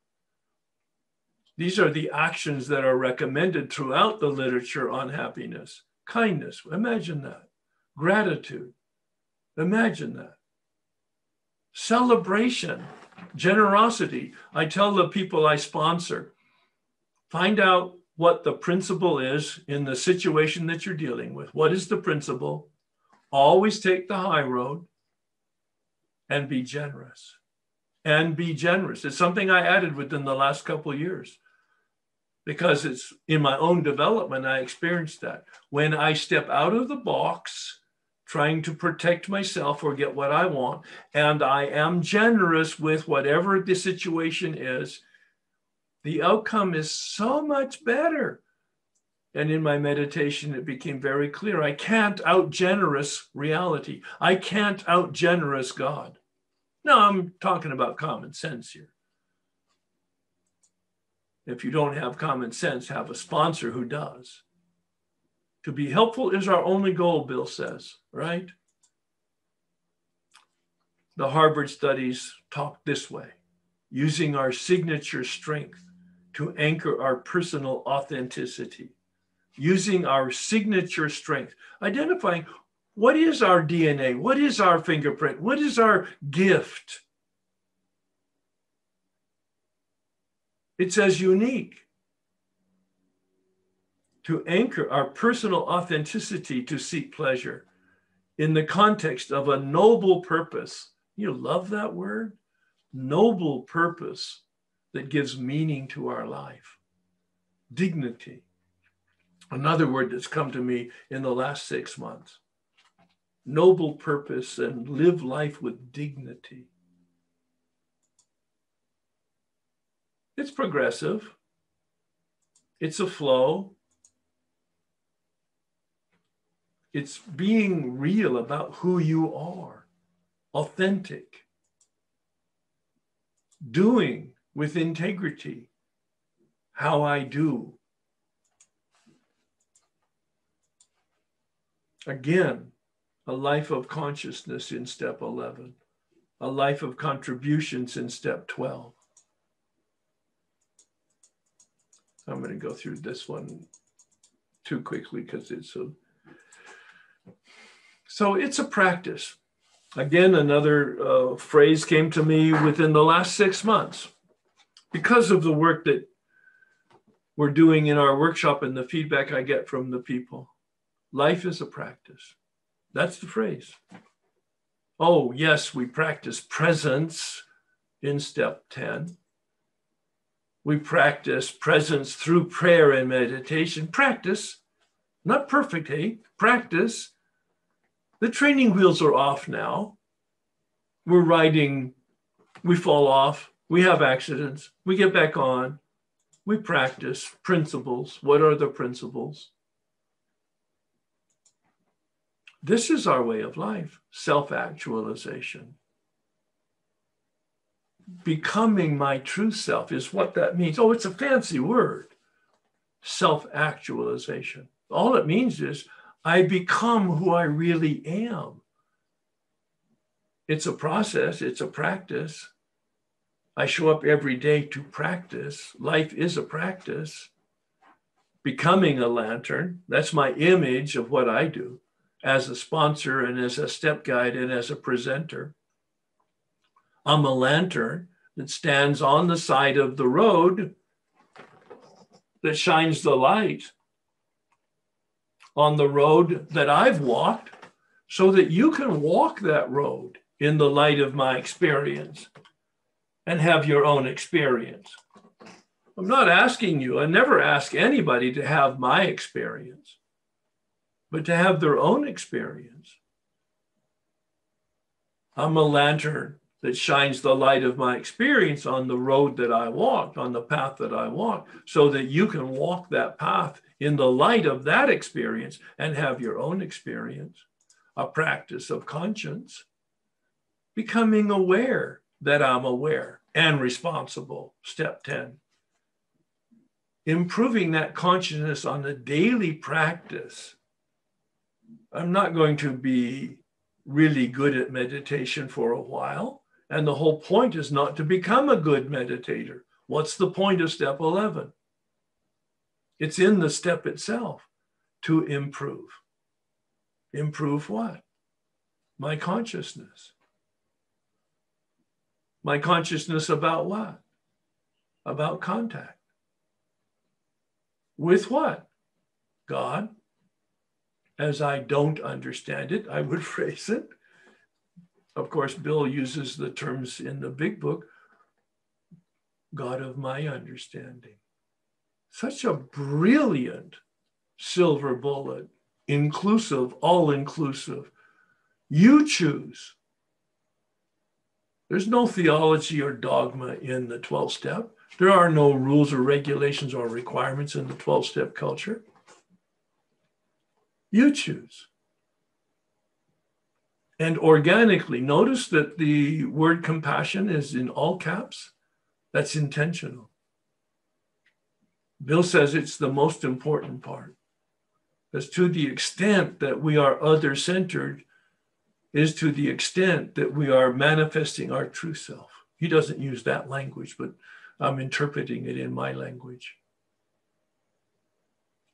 These are the actions that are recommended throughout the literature on happiness. Kindness, imagine that. Gratitude, imagine that. Celebration, generosity. I tell the people I sponsor find out what the principle is in the situation that you're dealing with. What is the principle? Always take the high road and be generous. And be generous. It's something I added within the last couple years because it's in my own development, I experienced that. When I step out of the box, trying to protect myself or get what I want, and I am generous with whatever the situation is, the outcome is so much better. And in my meditation, it became very clear I can't out generous reality. I can't out generous God. No, I'm talking about common sense here. If you don't have common sense, have a sponsor who does. To be helpful is our only goal, Bill says, right? The Harvard studies talk this way using our signature strength to anchor our personal authenticity using our signature strength, identifying what is our DNA, what is our fingerprint, what is our gift. It's as unique to anchor our personal authenticity to seek pleasure in the context of a noble purpose. You love that word? Noble purpose that gives meaning to our life, dignity another word that's come to me in the last six months noble purpose and live life with dignity. It's progressive, it's a flow. It's being real about who you are, authentic, doing with integrity, how I do. Again, a life of consciousness in step 11, a life of contributions in step 12. I'm going to go through this one too quickly because it's a. So it's a practice. Again, another uh, phrase came to me within the last six months because of the work that we're doing in our workshop and the feedback I get from the people. Life is a practice. That's the phrase. Oh, yes, we practice presence in step 10. We practice presence through prayer and meditation. Practice, not perfect, hey? Practice. The training wheels are off now. We're riding, we fall off, we have accidents, we get back on, we practice principles. What are the principles? This is our way of life self actualization. Becoming my true self is what that means. Oh, it's a fancy word self actualization. All it means is I become who I really am. It's a process, it's a practice. I show up every day to practice. Life is a practice. Becoming a lantern, that's my image of what I do as a sponsor and as a step guide and as a presenter. I'm a lantern that stands on the side of the road that shines the light on the road that I've walked so that you can walk that road in the light of my experience and have your own experience. I'm not asking you, I never ask anybody to have my experience but to have their own experience. I'm a lantern that shines the light of my experience on the road that I walked, on the path that I walked, so that you can walk that path in the light of that experience and have your own experience, a practice of conscience, becoming aware that I'm aware and responsible. Step 10. Improving that consciousness on a daily practice I'm not going to be really good at meditation for a while. And the whole point is not to become a good meditator. What's the point of step 11? It's in the step itself to improve. Improve what? My consciousness. My consciousness about what? About contact. With what? God, as I don't understand it, I would phrase it. Of course, Bill uses the terms in the big book God of my understanding. Such a brilliant silver bullet, inclusive, all inclusive. You choose. There's no theology or dogma in the 12 step. There are no rules or regulations or requirements in the 12 step culture. You choose. And organically, notice that the word compassion is in all caps. That's intentional. Bill says it's the most important part. As to the extent that we are other centered, is to the extent that we are manifesting our true self. He doesn't use that language, but I'm interpreting it in my language.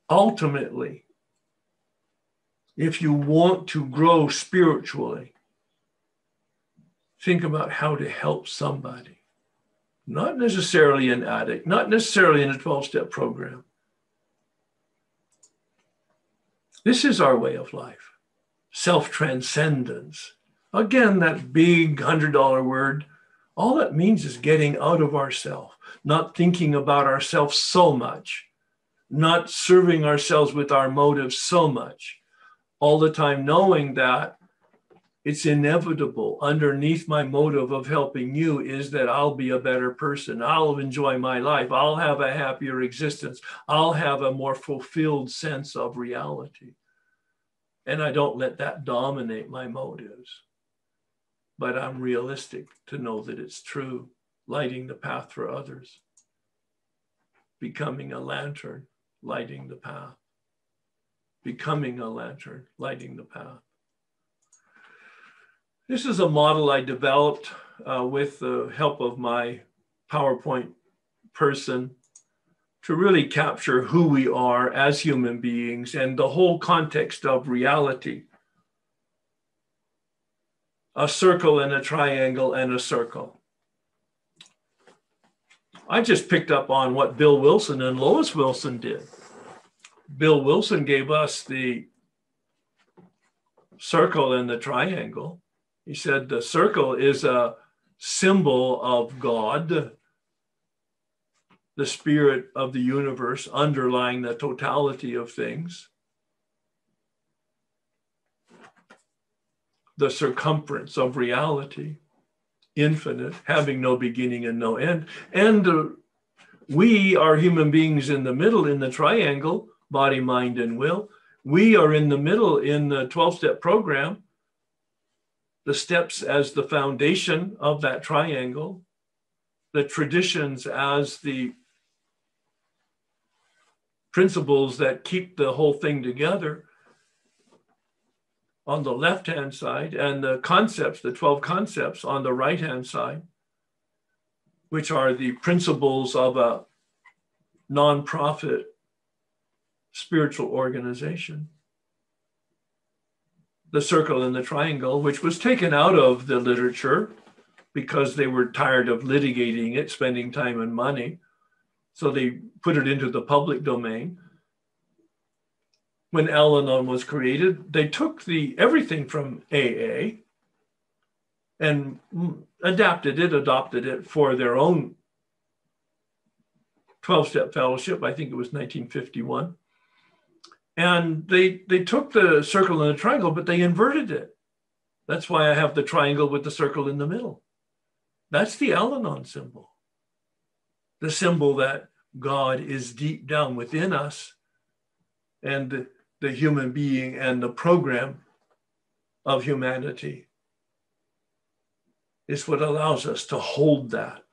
Ultimately, if you want to grow spiritually, think about how to help somebody. Not necessarily an addict, not necessarily in a 12 step program. This is our way of life self transcendence. Again, that big $100 word, all that means is getting out of ourself, not thinking about ourselves so much, not serving ourselves with our motives so much all the time knowing that it's inevitable underneath my motive of helping you is that I'll be a better person. I'll enjoy my life. I'll have a happier existence. I'll have a more fulfilled sense of reality. And I don't let that dominate my motives. But I'm realistic to know that it's true, lighting the path for others. becoming a lantern, lighting the path. Becoming a lantern, lighting the path. This is a model I developed uh, with the help of my PowerPoint person to really capture who we are as human beings and the whole context of reality. A circle and a triangle and a circle. I just picked up on what Bill Wilson and Lois Wilson did. Bill Wilson gave us the circle and the triangle. He said the circle is a symbol of God, the spirit of the universe underlying the totality of things. The circumference of reality, infinite, having no beginning and no end. And uh, we are human beings in the middle in the triangle, body, mind, and will. We are in the middle in the 12 step program the steps as the foundation of that triangle, the traditions as the principles that keep the whole thing together on the left hand side, and the concepts, the 12 concepts on the right hand side, which are the principles of a nonprofit spiritual organization the circle and the triangle, which was taken out of the literature because they were tired of litigating it, spending time and money. So they put it into the public domain. When Al Anon was created, they took the everything from AA and adapted it, adopted it for their own 12 step fellowship. I think it was 1951 and they they took the circle and the triangle but they inverted it. That's why i have the triangle with the circle in the middle. That's the al-anon symbol. The symbol that god is deep down within us and the, human being and the program of humanity. Is what allows us to hold that.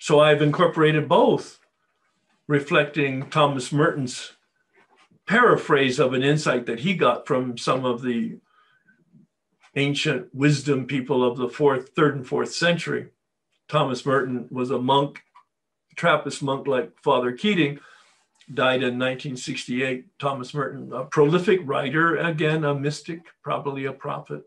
So i've incorporated both reflecting Thomas Merton's paraphrase of an insight that he got from some of the ancient wisdom people of the fourth, third, and fourth century. Thomas Merton was a monk, Trappist monk like Father Keating, died in 1968. Thomas Merton, a prolific writer, again, a mystic, probably a prophet.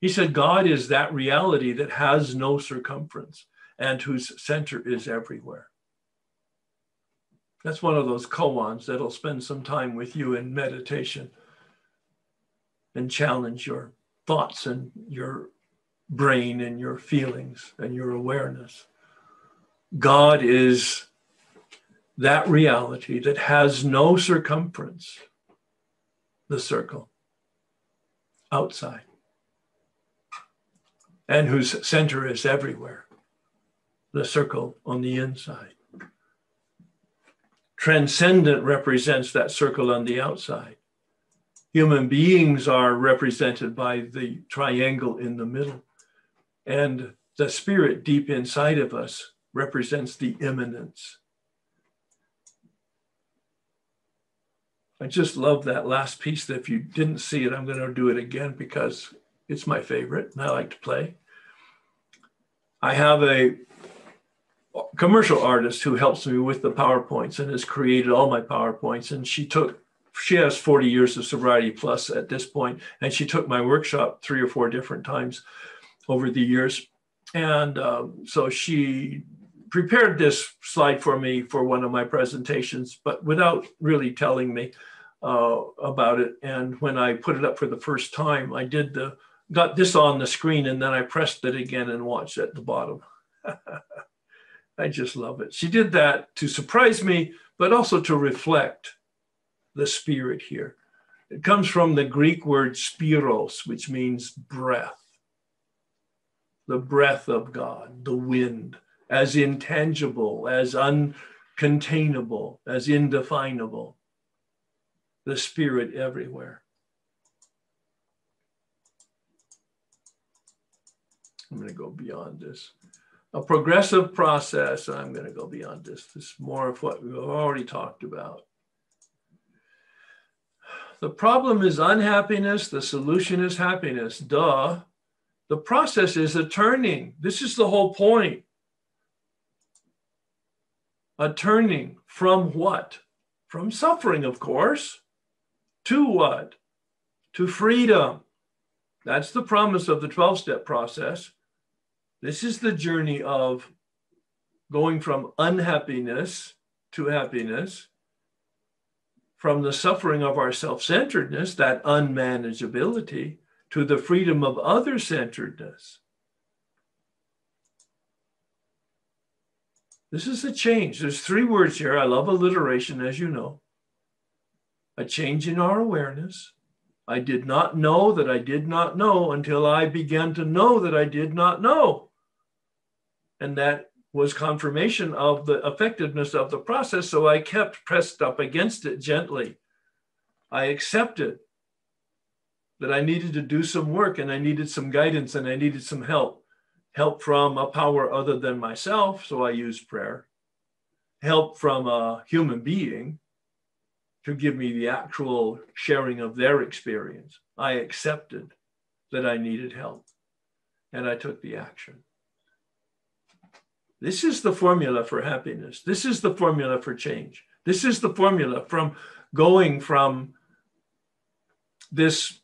He said, God is that reality that has no circumference and whose center is everywhere. That's one of those koans that'll spend some time with you in meditation and challenge your thoughts and your brain and your feelings and your awareness. God is that reality that has no circumference, the circle outside, and whose center is everywhere, the circle on the inside. Transcendent represents that circle on the outside. Human beings are represented by the triangle in the middle. And the spirit deep inside of us represents the immanence. I just love that last piece. If you didn't see it, I'm going to do it again because it's my favorite and I like to play. I have a commercial artist who helps me with the PowerPoints and has created all my PowerPoints. And she took, she has 40 years of sobriety plus at this point, and she took my workshop three or four different times over the years. And um, so she prepared this slide for me for one of my presentations, but without really telling me uh, about it. And when I put it up for the first time, I did the got this on the screen and then I pressed it again and watched at the bottom. I just love it. She did that to surprise me, but also to reflect the spirit here. It comes from the Greek word spiros, which means breath. The breath of God, the wind, as intangible, as uncontainable, as indefinable. The spirit everywhere. I'm going to go beyond this. A progressive process. I'm going to go beyond this. This is more of what we've already talked about. The problem is unhappiness. The solution is happiness. Duh. The process is a turning. This is the whole point. A turning from what? From suffering, of course. To what? To freedom. That's the promise of the 12 step process. This is the journey of going from unhappiness to happiness, from the suffering of our self centeredness, that unmanageability, to the freedom of other centeredness. This is a change. There's three words here. I love alliteration, as you know. A change in our awareness. I did not know that I did not know until I began to know that I did not know. And that was confirmation of the effectiveness of the process. So I kept pressed up against it gently. I accepted that I needed to do some work and I needed some guidance and I needed some help. Help from a power other than myself. So I used prayer. Help from a human being to give me the actual sharing of their experience. I accepted that I needed help and I took the action. This is the formula for happiness. This is the formula for change. This is the formula from going from this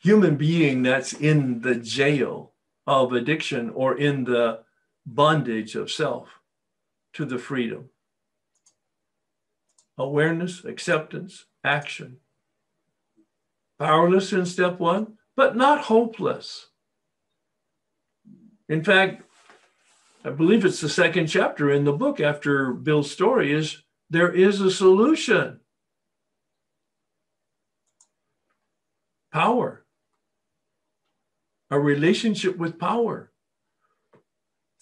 human being that's in the jail of addiction or in the bondage of self to the freedom. Awareness, acceptance, action. Powerless in step one, but not hopeless. In fact, I believe it's the second chapter in the book after Bill's story is there is a solution. Power a relationship with power.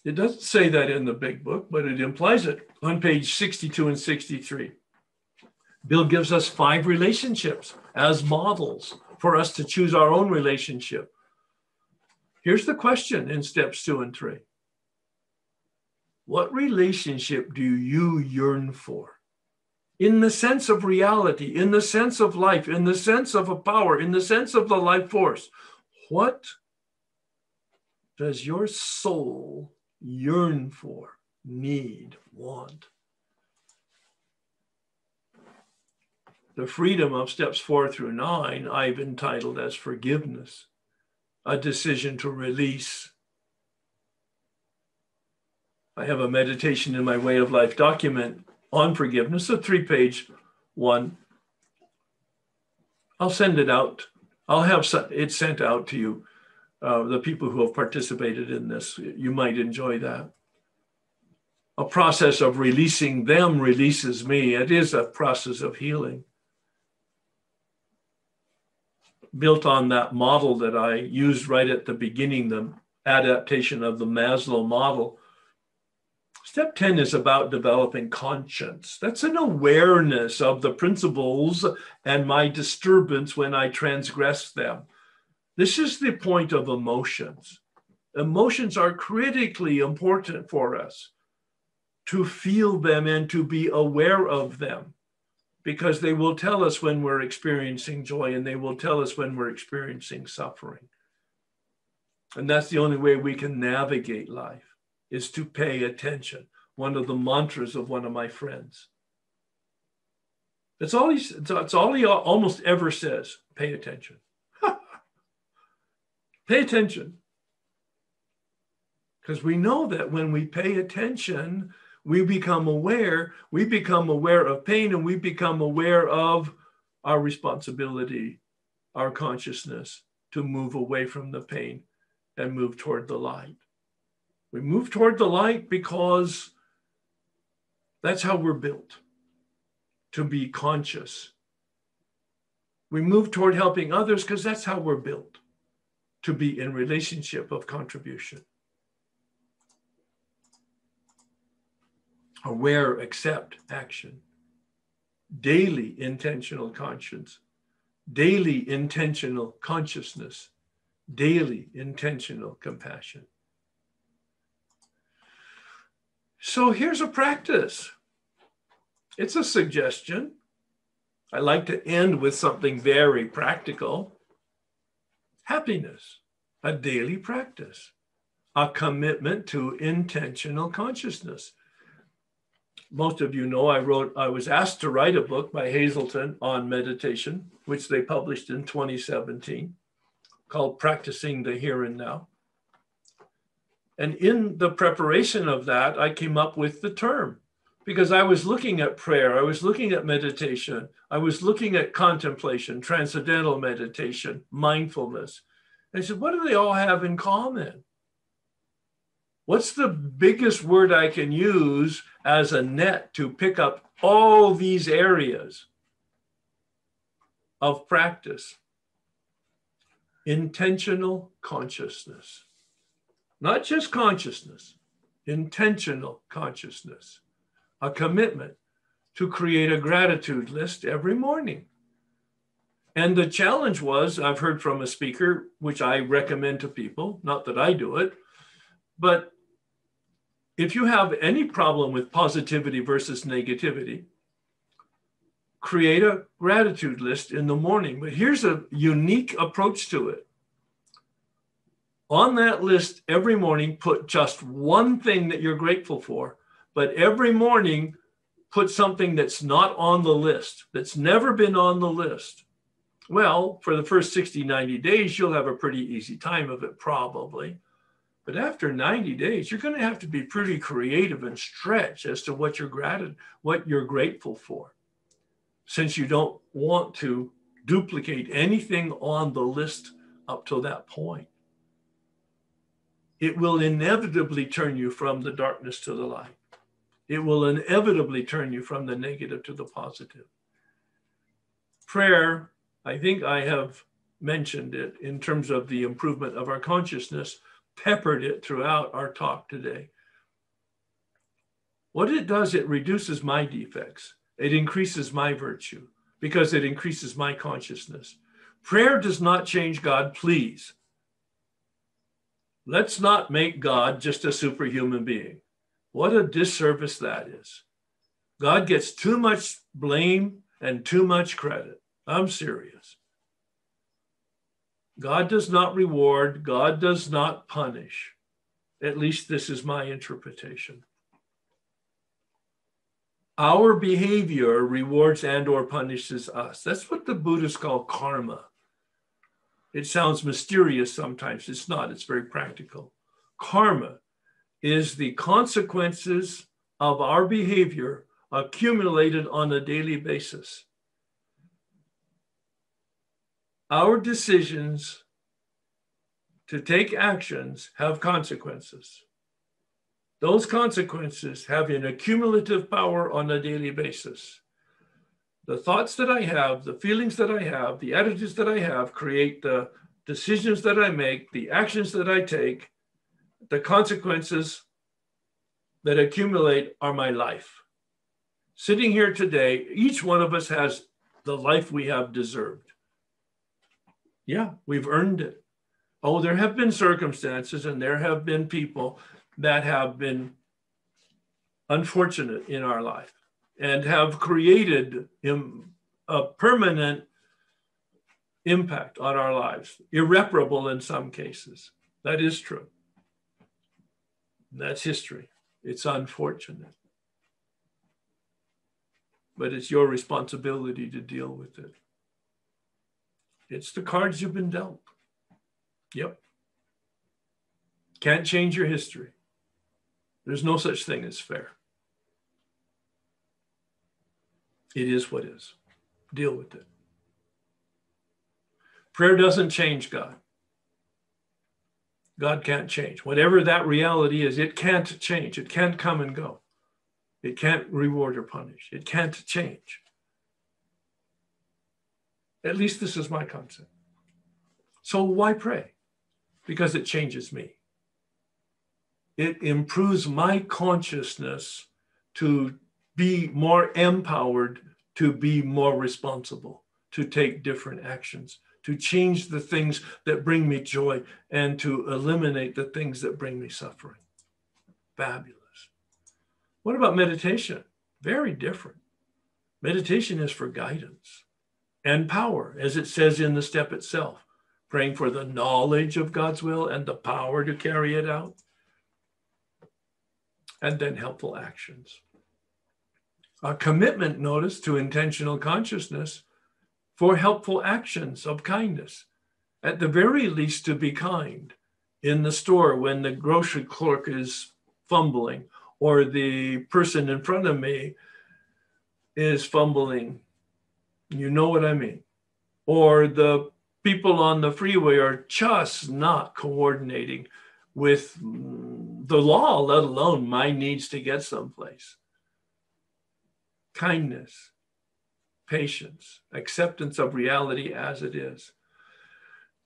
It doesn't say that in the big book, but it implies it on page 62 and 63. Bill gives us five relationships as models for us to choose our own relationship. Here's the question in steps two and three What relationship do you yearn for? In the sense of reality, in the sense of life, in the sense of a power, in the sense of the life force. What does your soul yearn for, need, want? The freedom of steps four through nine, I've entitled as forgiveness, a decision to release. I have a meditation in my way of life document on forgiveness, a three page one. I'll send it out. I'll have it sent out to you uh, the people who have participated in this. You might enjoy that. A process of releasing them releases me. It is a process of healing. Built on that model that I used right at the beginning, the adaptation of the Maslow model. Step 10 is about developing conscience. That's an awareness of the principles and my disturbance when I transgress them. This is the point of emotions. Emotions are critically important for us to feel them and to be aware of them because they will tell us when we're experiencing joy and they will tell us when we're experiencing suffering. And that's the only way we can navigate life is to pay attention. One of the mantras of one of my friends. That's all he, that's all he almost ever says pay attention. Pay attention. Because we know that when we pay attention, we become aware, we become aware of pain, and we become aware of our responsibility, our consciousness to move away from the pain and move toward the light. We move toward the light because that's how we're built to be conscious. We move toward helping others because that's how we're built to be in relationship of contribution. Aware, accept action. Daily intentional conscience, daily intentional consciousness, daily intentional compassion. So here's a practice. It's a suggestion. I like to end with something very practical. Happiness, a daily practice, a commitment to intentional consciousness. Most of you know I wrote, I was asked to write a book by Hazelden on meditation, which they published in 2017 called Practicing the Here and Now. And in the preparation of that, I came up with the term because I was looking at prayer, I was looking at meditation, I was looking at contemplation, transcendental meditation, mindfulness. I said, what do they all have in common? What's the biggest word I can use as a net to pick up all these areas of practice? Intentional consciousness. Not just consciousness, intentional consciousness a commitment to create a gratitude list every morning. And the challenge was I've heard from a speaker, which I recommend to people, not that I do it, but if you have any problem with positivity versus negativity, create a gratitude list in the morning. But here's a unique approach to it. On that list every morning, put just one thing that you're grateful for but every morning put something that's not on the list, that's never been on the list. Well, for the first 60, 90 days, you'll have a pretty easy time of it, probably. But after 90 days, you're going to have to be pretty creative and stretch as to what you're gratitude, what you're grateful for, since you don't want to duplicate anything on the list up to that point. It will inevitably turn you from the darkness to the light it will inevitably turn you from the negative to the positive. Prayer, I think I have mentioned it in terms of the improvement of our consciousness, peppered it throughout our talk today. What it does, it reduces my defects, it increases my virtue because it increases my consciousness. Prayer does not change God, please. Let's not make God just a superhuman being. What a disservice that is. God gets too much blame and too much credit. I'm serious. God does not reward, God does not punish. At least this is my interpretation. Our behavior rewards and or punishes us. That's what the Buddhists call karma. It sounds mysterious sometimes. It's not. It's very practical. Karma is the consequences of our behavior accumulated on a daily basis. Our decisions to take actions have consequences. Those consequences have an accumulative power on a daily basis. The thoughts that I have, the feelings that I have, the attitudes that I have create the decisions that I make, the actions that I take, the consequences that accumulate are my life. Sitting here today, each one of us has the life we have deserved. Yeah, we've earned it. Oh, there have been circumstances and there have been people that have been unfortunate in our life and have created a permanent impact on our lives, irreparable in some cases. That is true. That's history. It's unfortunate. But it's your responsibility to deal with it. It's the cards you've been dealt. Yep. Can't change your history. There's no such thing as fair. It is what is. Deal with it. Prayer doesn't change God. God can't change. Whatever that reality is, it can't change. It can't come and go. It can't reward or punish. It can't change. At least this is my concept. So why pray? Because it changes me. It improves my consciousness to be more empowered, to be more responsible, to take different actions, to change the things that bring me joy and to eliminate the things that bring me suffering. Fabulous. What about meditation? Very different. Meditation is for guidance and power, as it says in the step itself, praying for the knowledge of God's will and the power to carry it out, and then helpful actions. A commitment, notice, to intentional consciousness for helpful actions of kindness. At the very least, to be kind in the store when the grocery clerk is fumbling or the person in front of me is fumbling. You know what I mean? Or the people on the freeway are just not coordinating with the law, let alone my needs to get someplace. Kindness, patience, acceptance of reality as it is.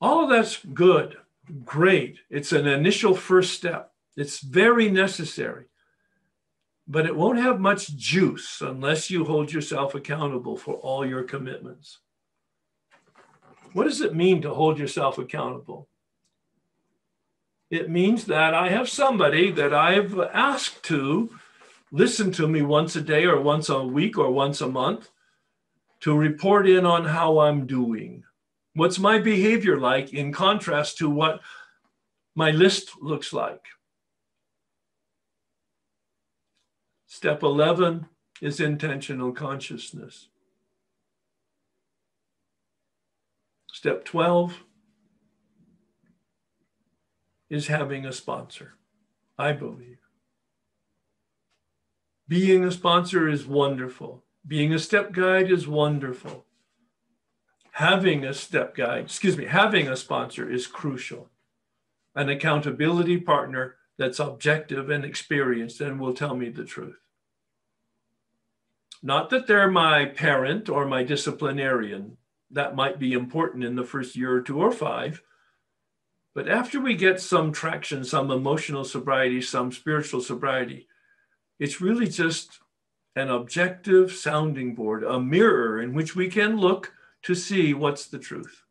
All of that's good, great. It's an initial first step. It's very necessary, but it won't have much juice unless you hold yourself accountable for all your commitments. What does it mean to hold yourself accountable? It means that I have somebody that I've asked to listen to me once a day or once a week or once a month to report in on how I'm doing. What's my behavior like in contrast to what my list looks like? Step 11 is intentional consciousness. Step 12 is having a sponsor, I believe. Being a sponsor is wonderful. Being a step guide is wonderful. Having a step guide, excuse me, having a sponsor is crucial. An accountability partner that's objective and experienced and will tell me the truth. Not that they're my parent or my disciplinarian. That might be important in the first year or two or five. But after we get some traction, some emotional sobriety, some spiritual sobriety, it's really just an objective sounding board, a mirror in which we can look to see what's the truth.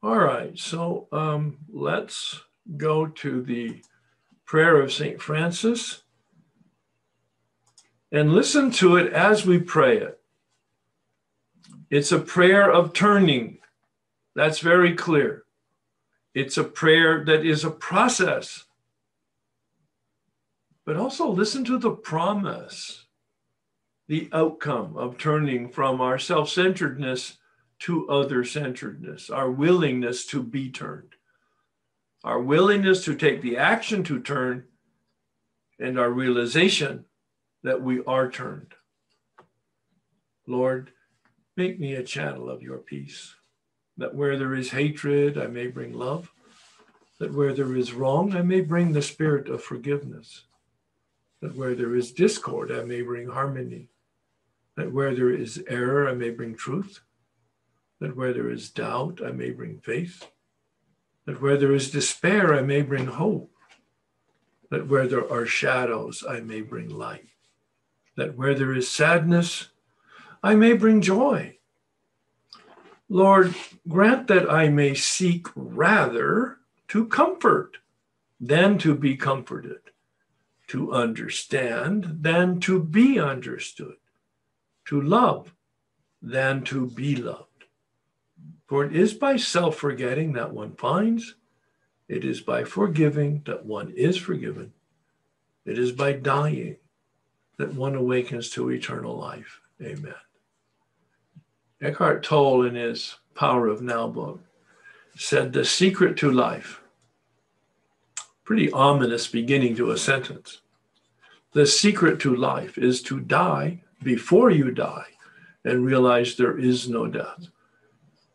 All right, so um, let's go to the prayer of St. Francis and listen to it as we pray it. It's a prayer of turning. That's very clear. It's a prayer that is a process. But also listen to the promise, the outcome of turning from our self centeredness to other centeredness, our willingness to be turned, our willingness to take the action to turn, and our realization that we are turned. Lord, Make me a channel of your peace, that where there is hatred, I may bring love, that where there is wrong, I may bring the spirit of forgiveness, that where there is discord, I may bring harmony, that where there is error, I may bring truth, that where there is doubt, I may bring faith, that where there is despair, I may bring hope, that where there are shadows, I may bring light, that where there is sadness, I may bring joy. Lord, grant that I may seek rather to comfort than to be comforted, to understand than to be understood, to love than to be loved. For it is by self forgetting that one finds, it is by forgiving that one is forgiven, it is by dying that one awakens to eternal life. Amen. Eckhart Tolle, in his Power of Now book, said the secret to life, pretty ominous beginning to a sentence. The secret to life is to die before you die and realize there is no death.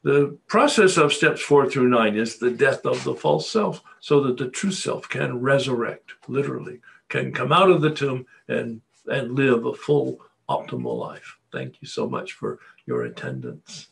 The process of steps four through nine is the death of the false self so that the true self can resurrect, literally, can come out of the tomb and, and live a full, optimal life. Thank you so much for your attendance.